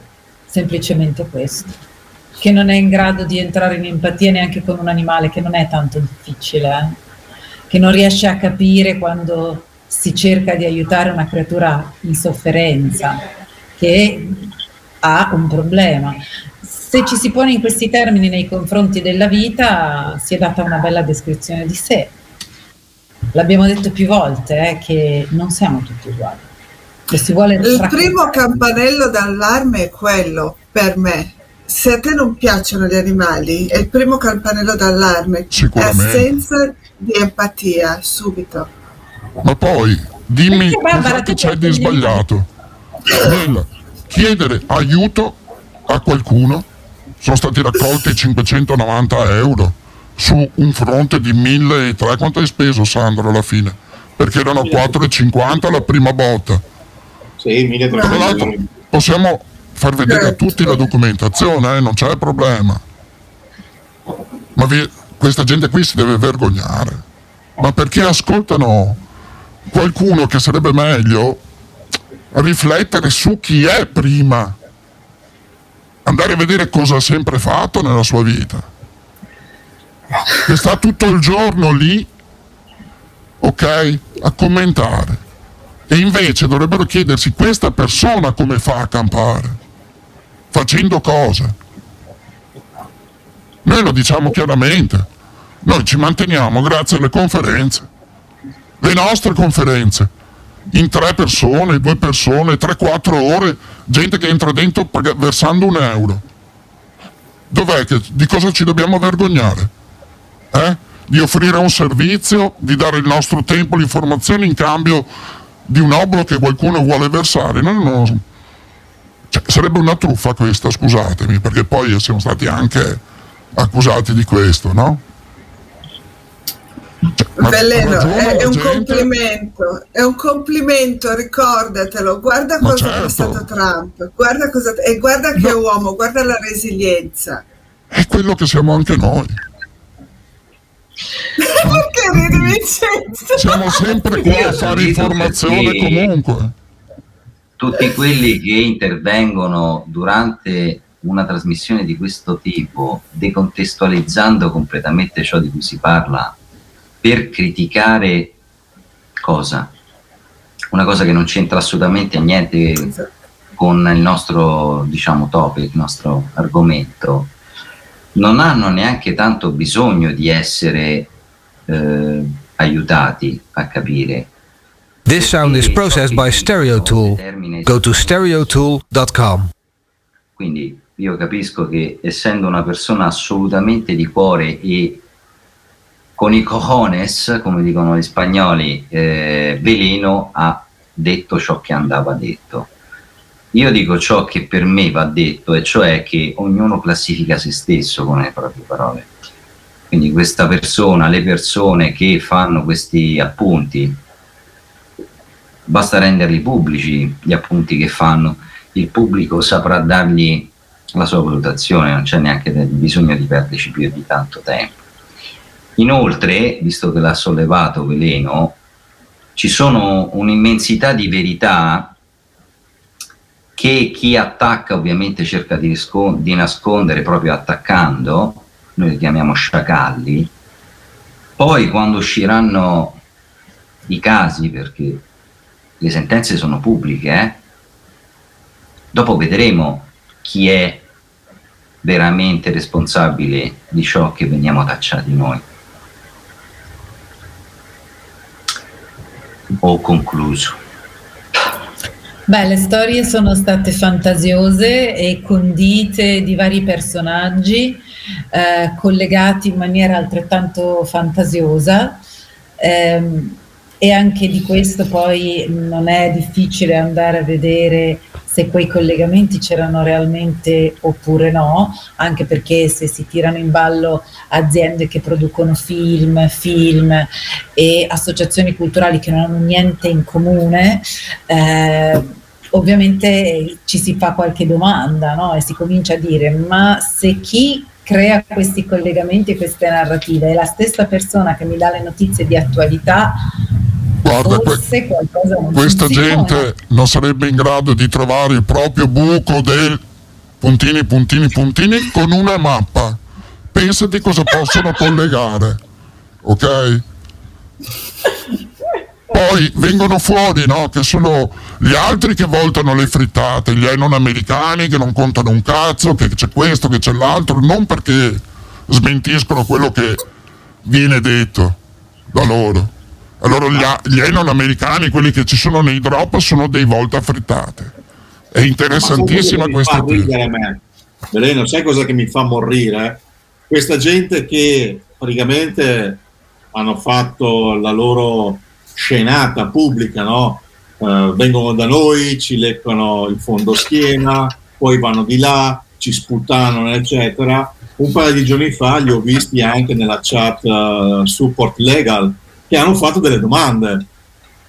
Semplicemente questo. Che non è in grado di entrare in empatia neanche con un animale, che non è tanto difficile, eh? che non riesce a capire quando si cerca di aiutare una creatura in sofferenza che ha un problema. Se ci si pone in questi termini nei confronti della vita, si è data una bella descrizione di sé. L'abbiamo detto più volte eh, che non siamo tutti uguali. Il primo campanello d'allarme è quello per me. Se a te non piacciono gli animali, è il primo campanello d'allarme. È assenza di empatia, subito. Ma poi dimmi cosa che c'è di sbagliato nel chiedere aiuto a qualcuno. Sono stati raccolti 590 euro su un fronte di 1.300. Quanto hai speso Sandro alla fine? Perché erano 4,50 la prima botta. Sì, 1.300. Tra l'altro possiamo far vedere a tutti la documentazione, eh? non c'è problema. Ma vi, questa gente qui si deve vergognare. Ma perché ascoltano qualcuno che sarebbe meglio riflettere su chi è prima, andare a vedere cosa ha sempre fatto nella sua vita, che sta tutto il giorno lì, ok, a commentare. E invece dovrebbero chiedersi questa persona come fa a campare, facendo cosa. Noi lo diciamo chiaramente. Noi ci manteniamo grazie alle conferenze, le nostre conferenze, in tre persone, due persone, tre, quattro ore, gente che entra dentro versando un euro. Dov'è che, di cosa ci dobbiamo vergognare? Eh? Di offrire un servizio, di dare il nostro tempo, l'informazione in cambio di un obolo che qualcuno vuole versare. No, no, cioè, sarebbe una truffa questa, scusatemi, perché poi siamo stati anche accusati di questo, no? Cioè, Veleno, è, è, un gente... complimento, è un complimento, ricordatelo. Guarda ma cosa certo. è stato Trump, guarda cosa, e guarda che no. uomo, guarda la resilienza. È quello che siamo anche noi. Perché ridi Vincenzo? Siamo sempre qui a fare informazione comunque. Tutti quelli che intervengono durante una trasmissione di questo tipo, decontestualizzando completamente ciò di cui si parla, per criticare cosa? Una cosa che non c'entra assolutamente niente con il nostro, diciamo, topic, il nostro argomento, non hanno neanche tanto bisogno di essere eh, aiutati a capire. This sound is processed by StereoTool. Go to stereotool.com. Quindi io capisco che essendo una persona assolutamente di cuore e con i cojones, come dicono gli spagnoli, eh, Veleno ha detto ciò che andava detto. Io dico ciò che per me va detto, e cioè che ognuno classifica se stesso con le proprie parole. Quindi questa persona, le persone che fanno questi appunti, basta renderli pubblici gli appunti che fanno, il pubblico saprà dargli la sua valutazione, non c'è neanche bisogno di perderci più di tanto tempo. Inoltre, visto che l'ha sollevato Veleno, ci sono un'immensità di verità che chi attacca ovviamente cerca di, riscon- di nascondere proprio attaccando, noi li chiamiamo sciacalli, poi quando usciranno i casi, perché le sentenze sono pubbliche, eh, dopo vedremo chi è veramente responsabile di ciò che veniamo tacciati noi. Ho concluso. Beh, le storie sono state fantasiose e condite di vari personaggi, eh, collegati in maniera altrettanto fantasiosa. Eh, e anche di questo poi non è difficile andare a vedere se quei collegamenti c'erano realmente oppure no, anche perché se si tirano in ballo aziende che producono film, film e associazioni culturali che non hanno niente in comune, eh, ovviamente ci si fa qualche domanda no? e si comincia a dire ma se chi crea questi collegamenti e queste narrative è la stessa persona che mi dà le notizie di attualità Guarda, que- questa gente non sarebbe in grado di trovare il proprio buco del puntini, puntini, puntini con una mappa. Pensati cosa possono collegare, ok? Poi vengono fuori, no? Che sono gli altri che voltano le frittate, gli non americani che non contano un cazzo, che c'è questo, che c'è l'altro, non perché smentiscono quello che viene detto da loro allora gli, gli non americani, quelli che ci sono nei drop, sono dei volta frittate. È interessantissima questa cosa. Veleno, sai cosa che mi fa morire? Questa gente che praticamente hanno fatto la loro scenata pubblica, no? Uh, vengono da noi, ci leccano il fondo schiena, poi vanno di là, ci sputtanano, eccetera. Un paio di giorni fa li ho visti anche nella chat uh, support legal che hanno fatto delle domande.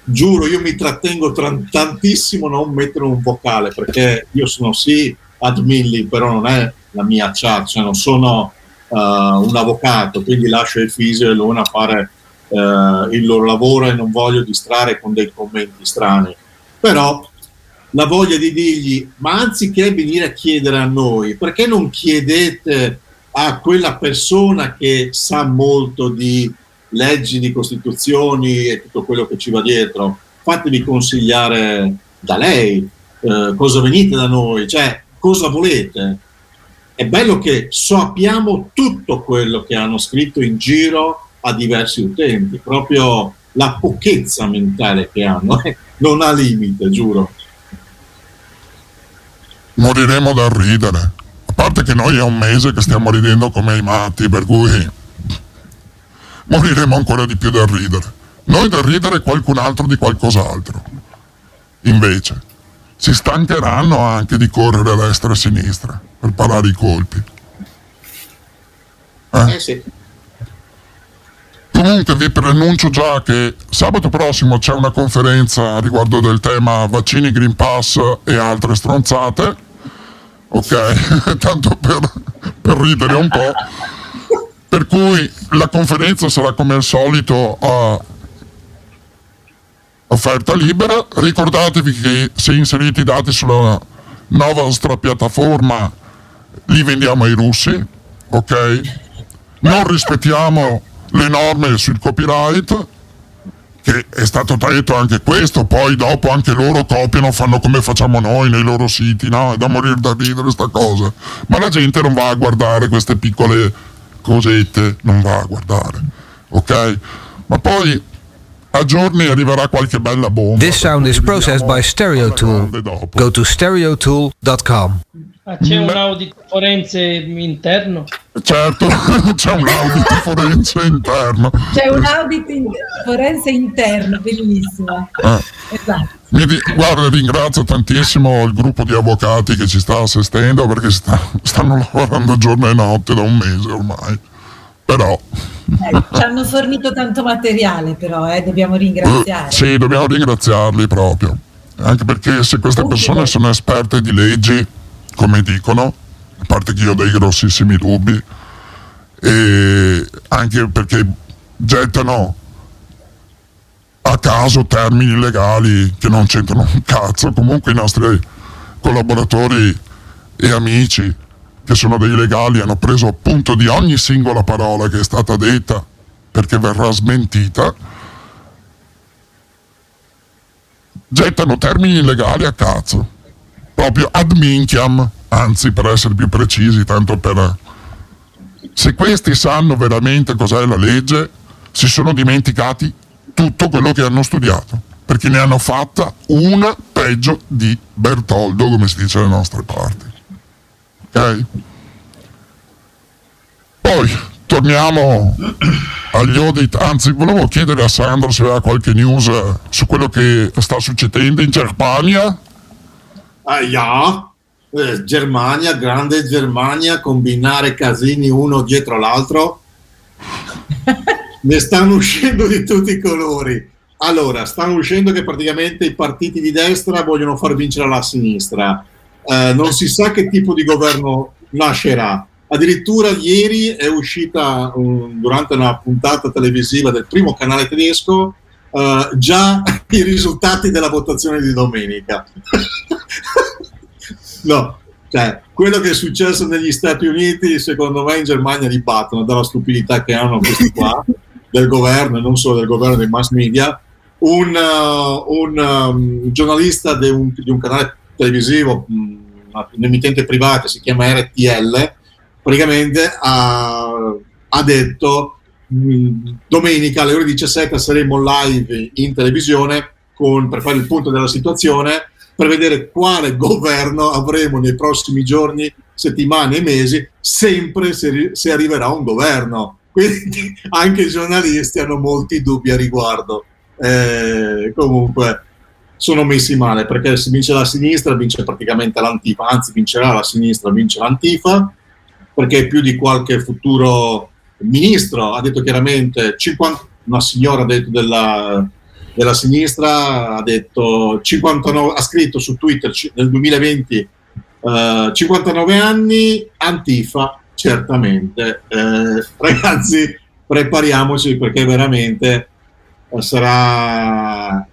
Giuro, io mi trattengo tra- tantissimo non mettere un vocale perché io sono sì admin lì, però non è la mia chat, cioè non sono uh, un avvocato, quindi lascio il fisio e l'una a fare uh, il loro lavoro e non voglio distrarre con dei commenti strani. Però la voglia di dirgli, ma anziché venire a chiedere a noi, perché non chiedete a quella persona che sa molto di leggi di costituzioni e tutto quello che ci va dietro, fatevi consigliare da lei, eh, cosa venite da noi, cioè cosa volete. è bello che sappiamo tutto quello che hanno scritto in giro a diversi utenti, proprio la pochezza mentale che hanno, eh, non ha limite, giuro. Moriremo da ridere. A parte che noi è un mese che stiamo ridendo come i matti, per cui moriremo ancora di più da ridere. Noi da ridere qualcun altro di qualcos'altro. Invece, si stancheranno anche di correre a destra e a sinistra per parare i colpi. Eh? eh sì. Comunque vi preannuncio già che sabato prossimo c'è una conferenza riguardo del tema vaccini, Green Pass e altre stronzate. Ok, tanto per, per ridere un po'. Per cui la conferenza sarà come al solito a offerta libera. Ricordatevi che se inserite i dati sulla nostra piattaforma li vendiamo ai russi, ok? Non rispettiamo le norme sul copyright, che è stato detto anche questo, poi dopo anche loro copiano, fanno come facciamo noi nei loro siti, no? È da morire da ridere sta cosa. Ma la gente non va a guardare queste piccole cosette, non va a guardare, ok? Ma poi a giorni arriverà qualche bella bomba. This sound is processed by Stereotool. Go to stereotool.com. Ah, c'è un audit forense interno? Certo, c'è un audit forense interno. C'è un audit in- forense interno, bellissimo. Eh. Esatto. Di- guarda, ringrazio tantissimo il gruppo di avvocati che ci sta assistendo perché sta- stanno lavorando giorno e notte da un mese ormai. Però... Eh, ci hanno fornito tanto materiale, però, eh, dobbiamo ringraziare. sì, dobbiamo ringraziarli proprio. Anche perché se queste persone sono esperte di leggi come dicono, a parte che io ho dei grossissimi dubbi, e anche perché gettano a caso termini legali che non c'entrano un cazzo. Comunque i nostri collaboratori e amici che sono dei legali hanno preso appunto di ogni singola parola che è stata detta perché verrà smentita. Gettano termini legali a cazzo proprio ad minchiam, anzi per essere più precisi, tanto per... Se questi sanno veramente cos'è la legge, si sono dimenticati tutto quello che hanno studiato, perché ne hanno fatta una peggio di Bertoldo, come si dice dalle nostre parti. Ok? Poi torniamo agli audit, anzi volevo chiedere a Sandro se aveva qualche news su quello che sta succedendo in Germania Ah, ja, eh, Germania, grande Germania, combinare casini uno dietro l'altro. ne stanno uscendo di tutti i colori. Allora, stanno uscendo che praticamente i partiti di destra vogliono far vincere la sinistra. Eh, non si sa che tipo di governo nascerà. Addirittura ieri è uscita um, durante una puntata televisiva del primo canale tedesco uh, già i risultati della votazione di domenica. no, cioè, quello che è successo negli Stati Uniti, secondo me in Germania li battono dalla stupidità che hanno questi qua, del governo e non solo del governo dei mass media. Un, uh, un um, giornalista di un, di un, canale televisivo, um, un'emittente privata, si chiama RTL, praticamente ha, ha detto domenica alle ore 17 saremo live in televisione con, per fare il punto della situazione, per vedere quale governo avremo nei prossimi giorni, settimane e mesi, sempre se, se arriverà un governo. Quindi anche i giornalisti hanno molti dubbi a riguardo. Eh, comunque sono messi male perché se vince la sinistra vince praticamente l'antifa, anzi vincerà la sinistra, vince l'antifa, perché più di qualche futuro ministro. Ha detto chiaramente, 50, una signora ha detto della, della sinistra, ha detto 59, ha scritto su Twitter nel 2020 uh, 59 anni, Antifa, certamente. Eh, ragazzi, prepariamoci perché veramente eh, sarà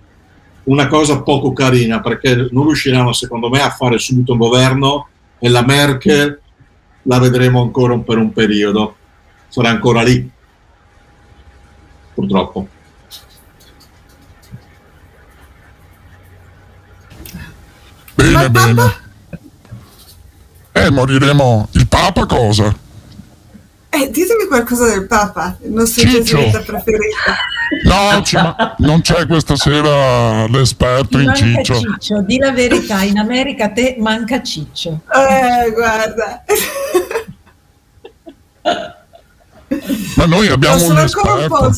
una cosa poco carina perché non riusciranno secondo me a fare subito un governo e la Merkel la vedremo ancora per un periodo sarà ancora lì, purtroppo. Bene, bene. Eh, moriremo, il Papa cosa? Eh, ditemi qualcosa del Papa, il nostro gesuita preferito. No, ci ma- non c'è questa sera l'esperto in ciccio. Ciccio, di la verità, in America a te manca Ciccio. Eh, guarda. Ma noi abbiamo un esperto.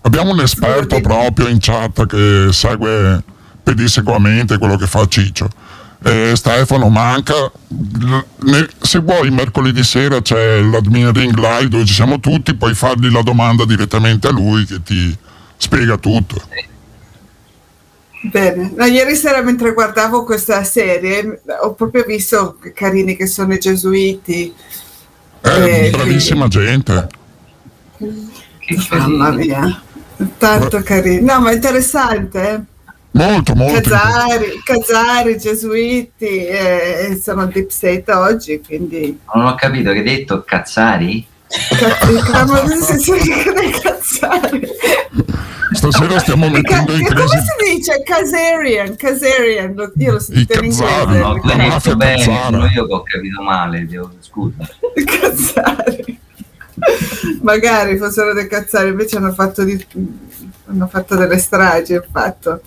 Abbiamo un esperto proprio in chat che segue pedissequamente quello che fa Ciccio. E Stefano manca. Se vuoi, mercoledì sera c'è l'admin ring live dove ci siamo tutti, puoi fargli la domanda direttamente a lui che ti spiega tutto. Bene, no, ieri sera mentre guardavo questa serie ho proprio visto che carini che sono i gesuiti. È Eh, bravissima gente. Mamma mia, tanto carino. No, ma interessante. Molto, molto. Casari, Casari, gesuiti, eh, sono deep state oggi, quindi Non ho capito che hai detto cazzari? cazzari. Stasera stiamo mettendo in che come crisi si dice? Casarian, Casarian, io lo sentito in cazzari, inglese. No, tu hai detto bene, sono io che ho capito male, devo- scusa. Cazzari. Magari fossero dei cazzari, invece hanno fatto, di- hanno fatto delle stragi, hanno fatto.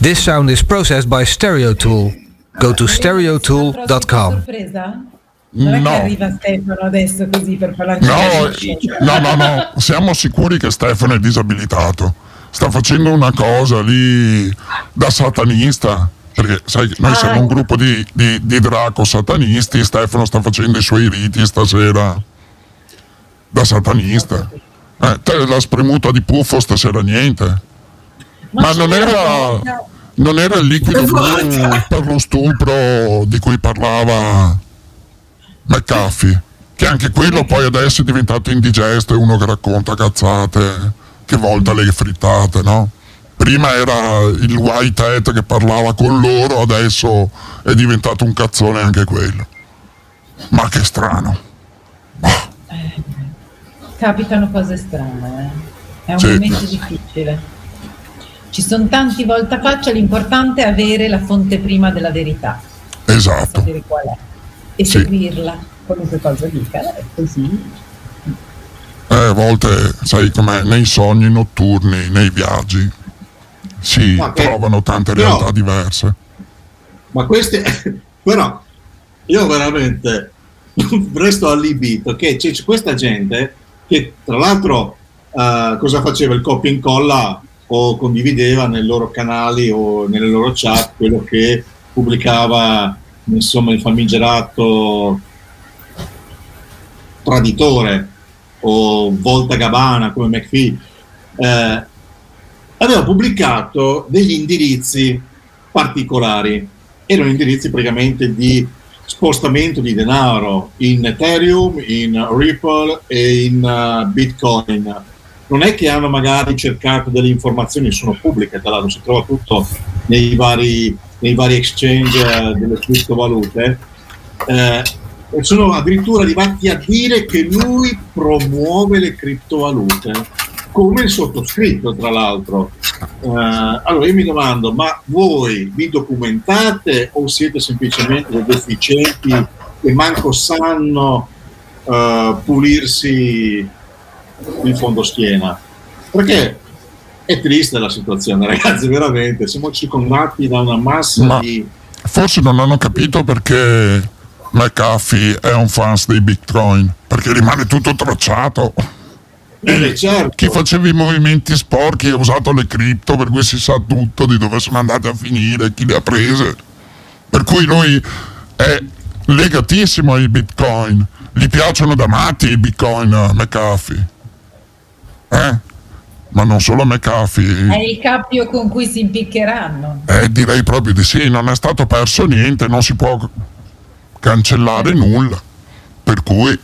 This sound is processed by Stereo Tool. Go to stereotool.com. sorpresa? Non è che No. arriva Stefano adesso così per parlare di No, no, no, no, siamo sicuri che Stefano è disabilitato. Sta facendo una cosa lì da satanista. Perché sai, noi Ah, siamo un ecco. gruppo di, di, di draco satanisti. Stefano sta facendo i suoi riti stasera da satanista. Eh, te la spremuta di puffo stasera niente. Ma non c'era era, non era il liquido blu per lo stupro di cui parlava McAfee, che anche quello poi adesso è diventato indigesto, è uno che racconta cazzate, che volta le frittate, no? Prima era il white hat che parlava con loro, adesso è diventato un cazzone anche quello. Ma che strano. Capitano cose strane, eh. è un Sì. momento difficile. Ci sono tanti voltafaccia, l'importante è avere la fonte prima della verità, Esatto. sapere qual è e Sì. seguirla, qualunque cosa dica, è così. Eh, a volte, sai com'è, nei sogni notturni, nei viaggi, si Ma che- trovano tante però- realtà diverse. Ma queste, però, io veramente resto allibito che c'è c'è questa gente che tra l'altro eh, cosa faceva il copia e incolla o condivideva nei loro canali o nelle loro chat quello che pubblicava insomma il famigerato traditore o volta gabana come McPhee eh, aveva pubblicato degli indirizzi particolari erano indirizzi praticamente di spostamento di denaro in Ethereum, in Ripple e in uh, Bitcoin. Non è che hanno magari cercato delle informazioni, sono pubbliche, tra l'altro si trova tutto nei vari, nei vari exchange eh, delle criptovalute. Eh, sono addirittura arrivati a dire che lui promuove le criptovalute, come il sottoscritto, tra l'altro. Eh, allora io mi domando, ma voi vi documentate o siete semplicemente dei deficienti che manco sanno eh, pulirsi il fondoschiena? Perché è triste la situazione, ragazzi, veramente. Siamo circondati da una massa Ma- di... Forse non hanno capito perché McAfee è un fans dei Bitcoin, perché rimane tutto tracciato. Eh, certo. Chi faceva i movimenti sporchi ha usato le cripto, per cui si sa tutto di dove sono andate a finire, chi le ha prese. Per cui lui è legatissimo ai bitcoin. Gli piacciono da matti i bitcoin a McAfee. Eh? Ma non solo a McAfee. È il cappio con cui si impiccheranno. Eh, direi proprio di sì, non è stato perso niente, non si può cancellare nulla. Per cui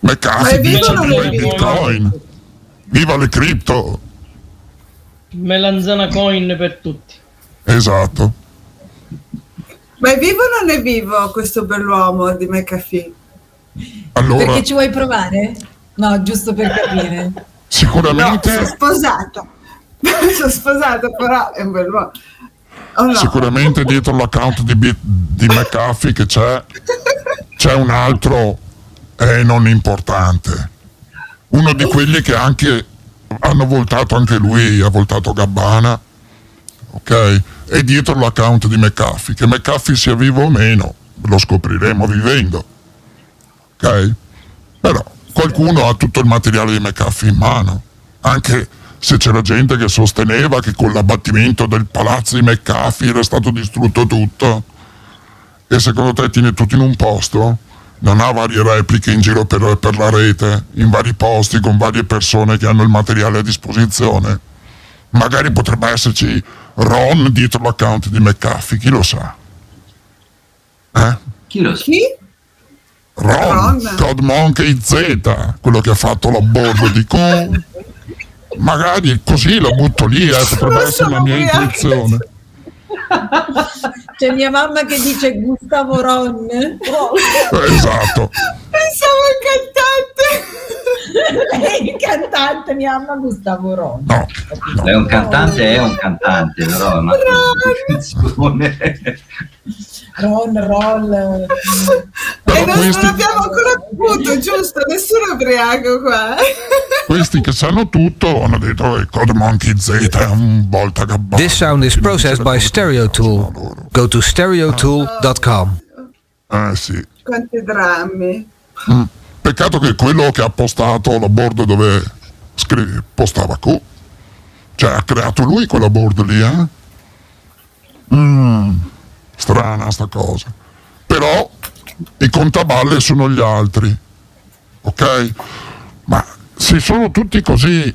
McAfee è vivo dice viva il bitcoin, viva le cripto, Melanzana coin per tutti. esatto. Ma è vivo o non è vivo questo bell'uomo di McAfee? Allora, Perché ci vuoi provare? No, giusto per capire. No, sicuramente, sono sposato. sono sposato, però è un bell'uomo. Oh no. sicuramente dietro l'account di, Bit- di McAfee che c'è c'è un altro eh, non importante, uno di quelli che anche hanno voltato anche lui, ha voltato Gabbana, ok? E dietro l'account di McAfee, che McAfee sia vivo o meno, lo scopriremo vivendo, ok? Però qualcuno ha tutto il materiale di McAfee in mano, anche se c'era gente che sosteneva che con l'abbattimento del palazzo di McAfee era stato distrutto tutto. E secondo te tiene tutto in un posto? Non ha varie repliche in giro per, per la rete, in vari posti, con varie persone che hanno il materiale a disposizione? Magari potrebbe esserci Ron dietro l'account di McAfee, chi lo sa? Eh? Chi lo sa? Chi? Ron, Ron. Code Monkey Z, quello che ha fatto la bordo di Q. Magari così lo butto lì, eh, potrebbe essere la mia intuizione. C'è mia mamma che dice Gustavo Ron. Esatto. Pensavo al cantante. Lei il cantante, mia mamma Gustavo Ron. No, no. È un cantante, è un cantante, però. Ma... Ron, roll. E non questi... l'abbiamo ancora avuto, giusto? Nessuno ubriaco qua. questi che sanno tutto hanno detto che Code Monkey Z è un volta gabbano. This sound is processed by Stereo Tool. Go to stereotool.com. Eh sì. Quanti drammi. Mm. Peccato che quello che ha postato la board dove scrive, postava Q. Cioè ha creato lui quella board lì, eh? Mm strana sta cosa. Però i contaballe sono gli altri, ok? Ma se sono tutti così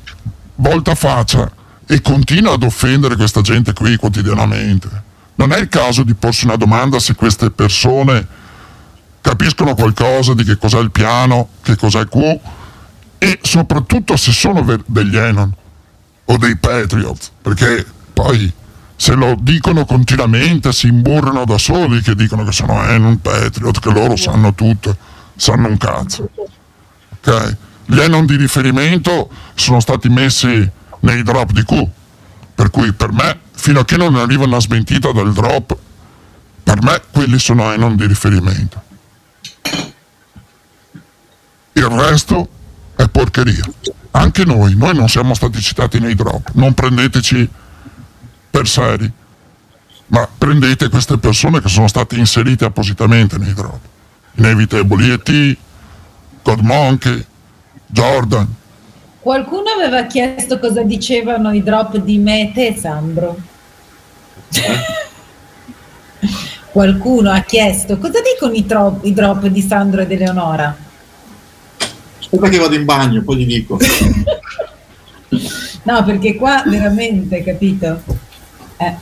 volta faccia e continua ad offendere questa gente qui quotidianamente, non è il caso di porsi una domanda se queste persone capiscono qualcosa di che cos'è il piano, che cos'è Q e soprattutto se sono degli Enon o dei Patriots, perché poi se lo dicono continuamente, si imburrano da soli che dicono che sono Enon Patriot, che loro sanno tutto, sanno un cazzo. Okay? Gli Enon di riferimento sono stati messi nei drop di Q, per cui per me, fino a che non arriva una smentita del drop, per me quelli sono Enon di riferimento. Il resto è porcheria. Anche noi, noi non siamo stati citati nei drop, non prendeteci per seri, ma prendete queste persone che sono state inserite appositamente nei drop. Inevitable E.T., God Monkey, Jordan. Qualcuno aveva chiesto cosa dicevano i drop di Mete e Sandro. Qualcuno ha chiesto cosa dicono i, tro- i drop di Sandro ed Eleonora. Aspetta che vado in bagno, poi gli dico. no, perché qua veramente, capito? Eh,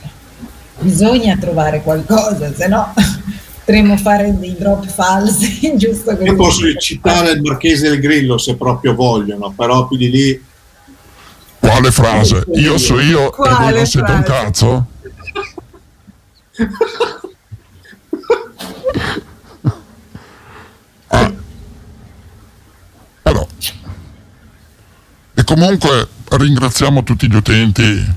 bisogna trovare qualcosa, se no potremmo fare dei drop falsi, giusto Io posso citare il Marchese del Grillo se proprio vogliono, però più di lì... Quale frase? Io so io Quale e voi non siete un cazzo? ah. Allora. E comunque ringraziamo tutti gli utenti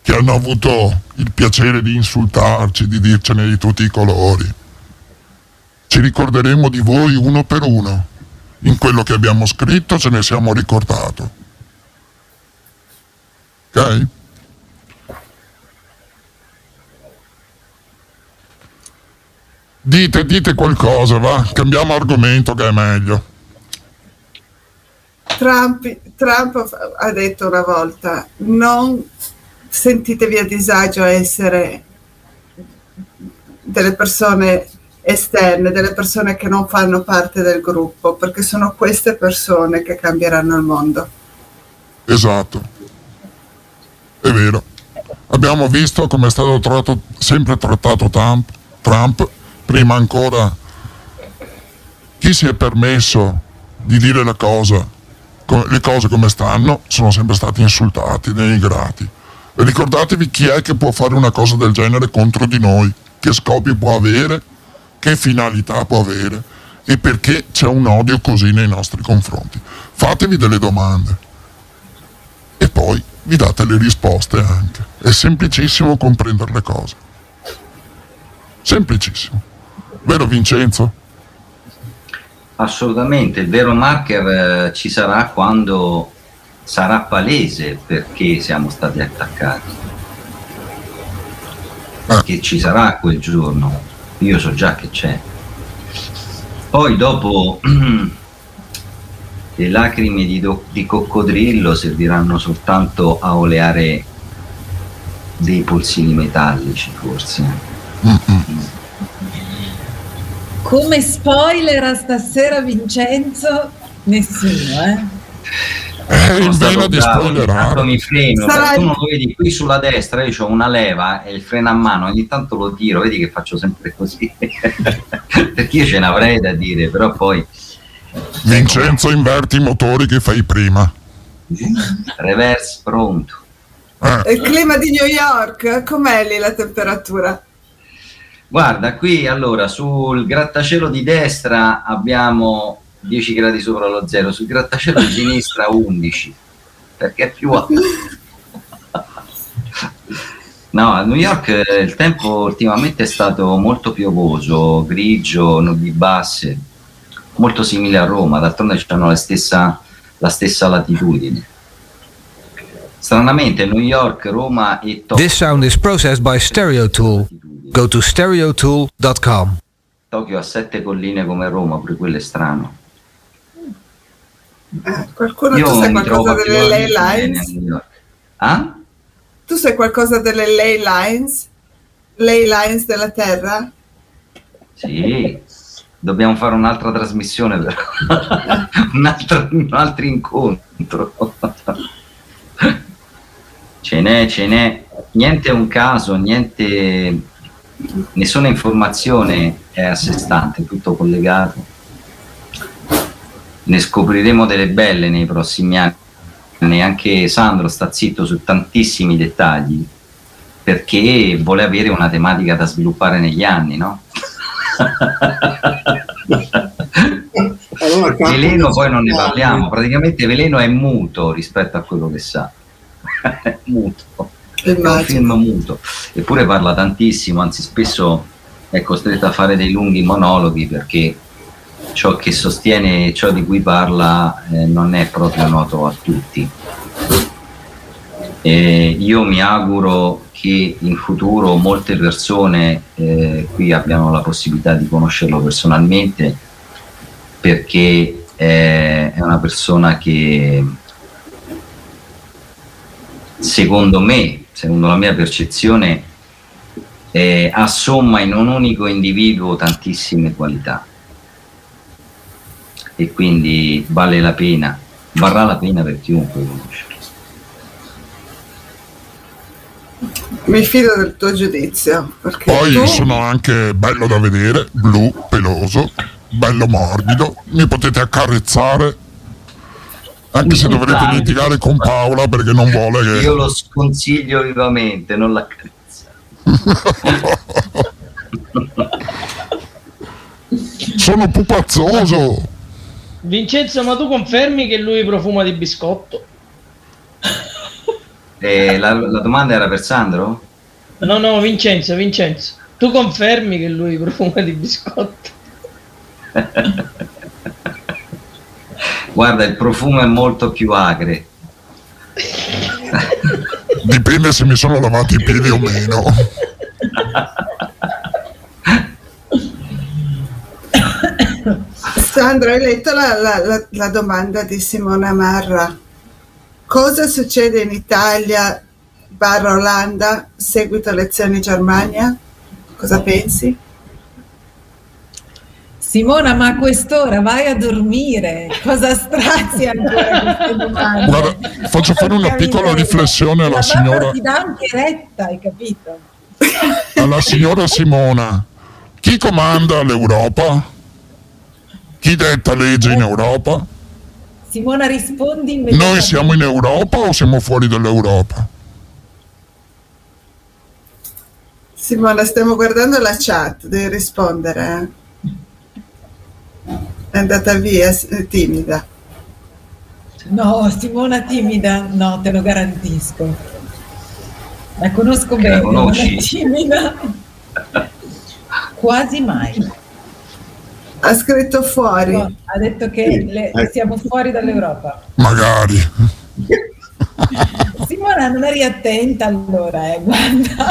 che hanno avuto il piacere di insultarci, di dircene di tutti i colori. Ci ricorderemo di voi uno per uno. In quello che abbiamo scritto ce ne siamo ricordato. Ok? Dite, dite qualcosa, va? Cambiamo argomento che è meglio. Trump, Trump ha detto una volta, non sentitevi a disagio a essere delle persone esterne, delle persone che non fanno parte del gruppo, perché sono queste persone che cambieranno il mondo. Esatto, è vero. Abbiamo visto come è stato trattato, sempre trattato Trump, Trump, prima ancora chi si è permesso di dire la cosa, le cose come stanno, sono sempre stati insultati, denigrati. Ricordatevi chi è che può fare una cosa del genere contro di noi, che scopi può avere, che finalità può avere e perché c'è un odio così nei nostri confronti. Fatevi delle domande e poi vi date le risposte anche. È semplicissimo comprendere le cose. Semplicissimo. Vero Vincenzo? Assolutamente, il vero marker eh, ci sarà quando sarà palese perché siamo stati attaccati. Che ci sarà quel giorno, io so già che c'è. Poi dopo le lacrime di, do- di coccodrillo serviranno soltanto a oleare dei polsini metallici, forse. Come spoiler a stasera, Vincenzo? Nessuno, eh? Eh, in vena di spoilerare. mi freno, Sarà- tu non lo vedi qui sulla destra, io ho una leva e il freno a mano, ogni tanto lo tiro, vedi che faccio sempre così. Perché io ce ne avrei da dire, però poi Vincenzo inverti i motori che fai prima. reverse pronto. Eh, Il clima di New York, com'è lì la temperatura? Guarda, qui allora sul grattacielo di destra abbiamo 10 gradi sopra lo zero, sul grattacielo di sinistra 11, perché è più alto. No, a New York eh, il tempo ultimamente è stato molto piovoso, grigio, nubi basse, molto simile a Roma, d'altronde hanno la stessa, la stessa latitudine. Stranamente New York, Roma e Tokyo. This sound is processed by Stereo Tool. Go to stereotool.com. Tokyo ha sette colline come Roma, pure quello è strano. Eh, qualcuno, Io tu sai qualcosa delle ley lines? Ah? Tu sai qualcosa delle ley lines? Ley lines della Terra? Sì, dobbiamo fare un'altra trasmissione però. un, altro, un altro incontro. ce n'è, ce n'è. Niente è un caso, niente, nessuna informazione è a sé stante, è tutto collegato. Ne scopriremo delle belle nei prossimi anni. Anche Sandro sta zitto su tantissimi dettagli perché vuole avere una tematica da sviluppare negli anni, no? Allora, Veleno poi non ne parliamo, praticamente Veleno è muto rispetto a quello che sa. È muto, è un film muto, eppure parla tantissimo, anzi spesso è costretto a fare dei lunghi monologhi perché ciò che sostiene e ciò di cui parla eh, non è proprio noto a tutti. E io mi auguro che in futuro molte persone eh, qui abbiano la possibilità di conoscerlo personalmente perché è, è una persona che secondo me, secondo la mia percezione, eh, assomma in un unico individuo tantissime qualità e quindi vale la pena, varrà la pena per chiunque conoscerlo. Mi fido del tuo giudizio. Perché Poi tu... sono anche bello da vedere, blu, peloso, bello morbido, mi potete accarezzare. Anche se dovrete litigare con Paola perché non vuole Io che... lo sconsiglio vivamente, non l'accarezza. Sono pupazzoso! Vincenzo, ma tu confermi che lui profuma di biscotto? Eh, la, la domanda era per Sandro? No, no, Vincenzo, Vincenzo. Tu confermi che lui profuma di biscotto? Guarda, il profumo è molto più acre. Dipende se mi sono lavato i piedi o meno. Sandro, hai letto la, la- la- la domanda di Simona Marra? Cosa succede in Italia barra Olanda seguito elezioni Germania? Cosa pensi? Simona, ma a quest'ora vai a dormire. Cosa strazi ancora queste domande? Guarda, faccio fare una piccola riflessione alla La signora, ti dà anche retta, hai capito? alla signora Simona. Chi comanda l'Europa? Chi detta legge in Europa? Simona, rispondi immediatamente. Noi siamo in Europa o siamo fuori dall'Europa? Simona, stiamo guardando la chat, devi rispondere. Eh. È andata via, è timida. No, Simona timida, no, te lo garantisco. La conosco bene, non è timida. Quasi mai. Ha scritto fuori. No, ha detto che sì. le, eh. siamo fuori dall'Europa. Magari. Simona, non eri attenta allora, eh, guarda.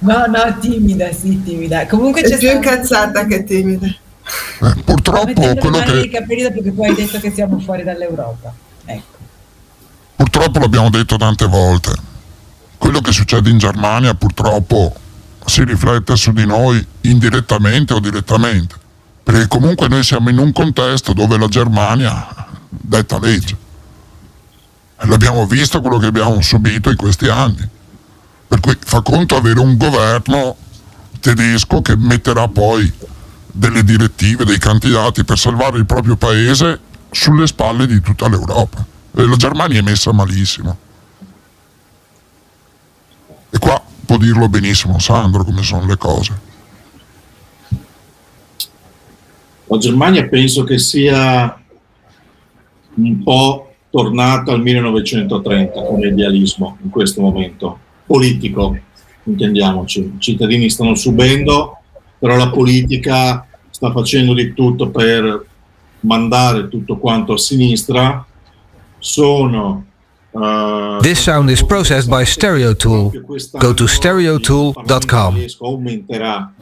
No, no, timida, sì, timida. Comunque c'è più incazzata che timida. Eh, purtroppo quello che... dopo che poi hai detto che siamo fuori dall'Europa. Ecco. Purtroppo l'abbiamo detto tante volte. Quello che succede in Germania purtroppo si riflette su di noi indirettamente o direttamente. Perché comunque noi siamo in un contesto dove la Germania detta legge. E l'abbiamo visto quello che abbiamo subito in questi anni. Per cui fa conto avere un governo tedesco che metterà poi delle direttive, dei candidati per salvare il proprio paese sulle spalle di tutta l'Europa. E la Germania è messa malissimo. E qua può dirlo benissimo Sandro come sono le cose. La Germania penso che sia un po' tornata al 1930 come idealismo in questo momento, politico, intendiamoci. I cittadini stanno subendo, però la politica sta facendo di tutto per mandare tutto quanto a sinistra. Sono Uh, This sound is processed by Stereotool. Go to stereotool.com. Aumenterà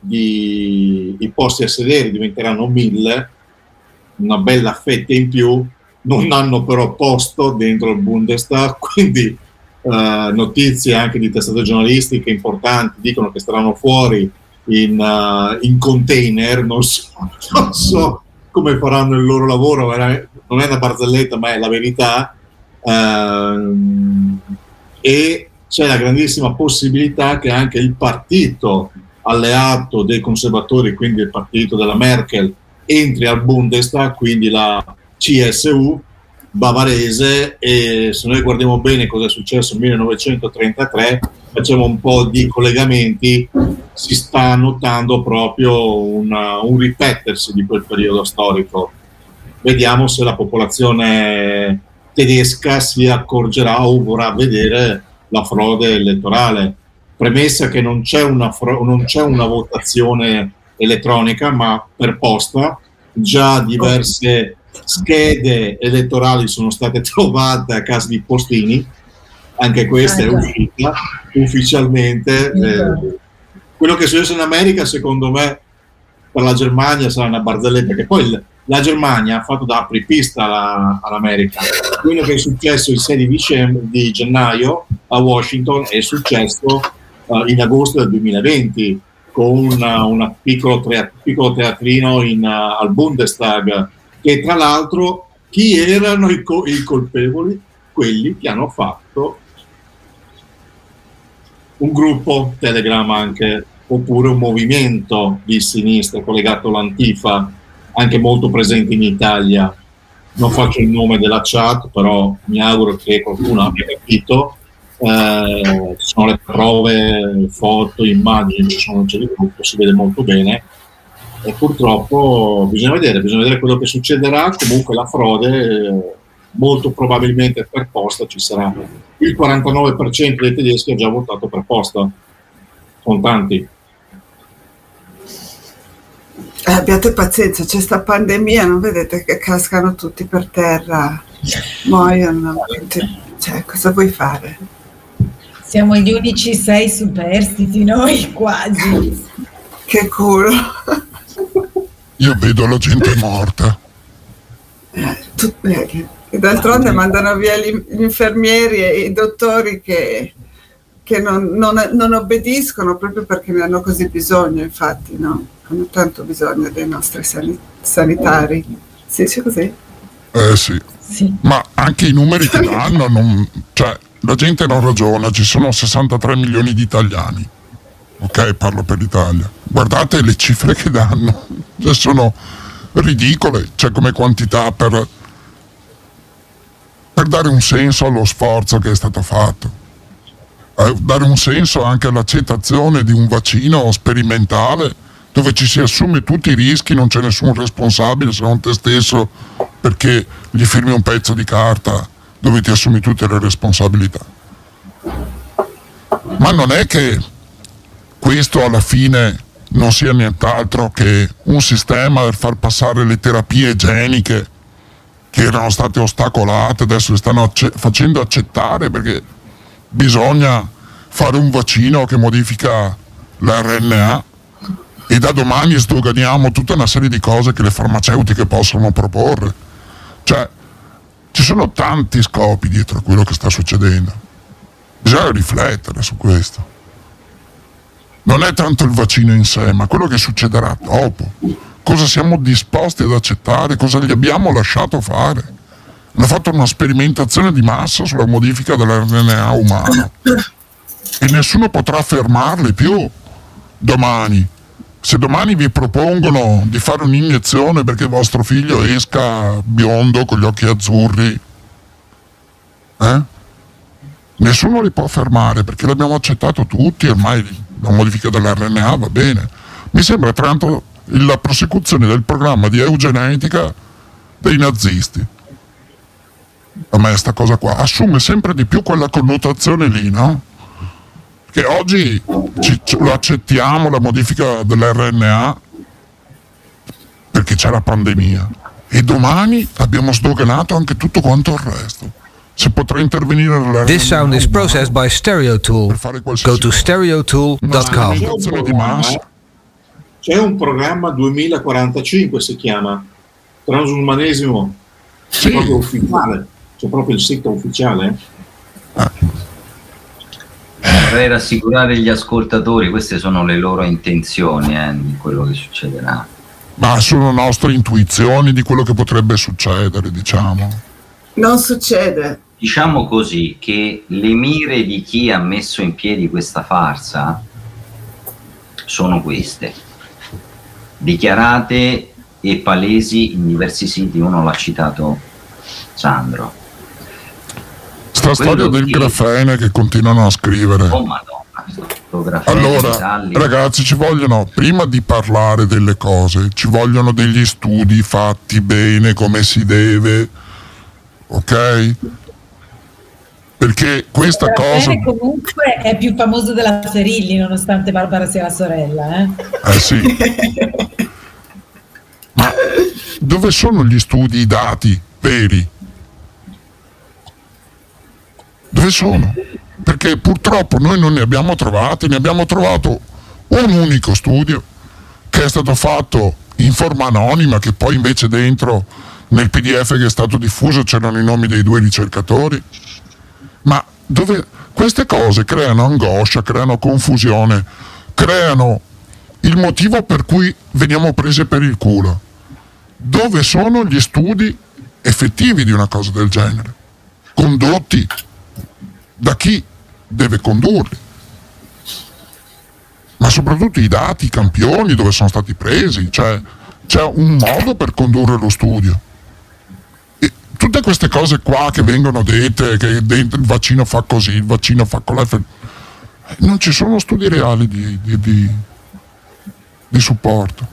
di, i posti a sedere, diventeranno mille, una bella fetta in più, non hanno però posto dentro il Bundestag, quindi uh, notizie anche di testate giornalistiche importanti dicono che staranno fuori in, uh, in container, non so, non so, come faranno il loro lavoro, non è una barzelletta ma è la verità, uh, e c'è la grandissima possibilità che anche il partito alleato dei conservatori, quindi il partito della Merkel, entri al Bundestag, quindi la CSU bavarese e se noi guardiamo bene cosa è successo nel 1933 facciamo un po' di collegamenti si sta notando proprio una, un ripetersi di quel periodo storico. Vediamo se la popolazione tedesca si accorgerà o vorrà vedere la frode elettorale. Premessa che non c'è una, non c'è una votazione elettronica ma per posta già diverse schede elettorali sono state trovate a casa di postini, anche questa è uscita ufficialmente. Eh, quello che è successo in America, secondo me, per la Germania sarà una barzelletta, perché poi la Germania ha fatto da apripista alla, all'America. Quello che è successo il 6 dicembre, di gennaio a Washington è successo uh, in agosto del 2020 con un piccolo, piccolo, teatrino in, uh, al Bundestag che tra l'altro chi erano i, co- i colpevoli? Quelli che hanno fatto un gruppo Telegram anche, oppure un movimento di sinistra collegato all'Antifa, anche molto presente in Italia. Non faccio il nome della chat, però mi auguro che qualcuno abbia capito. Eh, sono le prove, foto, immagini, ci sono, c'è il gruppo, si vede molto bene e purtroppo bisogna vedere, bisogna vedere quello che succederà, comunque la frode molto probabilmente per posta ci sarà. Il 49% dei tedeschi ha già votato per posta, sono tanti. Eh, abbiate pazienza, c'è sta pandemia, non vedete che cascano tutti per terra, muoiono, cioè cosa vuoi fare? Siamo gli unici sei superstiti noi quasi. che culo. Io vedo la gente morta. Eh, d'altronde mandano via gli, infermieri e i dottori che, che non, non, non, obbediscono proprio perché ne hanno così bisogno, infatti, no? hanno tanto bisogno dei nostri san, sanitari. Si dice così? Eh sì. sì. Ma anche i numeri che danno, non, cioè, la gente non ragiona, ci sono 63 milioni di italiani ok parlo per l'Italia, guardate le cifre che danno, cioè sono ridicole, cioè come quantità per, per dare un senso allo sforzo che è stato fatto, eh, dare un senso anche all'accettazione di un vaccino sperimentale dove ci si assume tutti i rischi, non c'è nessun responsabile se non te stesso perché gli firmi un pezzo di carta dove ti assumi tutte le responsabilità. Ma non è che questo alla fine non sia nient'altro che un sistema per far passare le terapie igieniche che erano state ostacolate, adesso le stanno acce- facendo accettare perché bisogna fare un vaccino che modifica l'RNA e da domani sdoganiamo tutta una serie di cose che le farmaceutiche possono proporre. Cioè, ci sono tanti scopi dietro a quello che sta succedendo. Bisogna riflettere su questo. Non è tanto il vaccino in sé, ma quello che succederà dopo. Cosa siamo disposti ad accettare, cosa gli abbiamo lasciato fare. Hanno fatto una sperimentazione di massa sulla modifica dell'RNA umano e nessuno potrà fermarli più domani se domani vi propongono di fare un'iniezione perché vostro figlio esca biondo con gli occhi azzurri, eh? nessuno li può fermare perché l'abbiamo accettato tutti, ormai la modifica dell'RNA va bene. Mi sembra tanto la prosecuzione del programma di eugenetica dei nazisti. A me questa cosa qua assume sempre di più quella connotazione lì, no? che oggi ci, lo accettiamo la modifica dell'RNA perché c'è la pandemia e domani abbiamo sdoganato anche tutto quanto il resto. Se potrà intervenire This sound is processed by Stereo Tool. Go to stereotool.com. C'è un programma 2045 si chiama Transumanesimo. C'è proprio ufficiale, c'è proprio il sito ufficiale. Ah vorrei rassicurare gli ascoltatori, queste sono le loro intenzioni eh, di quello che succederà. Ma sono nostre intuizioni di quello che potrebbe succedere, diciamo. Non succede. Diciamo così che le mire di chi ha messo in piedi questa farsa sono queste, dichiarate e palesi in diversi siti, uno l'ha citato Sandro sta storia del grafene che continuano a scrivere. Oh madonna. Allora, ragazzi, ci vogliono, prima di parlare delle cose, ci vogliono degli studi fatti bene, come si deve, ok? Perché questa cosa... comunque è più famoso della Ferilli, nonostante Barbara sia la sorella, eh? Eh sì. Ma dove sono gli studi, i dati veri? Dove sono? Perché purtroppo noi non ne abbiamo trovati, ne abbiamo trovato un unico studio che è stato fatto in forma anonima, che poi invece dentro nel PDF che è stato diffuso c'erano i nomi dei due ricercatori. Ma dove queste cose creano angoscia, creano confusione, creano il motivo per cui veniamo prese per il culo. Dove sono gli studi effettivi di una cosa del genere? Condotti da chi deve condurli, ma soprattutto i dati, i campioni, dove sono stati presi, cioè c'è un modo per condurre lo studio. Tutte queste cose qua che vengono dette, che il vaccino fa così, il vaccino fa con la... Non ci sono studi reali di, di, di, di supporto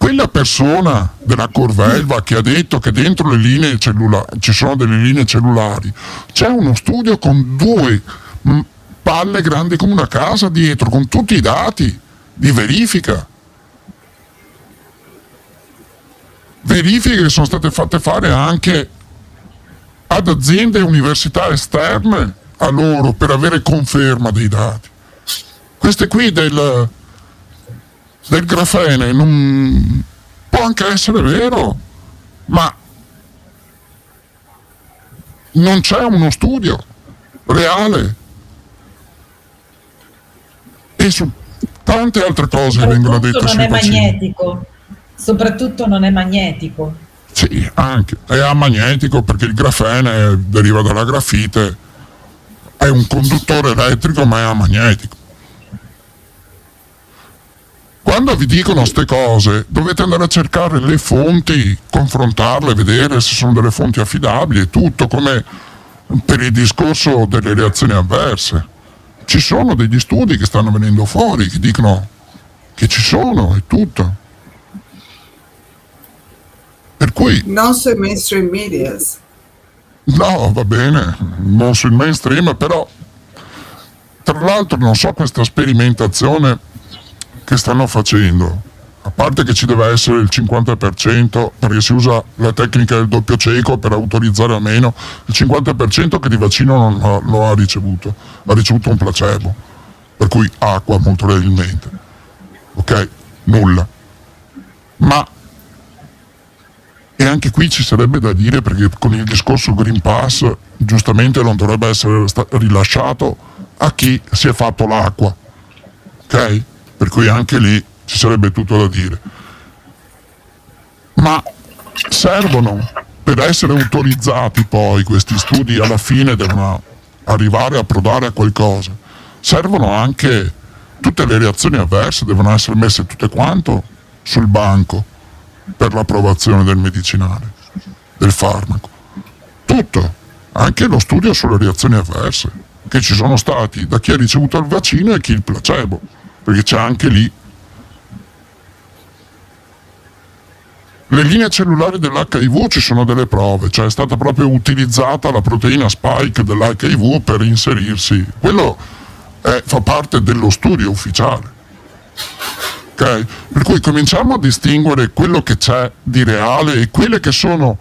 quella persona della Corvelva che ha detto che dentro le linee cellulari ci sono delle linee cellulari, c'è uno studio con due palle grandi come una casa dietro, con tutti i dati di verifica. Verifiche che sono state fatte fare anche ad aziende e università esterne a loro per avere conferma dei dati. Queste qui del, del grafene non, può anche essere vero, ma non c'è uno studio reale. E su tante altre cose vengono dette non è magnetico soprattutto non è magnetico sì anche è amagnetico perché il grafene deriva dalla grafite è un conduttore elettrico ma è amagnetico quando vi dicono queste cose dovete andare a cercare le fonti, confrontarle, vedere se sono delle fonti affidabili e tutto, come per il discorso delle reazioni avverse. Ci sono degli studi che stanno venendo fuori, che dicono che ci sono e tutto. Per cui... Non sui mainstream media. No, va bene, non sui mainstream, però tra l'altro non so questa sperimentazione che stanno facendo, a parte che ci deve essere il 50% perché si usa la tecnica del doppio cieco per autorizzare o meno, il 50% che di vaccino non lo ha ricevuto, ha ricevuto un placebo, per cui acqua molto probabilmente. Ok? Nulla. Ma e anche qui ci sarebbe da dire perché con il discorso Green Pass giustamente non dovrebbe essere rilasciato a chi si è fatto l'acqua. Ok? Per cui anche lì ci sarebbe tutto da dire. Ma servono per essere autorizzati poi questi studi alla fine devono arrivare a prodare a qualcosa. Servono anche tutte le reazioni avverse, devono essere messe tutte quanto sul banco per l'approvazione del medicinale, del farmaco. Tutto, anche lo studio sulle reazioni avverse, che ci sono stati da chi ha ricevuto il vaccino e chi il placebo, perché c'è anche lì. Le linee cellulari dell'HIV ci sono delle prove, cioè è stata proprio utilizzata la proteina spike dell'HIV per inserirsi. Quello è, fa parte dello studio ufficiale. Okay? Per cui cominciamo a distinguere quello che c'è di reale e quelle che sono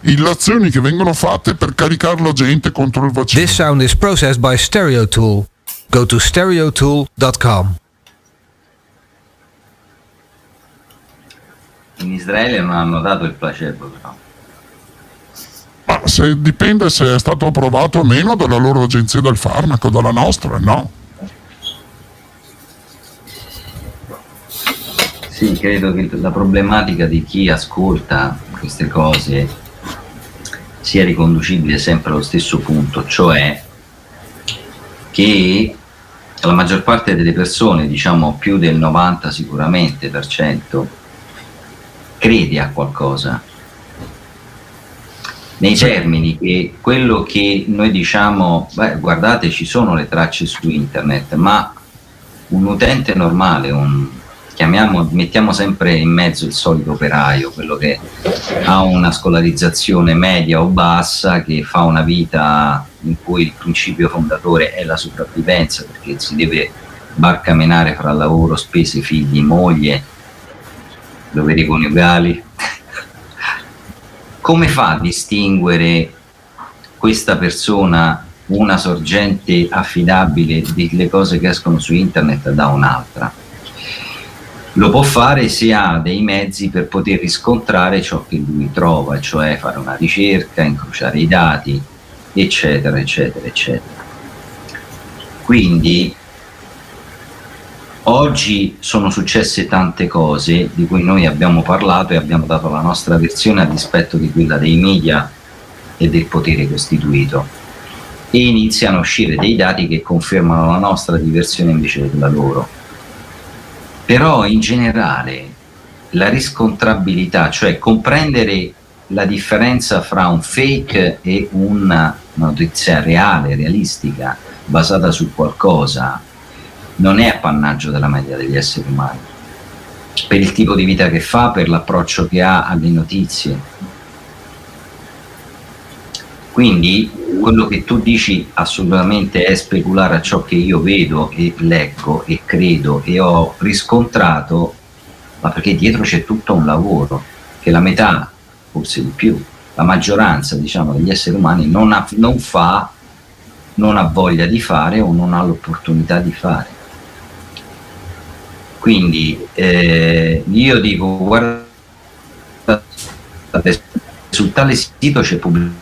illazioni che vengono fatte per caricare la gente contro il vaccino. This sound is processed by Stereotool. Go to stereotool.com. In Israele non hanno dato il placebo però. Ma se dipende se è stato approvato o meno dalla loro agenzia del farmaco, dalla nostra, no. Sì, credo che la problematica di chi ascolta queste cose sia riconducibile sempre allo stesso punto, cioè che la maggior parte delle persone, diciamo più del 90 sicuramente per cento, crede a qualcosa. Nei termini che quello che noi diciamo, beh, guardate, ci sono le tracce su internet, ma un utente normale, un, chiamiamo, mettiamo sempre in mezzo il solito operaio, quello che ha una scolarizzazione media o bassa, che fa una vita in cui il principio fondatore è la sopravvivenza, perché si deve barcamenare fra lavoro, spese, figli, moglie, doveri coniugali. Come fa a distinguere questa persona una sorgente affidabile delle cose che escono su internet da un'altra? Lo può fare se ha dei mezzi per poter riscontrare ciò che lui trova, cioè fare una ricerca, incrociare i dati, eccetera, eccetera, eccetera. Quindi oggi sono successe tante cose di cui noi abbiamo parlato e abbiamo dato la nostra versione a dispetto di quella dei media e del potere costituito e iniziano a uscire dei dati che confermano la nostra diversione invece della loro però in generale la riscontrabilità, cioè comprendere la differenza fra un fake e una notizia reale, realistica, basata su qualcosa, non è appannaggio della media degli esseri umani. Per il tipo di vita che fa, per l'approccio che ha alle notizie. Quindi quello che tu dici assolutamente è speculare a ciò che io vedo e leggo e credo e ho riscontrato, ma perché dietro c'è tutto un lavoro che la metà, forse di più, la maggioranza diciamo, degli esseri umani non, ha, non fa, non ha voglia di fare o non ha l'opportunità di fare. Quindi eh, io dico, guarda, su tale sito c'è pubblicato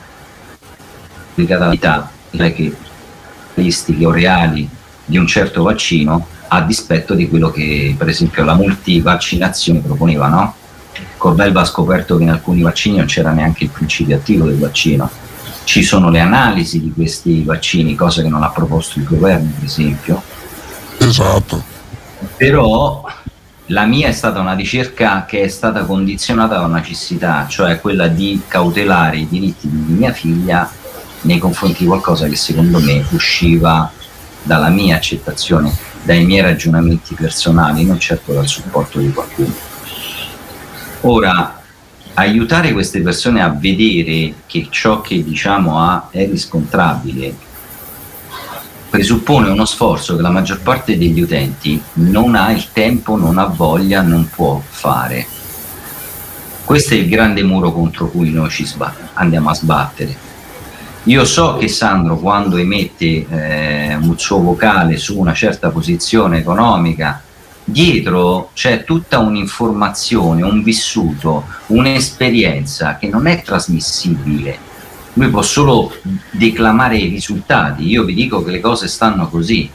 applicabilità che statistiche o reali di un certo vaccino a dispetto di quello che per esempio la multivaccinazione proponeva, no? Corbelva ha scoperto che in alcuni vaccini non c'era neanche il principio attivo del vaccino. Ci sono le analisi di questi vaccini, cosa che non ha proposto il governo, per esempio. Esatto. Però la mia è stata una ricerca che è stata condizionata da una necessità, cioè quella di cautelare i diritti di mia figlia nei confronti di qualcosa che secondo me usciva dalla mia accettazione, dai miei ragionamenti personali, non certo dal supporto di qualcuno. Ora, aiutare queste persone a vedere che ciò che diciamo ha è riscontrabile presuppone uno sforzo che la maggior parte degli utenti non ha il tempo, non ha voglia, non può fare. Questo è il grande muro contro cui noi ci andiamo a sbattere. Io so che Sandro quando emette eh, un suo vocale su una certa posizione economica, dietro c'è tutta un'informazione, un vissuto, un'esperienza che non è trasmissibile. Lui può solo declamare i risultati, io vi dico che le cose stanno così,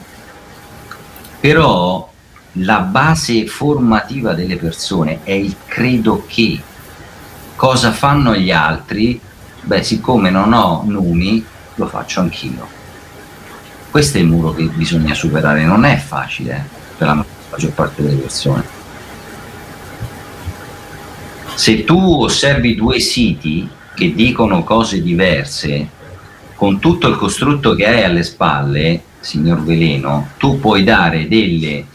però la base formativa delle persone è il credo che cosa fanno gli altri, beh siccome non ho numi lo faccio anch'io. Questo è il muro che bisogna superare, non è facile eh, per la maggior parte delle persone. Se tu osservi due siti che dicono cose diverse, con tutto il costrutto che hai alle spalle, signor Veleno, tu puoi dare delle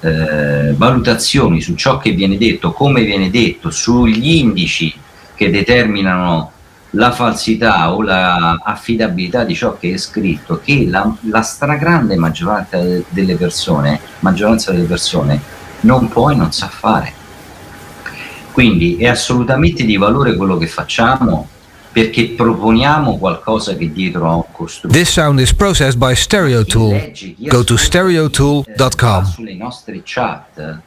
eh, valutazioni su ciò che viene detto, come viene detto, sugli indici che determinano la falsità o l'affidabilità di ciò che è scritto, che la, la stragrande maggioranza delle persone, maggioranza delle persone non può e non sa fare. Quindi è assolutamente di valore quello che facciamo perché proponiamo qualcosa che dietro ha un costruito. This sound is processed by Stereotool. Go to stereotool.com. Sulle nostre chat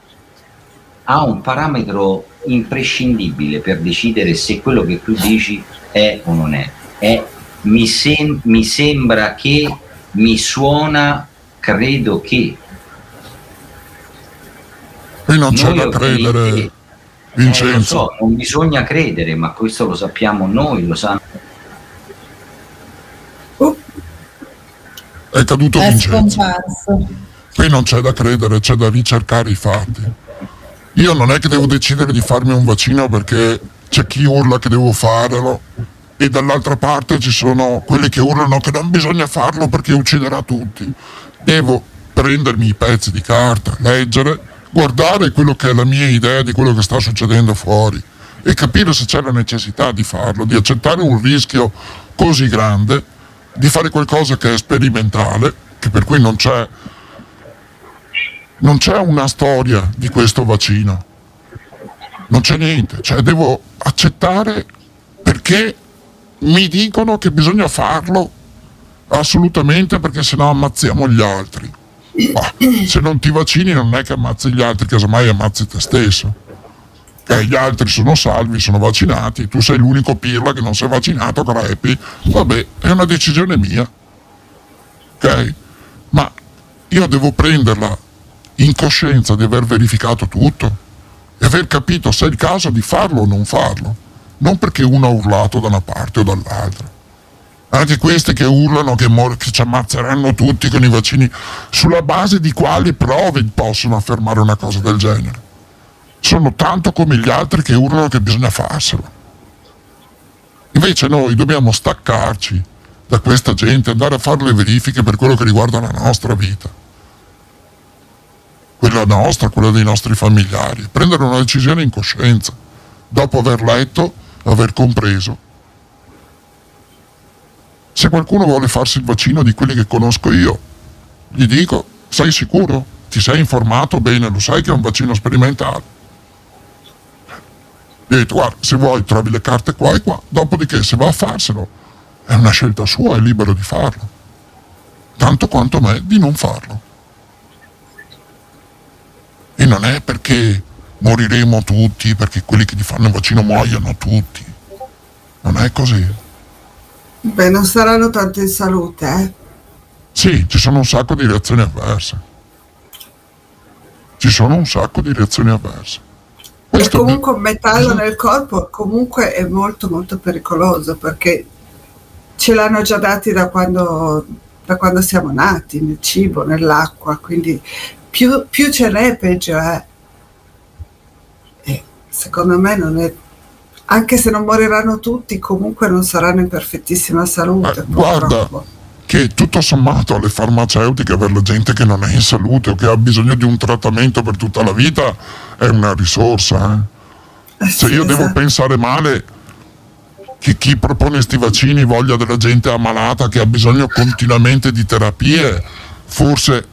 ha un parametro imprescindibile per decidere se quello che tu dici è o non è. è mi, sem- mi sembra che, mi suona, credo che. Qui non c'è da credere Vincenzo. Eh, so, non bisogna credere, ma questo lo sappiamo noi, lo sanno. Oh. È caduto è Vincenzo. Scomparso. Qui non c'è da credere, c'è da ricercare i fatti. Io non è che devo decidere di farmi un vaccino perché c'è chi urla che devo farlo e dall'altra parte ci sono quelli che urlano che non bisogna farlo perché ucciderà tutti. Devo prendermi i pezzi di carta, leggere guardare quello che è la mia idea di quello che sta succedendo fuori e capire se c'è la necessità di farlo, di accettare un rischio così grande, di fare qualcosa che è sperimentale, che per cui non c'è, non c'è una storia di questo vaccino, non c'è niente, cioè devo accettare perché mi dicono che bisogna farlo assolutamente perché sennò ammazziamo gli altri. Ma se non ti vaccini non è che ammazzi gli altri, casomai ammazzi te stesso. Eh, gli altri sono salvi, sono vaccinati, tu sei l'unico pirla che non si è vaccinato, crepi. Vabbè, è una decisione mia. Ok? Ma io devo prenderla in coscienza di aver verificato tutto e aver capito se è il caso di farlo o non farlo. Non perché uno ha urlato da una parte o dall'altra anche queste che urlano che, mor- che, ci ammazzeranno tutti con i vaccini, sulla base di quali prove possono affermare una cosa del genere? Sono tanto come gli altri che urlano che bisogna farselo. Invece noi dobbiamo staccarci da questa gente, andare a fare le verifiche per quello che riguarda la nostra vita. Quella nostra, quella dei nostri familiari. Prendere una decisione in coscienza, dopo aver letto, aver compreso se qualcuno vuole farsi il vaccino di quelli che conosco io, gli dico, sei sicuro? Ti sei informato bene? Lo sai che è un vaccino sperimentale? Gli ho detto, guarda, se vuoi trovi le carte qua e qua, dopodiché se va a farselo, è una scelta sua, è libero di farlo. Tanto quanto me di non farlo. E non è perché moriremo tutti, perché quelli che ti fanno il vaccino muoiono tutti. Non è così. Beh, non saranno tanto in salute, eh? Sì, ci sono un sacco di reazioni avverse. Ci sono un sacco di reazioni avverse. Questo e comunque un metallo nel corpo comunque è molto molto pericoloso perché ce l'hanno già dati da quando, da quando siamo nati, nel cibo, nell'acqua, quindi più, più ce n'è peggio è. E secondo me non è anche se non moriranno tutti, comunque non saranno in perfettissima salute. Eh, guarda che tutto sommato alle farmaceutiche per la gente che non è in salute o che ha bisogno di un trattamento per tutta la vita è una risorsa. Eh? Eh, se io esatto. devo pensare male, che chi propone questi vaccini voglia della gente ammalata che ha bisogno continuamente di terapie, forse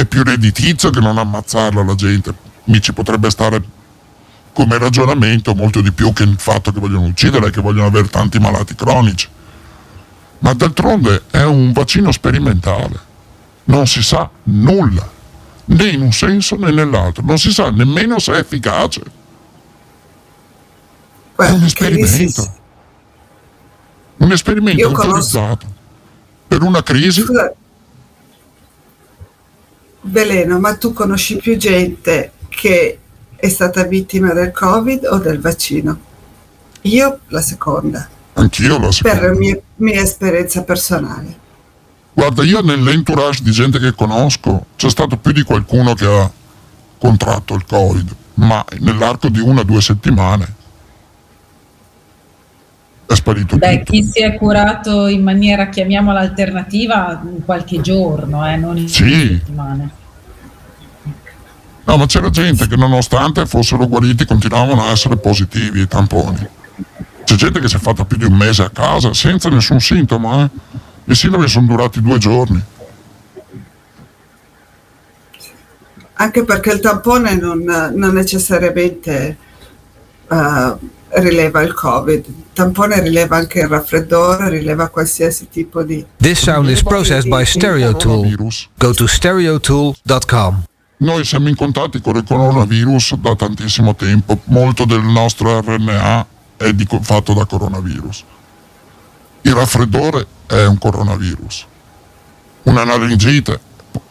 è più redditizio che non ammazzarla la gente. Mi ci potrebbe stare come ragionamento molto di più che il fatto che vogliono uccidere, che vogliono avere tanti malati cronici. Ma d'altronde è un vaccino sperimentale, non si sa nulla, né in un senso né nell'altro, non si sa nemmeno se è efficace. Beh, è un esperimento. Un esperimento autorizzato per una crisi. Scusa. Veleno, ma tu conosci più gente che è stata vittima del Covid o del vaccino? Io la seconda. Anch'io la seconda. Per mia, mia esperienza personale. Guarda, io nell'entourage di gente che conosco c'è stato più di qualcuno che ha contratto il Covid, ma nell'arco di una o due settimane è sparito Beh, tutto. chi si è curato in maniera, chiamiamola alternativa, in qualche giorno, eh, non in sì. settimane. No, ma c'era gente che nonostante fossero guariti continuavano a essere positivi i tamponi. C'è gente che si è fatta più di un mese a casa senza nessun sintomo, eh. I sintomi sono durati due giorni. Anche perché il tampone non, non necessariamente uh, rileva il Covid. Tampone rileva anche il raffreddore, rileva qualsiasi tipo di... This sound is processed by StereoTool. Go to stereotool.com. Noi siamo in contatto con il coronavirus da tantissimo tempo, molto del nostro RNA è di, fatto da coronavirus. Il raffreddore è un coronavirus, una naringite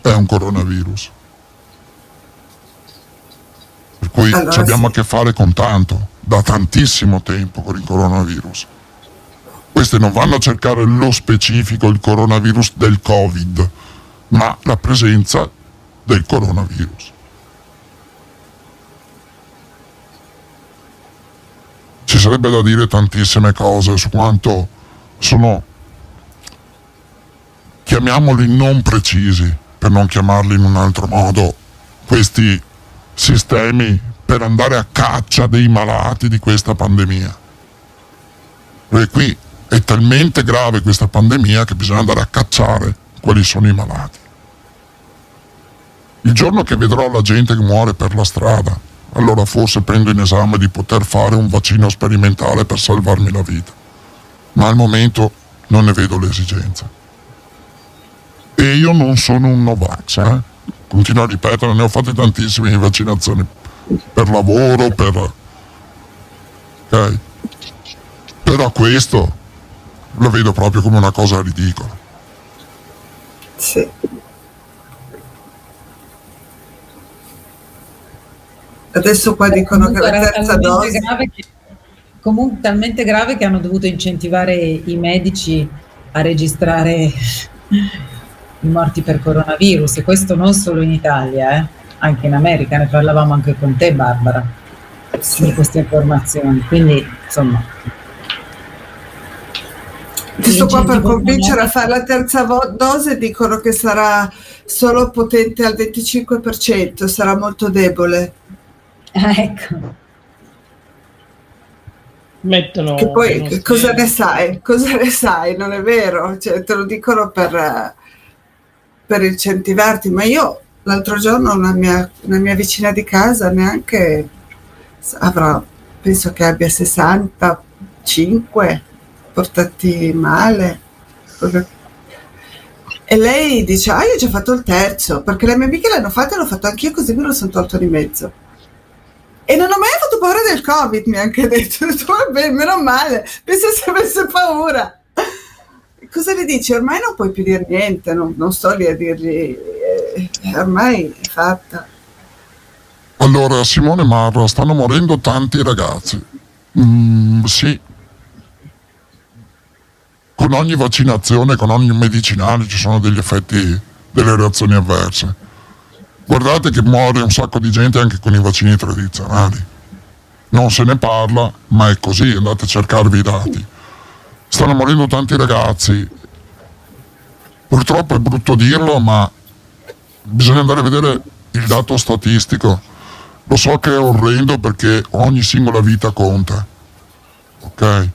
è un coronavirus. Per cui allora, abbiamo sì. a che fare con tanto, da tantissimo tempo con il coronavirus. Questi non vanno a cercare lo specifico, il coronavirus del Covid, ma la presenza del coronavirus. Ci sarebbe da dire tantissime cose su quanto sono, chiamiamoli non precisi, per non chiamarli in un altro modo, questi sistemi per andare a caccia dei malati di questa pandemia. Perché qui è talmente grave questa pandemia che bisogna andare a cacciare quali sono i malati. Il giorno che vedrò la gente che muore per la strada, allora forse prendo in esame di poter fare un vaccino sperimentale per salvarmi la vita. Ma al momento non ne vedo l'esigenza. E io non sono un Novax, eh? Continuo a ripetere, ne ho fatte tantissime vaccinazioni per lavoro, per... Ok? Però questo lo vedo proprio come una cosa ridicola. Sì. Adesso qua dicono che la terza dose... Che, comunque talmente grave che hanno dovuto incentivare i medici a registrare i morti per coronavirus e questo non solo in Italia, eh, anche in America, ne parlavamo anche con te Barbara sì. di queste informazioni, quindi insomma... Questo qua per convincere a fare la terza vo- dose dicono che sarà solo potente al 25%, sarà molto debole. Ah, ecco. Mettono che poi cosa ne sai? Cosa ne sai? Non è vero, cioè, te lo dicono per, per incentivarti, ma io l'altro giorno una mia, una mia vicina di casa neanche avrà, penso che abbia 65, portati male. E lei dice, ah io ho già fatto il terzo, perché le mie amiche l'hanno fatto e l'ho fatto anch'io così me lo sono tolto di mezzo. E non ho mai avuto paura del Covid, mi ha anche detto. Vabbè, meno male, penso se avesse paura. Cosa le dici? Ormai non puoi più dire niente, non, non sto lì a dirgli, ormai è fatta. Allora, Simone Marra, stanno morendo tanti ragazzi. Mm, sì. Con ogni vaccinazione, con ogni medicinale ci sono degli effetti, delle reazioni avverse Guardate che muore un sacco di gente anche con i vaccini tradizionali. Non se ne parla, ma è così, andate a cercarvi i dati. Stanno morendo tanti ragazzi. Purtroppo è brutto dirlo, ma bisogna andare a vedere il dato statistico. Lo so che è orrendo perché ogni singola vita conta. Ok?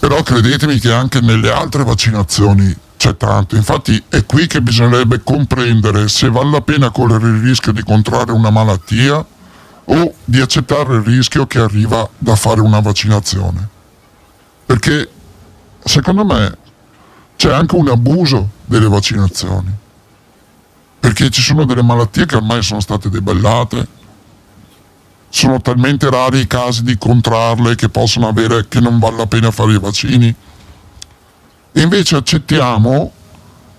Però credetemi che anche nelle altre vaccinazioni c'è tanto. Infatti è qui che bisognerebbe comprendere se vale la pena correre il rischio di contrarre una malattia o di accettare il rischio che arriva da fare una vaccinazione. Perché secondo me c'è anche un abuso delle vaccinazioni. Perché ci sono delle malattie che ormai sono state debellate, sono talmente rari i casi di contrarle che possono avere che non vale la pena fare i vaccini. E invece accettiamo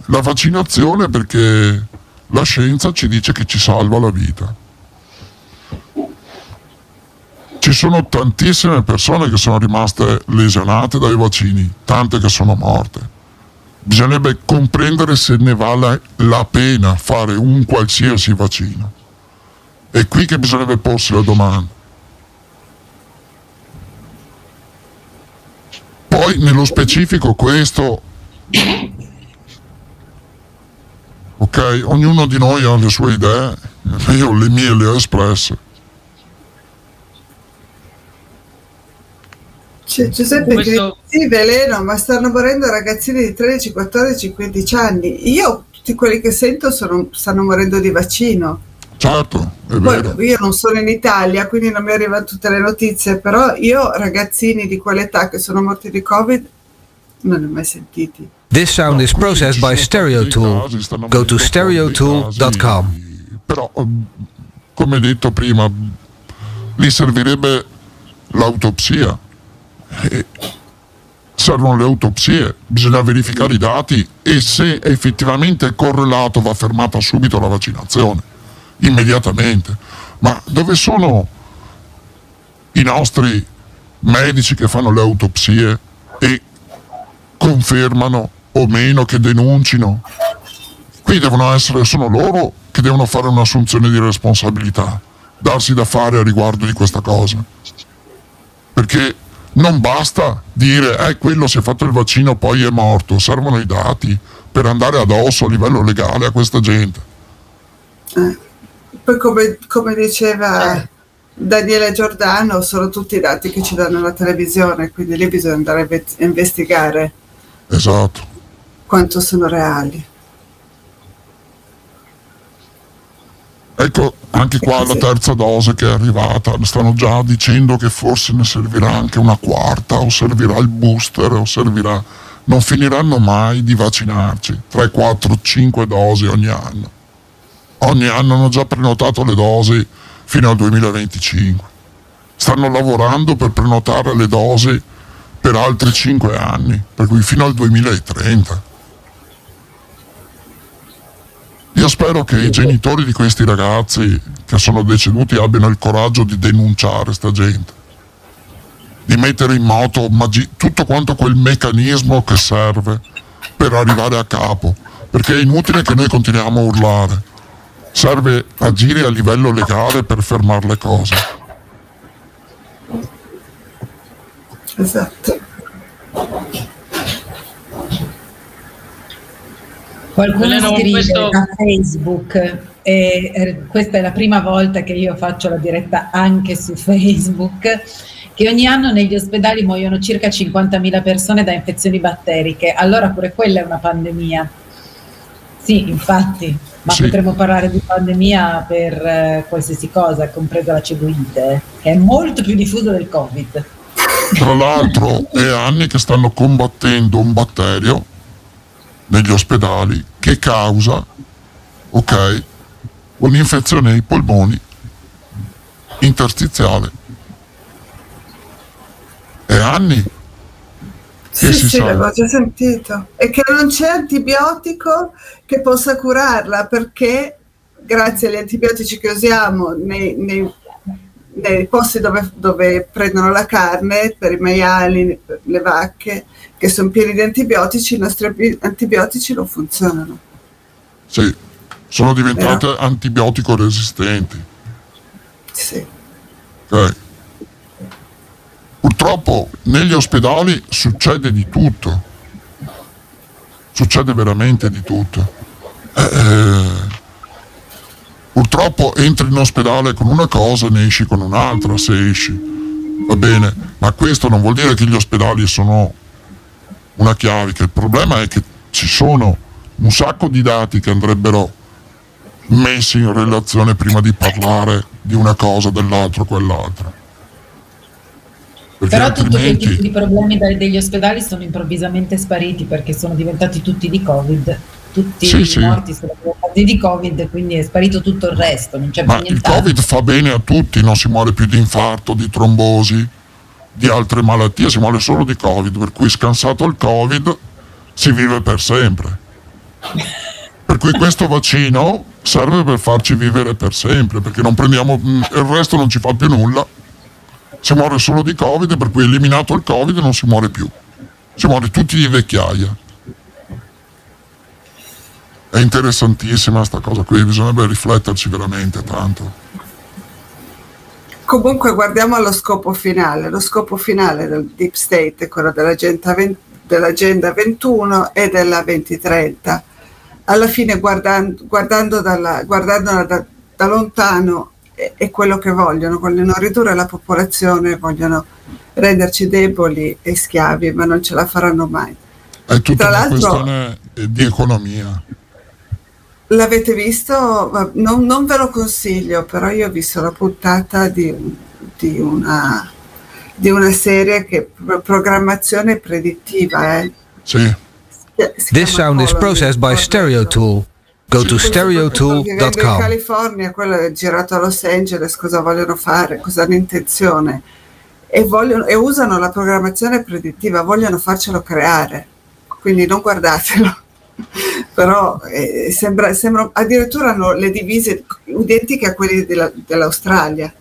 la vaccinazione perché la scienza ci dice che ci salva la vita. Ci sono tantissime persone che sono rimaste lesionate dai vaccini, tante che sono morte. Bisognerebbe comprendere se ne vale la pena fare un qualsiasi vaccino. È qui che bisognerebbe porsi la domanda. Poi nello specifico questo, ok, ognuno di noi ha le sue idee, io le mie le ho espresse. Cioè, Giuseppe, Questo... sì, veleno, ma stanno morendo ragazzini di 13, 14, 15 anni. Io, tutti quelli che sento, sono, stanno morendo di vaccino. Certo, è Poi, vero. Io non sono in Italia, quindi non mi arrivano tutte le notizie, però io, ragazzini di quell'età che sono morti di Covid, non ne ho mai sentiti. This sound is processed by StereoTool. Go to stereotool.com. Però, come detto prima, lì servirebbe l'autopsia eh, servono le autopsie, bisogna verificare i dati e se effettivamente è correlato va fermata subito la vaccinazione, immediatamente. Ma dove sono i nostri medici che fanno le autopsie e confermano o meno che denuncino? Qui devono essere, sono loro che devono fare un'assunzione di responsabilità, darsi da fare a riguardo di questa cosa. Perché non basta dire eh quello si è fatto il vaccino poi è morto, servono i dati per andare addosso a livello legale a questa gente. Eh, poi come, come diceva eh. Daniele Giordano, sono tutti i dati che ci danno la televisione, quindi lì bisogna andare a investigare. Esatto. Quanto sono reali. Ecco, anche qua la terza dose che è arrivata, stanno già dicendo che forse ne servirà anche una quarta, o servirà il booster, o servirà... Non finiranno mai di vaccinarci, 3, 4, 5 dosi ogni anno. Ogni anno hanno già prenotato le dosi fino al 2025. Stanno lavorando per prenotare le dosi per altri 5 anni, per cui fino al 2030. Io spero che i genitori di questi ragazzi che sono deceduti abbiano il coraggio di denunciare sta gente, di mettere in moto magi- tutto quanto quel meccanismo che serve per arrivare a capo, perché è inutile che noi continuiamo a urlare, serve agire a livello legale per fermare le cose. Esatto. Qualcuno scrive questo... da Facebook, e eh, questa è la prima volta che io faccio la diretta anche su Facebook, che ogni anno negli ospedali muoiono circa 50.000 persone da infezioni batteriche, allora pure quella è una pandemia. Sì, infatti, ma sì. potremmo parlare di pandemia per eh, qualsiasi cosa, compresa la celuite, che è molto più diffusa del Covid. Tra l'altro è anni che stanno combattendo un batterio negli ospedali che causa ok, un'infezione ai polmoni interstiziale. È anni sì, sì, l'avevo già sentito. E che non c'è antibiotico che possa curarla perché grazie agli antibiotici che usiamo nei, nei, nei posti dove, dove, prendono la carne, per i maiali, per le vacche, che sono pieni di antibiotici, i nostri antibiotici non funzionano. Sì, sono diventate Però... antibiotico resistenti. Sì. Ok. Purtroppo negli ospedali succede di tutto. Succede veramente di tutto. Eh, eh, purtroppo entri in ospedale con una cosa e ne esci con un'altra se esci. Va bene, ma questo non vuol dire che gli ospedali sono una chiavica. Il problema è che ci sono un sacco di dati che andrebbero messi in relazione prima di parlare di una cosa, dell'altro, quell'altra. Perché Però altrimenti... tutti quei tipi di problemi degli ospedali sono improvvisamente spariti perché sono diventati tutti di Covid. Tutti sì, i sì. morti sono diventati di Covid, quindi è sparito tutto il resto. Non c'è Ma il Covid fa bene a tutti, non si muore più di infarto, di trombosi, di altre malattie, si muore solo di Covid, per cui scansato il Covid si vive per sempre. per cui questo vaccino serve per farci vivere per sempre, perché non prendiamo, mm, il resto non ci fa più nulla. Si muore solo di Covid, per cui eliminato il Covid non si muore più. Si muore tutti di vecchiaia. È interessantissima questa cosa qui, bisognerebbe rifletterci veramente tanto. Comunque guardiamo allo scopo finale. Lo scopo finale del Deep State è quello dell'agenda, 20, dell'agenda 21 e della 2030 alla fine guardando, guardando dalla, guardandola da, da lontano è, è, quello che vogliono, vogliono ridurre la popolazione, vogliono renderci deboli e schiavi, ma non ce la faranno mai. È tutta Tra una questione di economia. L'avete visto? Non, non, ve lo consiglio, però io ho visto la puntata di, di, una, di una, serie che programmazione predittiva. Eh? Sì This sound is processed by Stereo Tool. Go to stereotool.com. In California, quello è girato a Los Angeles, cosa vogliono fare, cosa hanno intenzione. E, vogliono, e usano la programmazione predittiva, vogliono farcelo creare. Quindi non guardatelo. Però eh, sembra, sembra, addirittura hanno le divise identiche a quelle della, dell'Australia.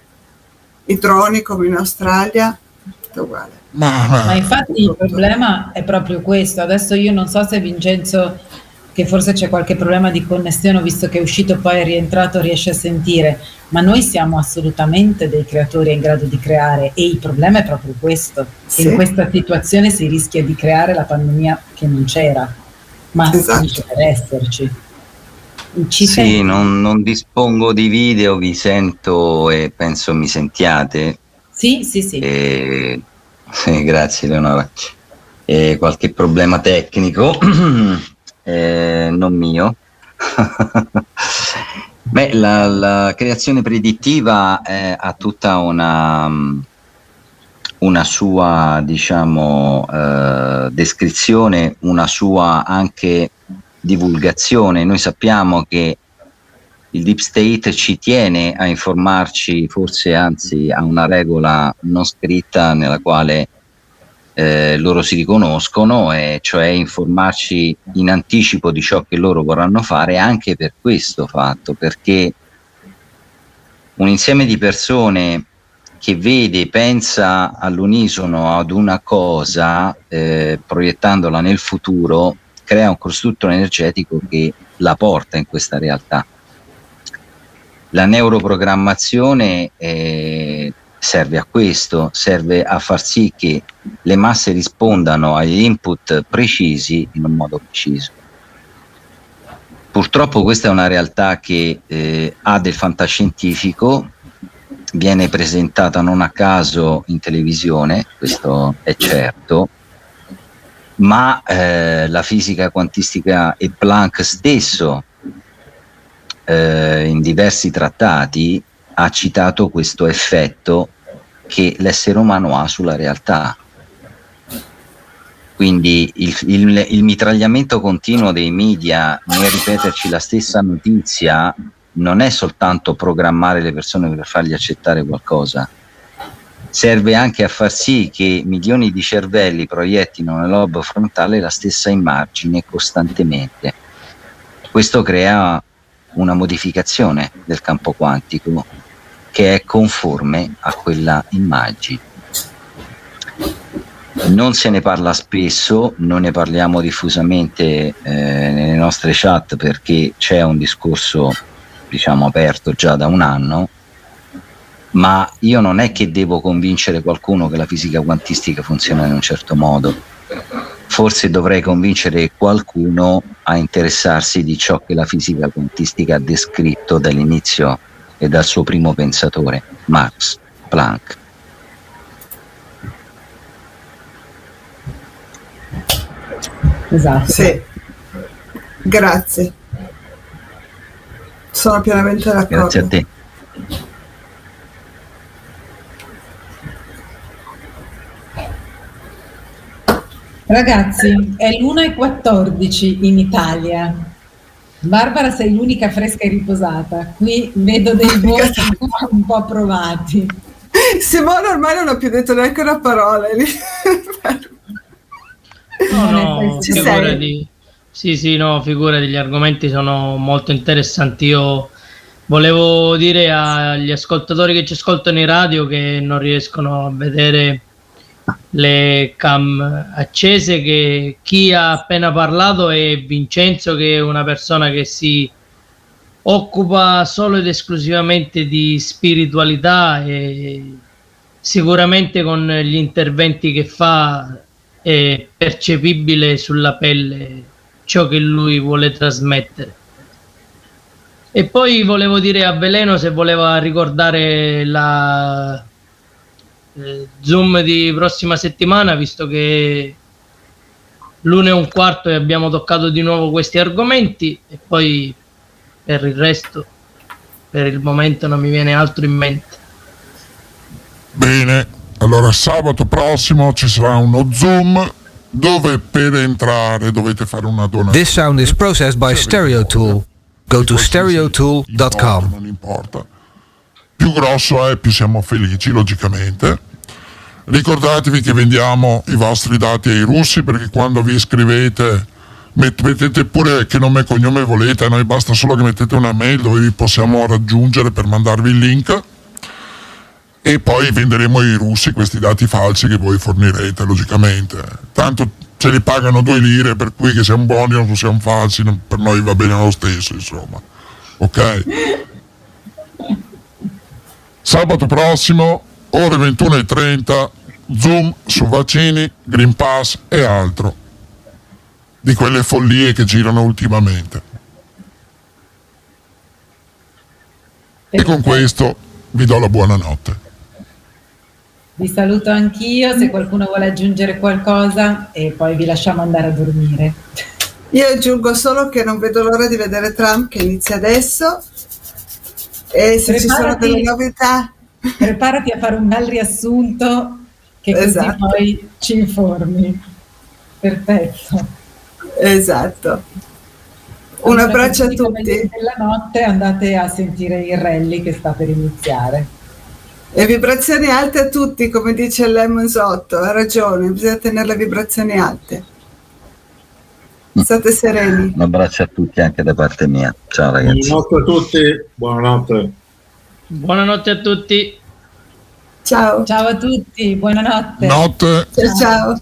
I droni come in Australia, tutto uguale. Ma, ma infatti il problema è proprio questo. Adesso io non so se Vincenzo, che forse c'è qualche problema di connessione, visto che è uscito poi è rientrato, riesce a sentire, ma noi siamo assolutamente dei creatori in grado di creare e il problema è proprio questo. Sì. In questa situazione si rischia di creare la pandemia che non c'era, ma esatto. per esserci. Ci sì, non, non dispongo di video, vi sento e penso mi sentiate. Sì, sì, sì. E sì, grazie Leonora. Eh, qualche problema tecnico, eh, non mio. Beh, la, la, creazione predittiva eh, ha tutta una, una sua diciamo, eh, descrizione, una sua anche divulgazione. Noi sappiamo che il deep state ci tiene a informarci, forse anzi a una regola non scritta nella quale eh, loro si riconoscono, e cioè informarci in anticipo di ciò che loro vorranno fare anche per questo fatto, perché un insieme di persone che vede, pensa all'unisono ad una cosa, eh, proiettandola nel futuro, crea un costrutto energetico che la porta in questa realtà. La neuroprogrammazione eh, serve a questo, serve a far sì che le masse rispondano agli input precisi in un modo preciso. Purtroppo questa è una realtà che eh, ha del fantascientifico, viene presentata non a caso in televisione, questo è certo, ma eh, la fisica quantistica e Planck stesso eh, in diversi trattati ha citato questo effetto che l'essere umano ha sulla realtà. Quindi il, il, il mitragliamento continuo dei media nel ripeterci la stessa notizia non è soltanto programmare le persone per fargli accettare qualcosa, serve anche a far sì che milioni di cervelli proiettino nel lobo frontale la stessa immagine costantemente. Questo crea una modificazione del campo quantico che è conforme a quella immagine. Non se ne parla spesso, non ne parliamo diffusamente eh, nelle nostre chat perché c'è un discorso diciamo aperto già da un anno, ma io non è che devo convincere qualcuno che la fisica quantistica funziona in un certo modo forse dovrei convincere qualcuno a interessarsi di ciò che la fisica quantistica ha descritto dall'inizio e dal suo primo pensatore, Max Planck. Esatto. Sì. Grazie. Sono pienamente d'accordo. Grazie a te. Ragazzi, è l'1.14 in Italia. Barbara, sei l'unica fresca e riposata. Qui vedo dei voti un po' provati. Simone ormai non ha più detto neanche una parola. no, no, figurati. Sì, sì, no, figurati, gli argomenti sono molto interessanti. Io volevo dire agli ascoltatori che ci ascoltano in radio che non riescono a vedere le cam accese che chi ha appena parlato è Vincenzo che è una persona che si occupa solo ed esclusivamente di spiritualità e sicuramente con gli interventi che fa è percepibile sulla pelle ciò che lui vuole trasmettere. E poi volevo dire a Veleno se voleva ricordare la eh, Zoom di prossima settimana, visto che l'uno e un quarto e abbiamo toccato di nuovo questi argomenti e poi per il resto, per il momento non mi viene altro in mente. Bene, allora sabato prossimo ci sarà uno Zoom dove per entrare dovete fare una donazione. This sound is processed by Stereo Tool. Go to stereotool.com. Non importa. Più grosso è, più siamo felici, logicamente. Ricordatevi che vendiamo i vostri dati ai russi perché quando vi iscrivete mettete pure che nome e cognome volete, a noi basta solo che mettete una mail dove vi possiamo raggiungere per mandarvi il link e poi venderemo ai russi questi dati falsi che voi fornirete, logicamente. Tanto ce li pagano due lire, per cui che siamo buoni o siamo falsi, per noi va bene lo stesso, insomma. Ok? Sabato prossimo, ore 21.30, Zoom su vaccini, Green Pass e altro. Di quelle follie che girano ultimamente. E con questo vi do la buonanotte. Vi saluto anch'io, se qualcuno vuole aggiungere qualcosa e poi vi lasciamo andare a dormire. Io aggiungo solo che non vedo l'ora di vedere Trump che inizia adesso e se preparati, ci sono delle novità. Preparati a fare un bel riassunto che così esatto. poi ci informi. Perfetto. Esatto. Un abbraccio a tutti. Nella notte andate a sentire il rally che sta per iniziare. Le vibrazioni alte a tutti, come dice Lemons 8, ha ragione, bisogna tenere le vibrazioni alte. State sereni. Un abbraccio a tutti anche da parte mia. Ciao ragazzi. Buonanotte a tutti. Buonanotte. Buonanotte a tutti. Ciao. Ciao a tutti, buonanotte. Notte. Ciao ciao.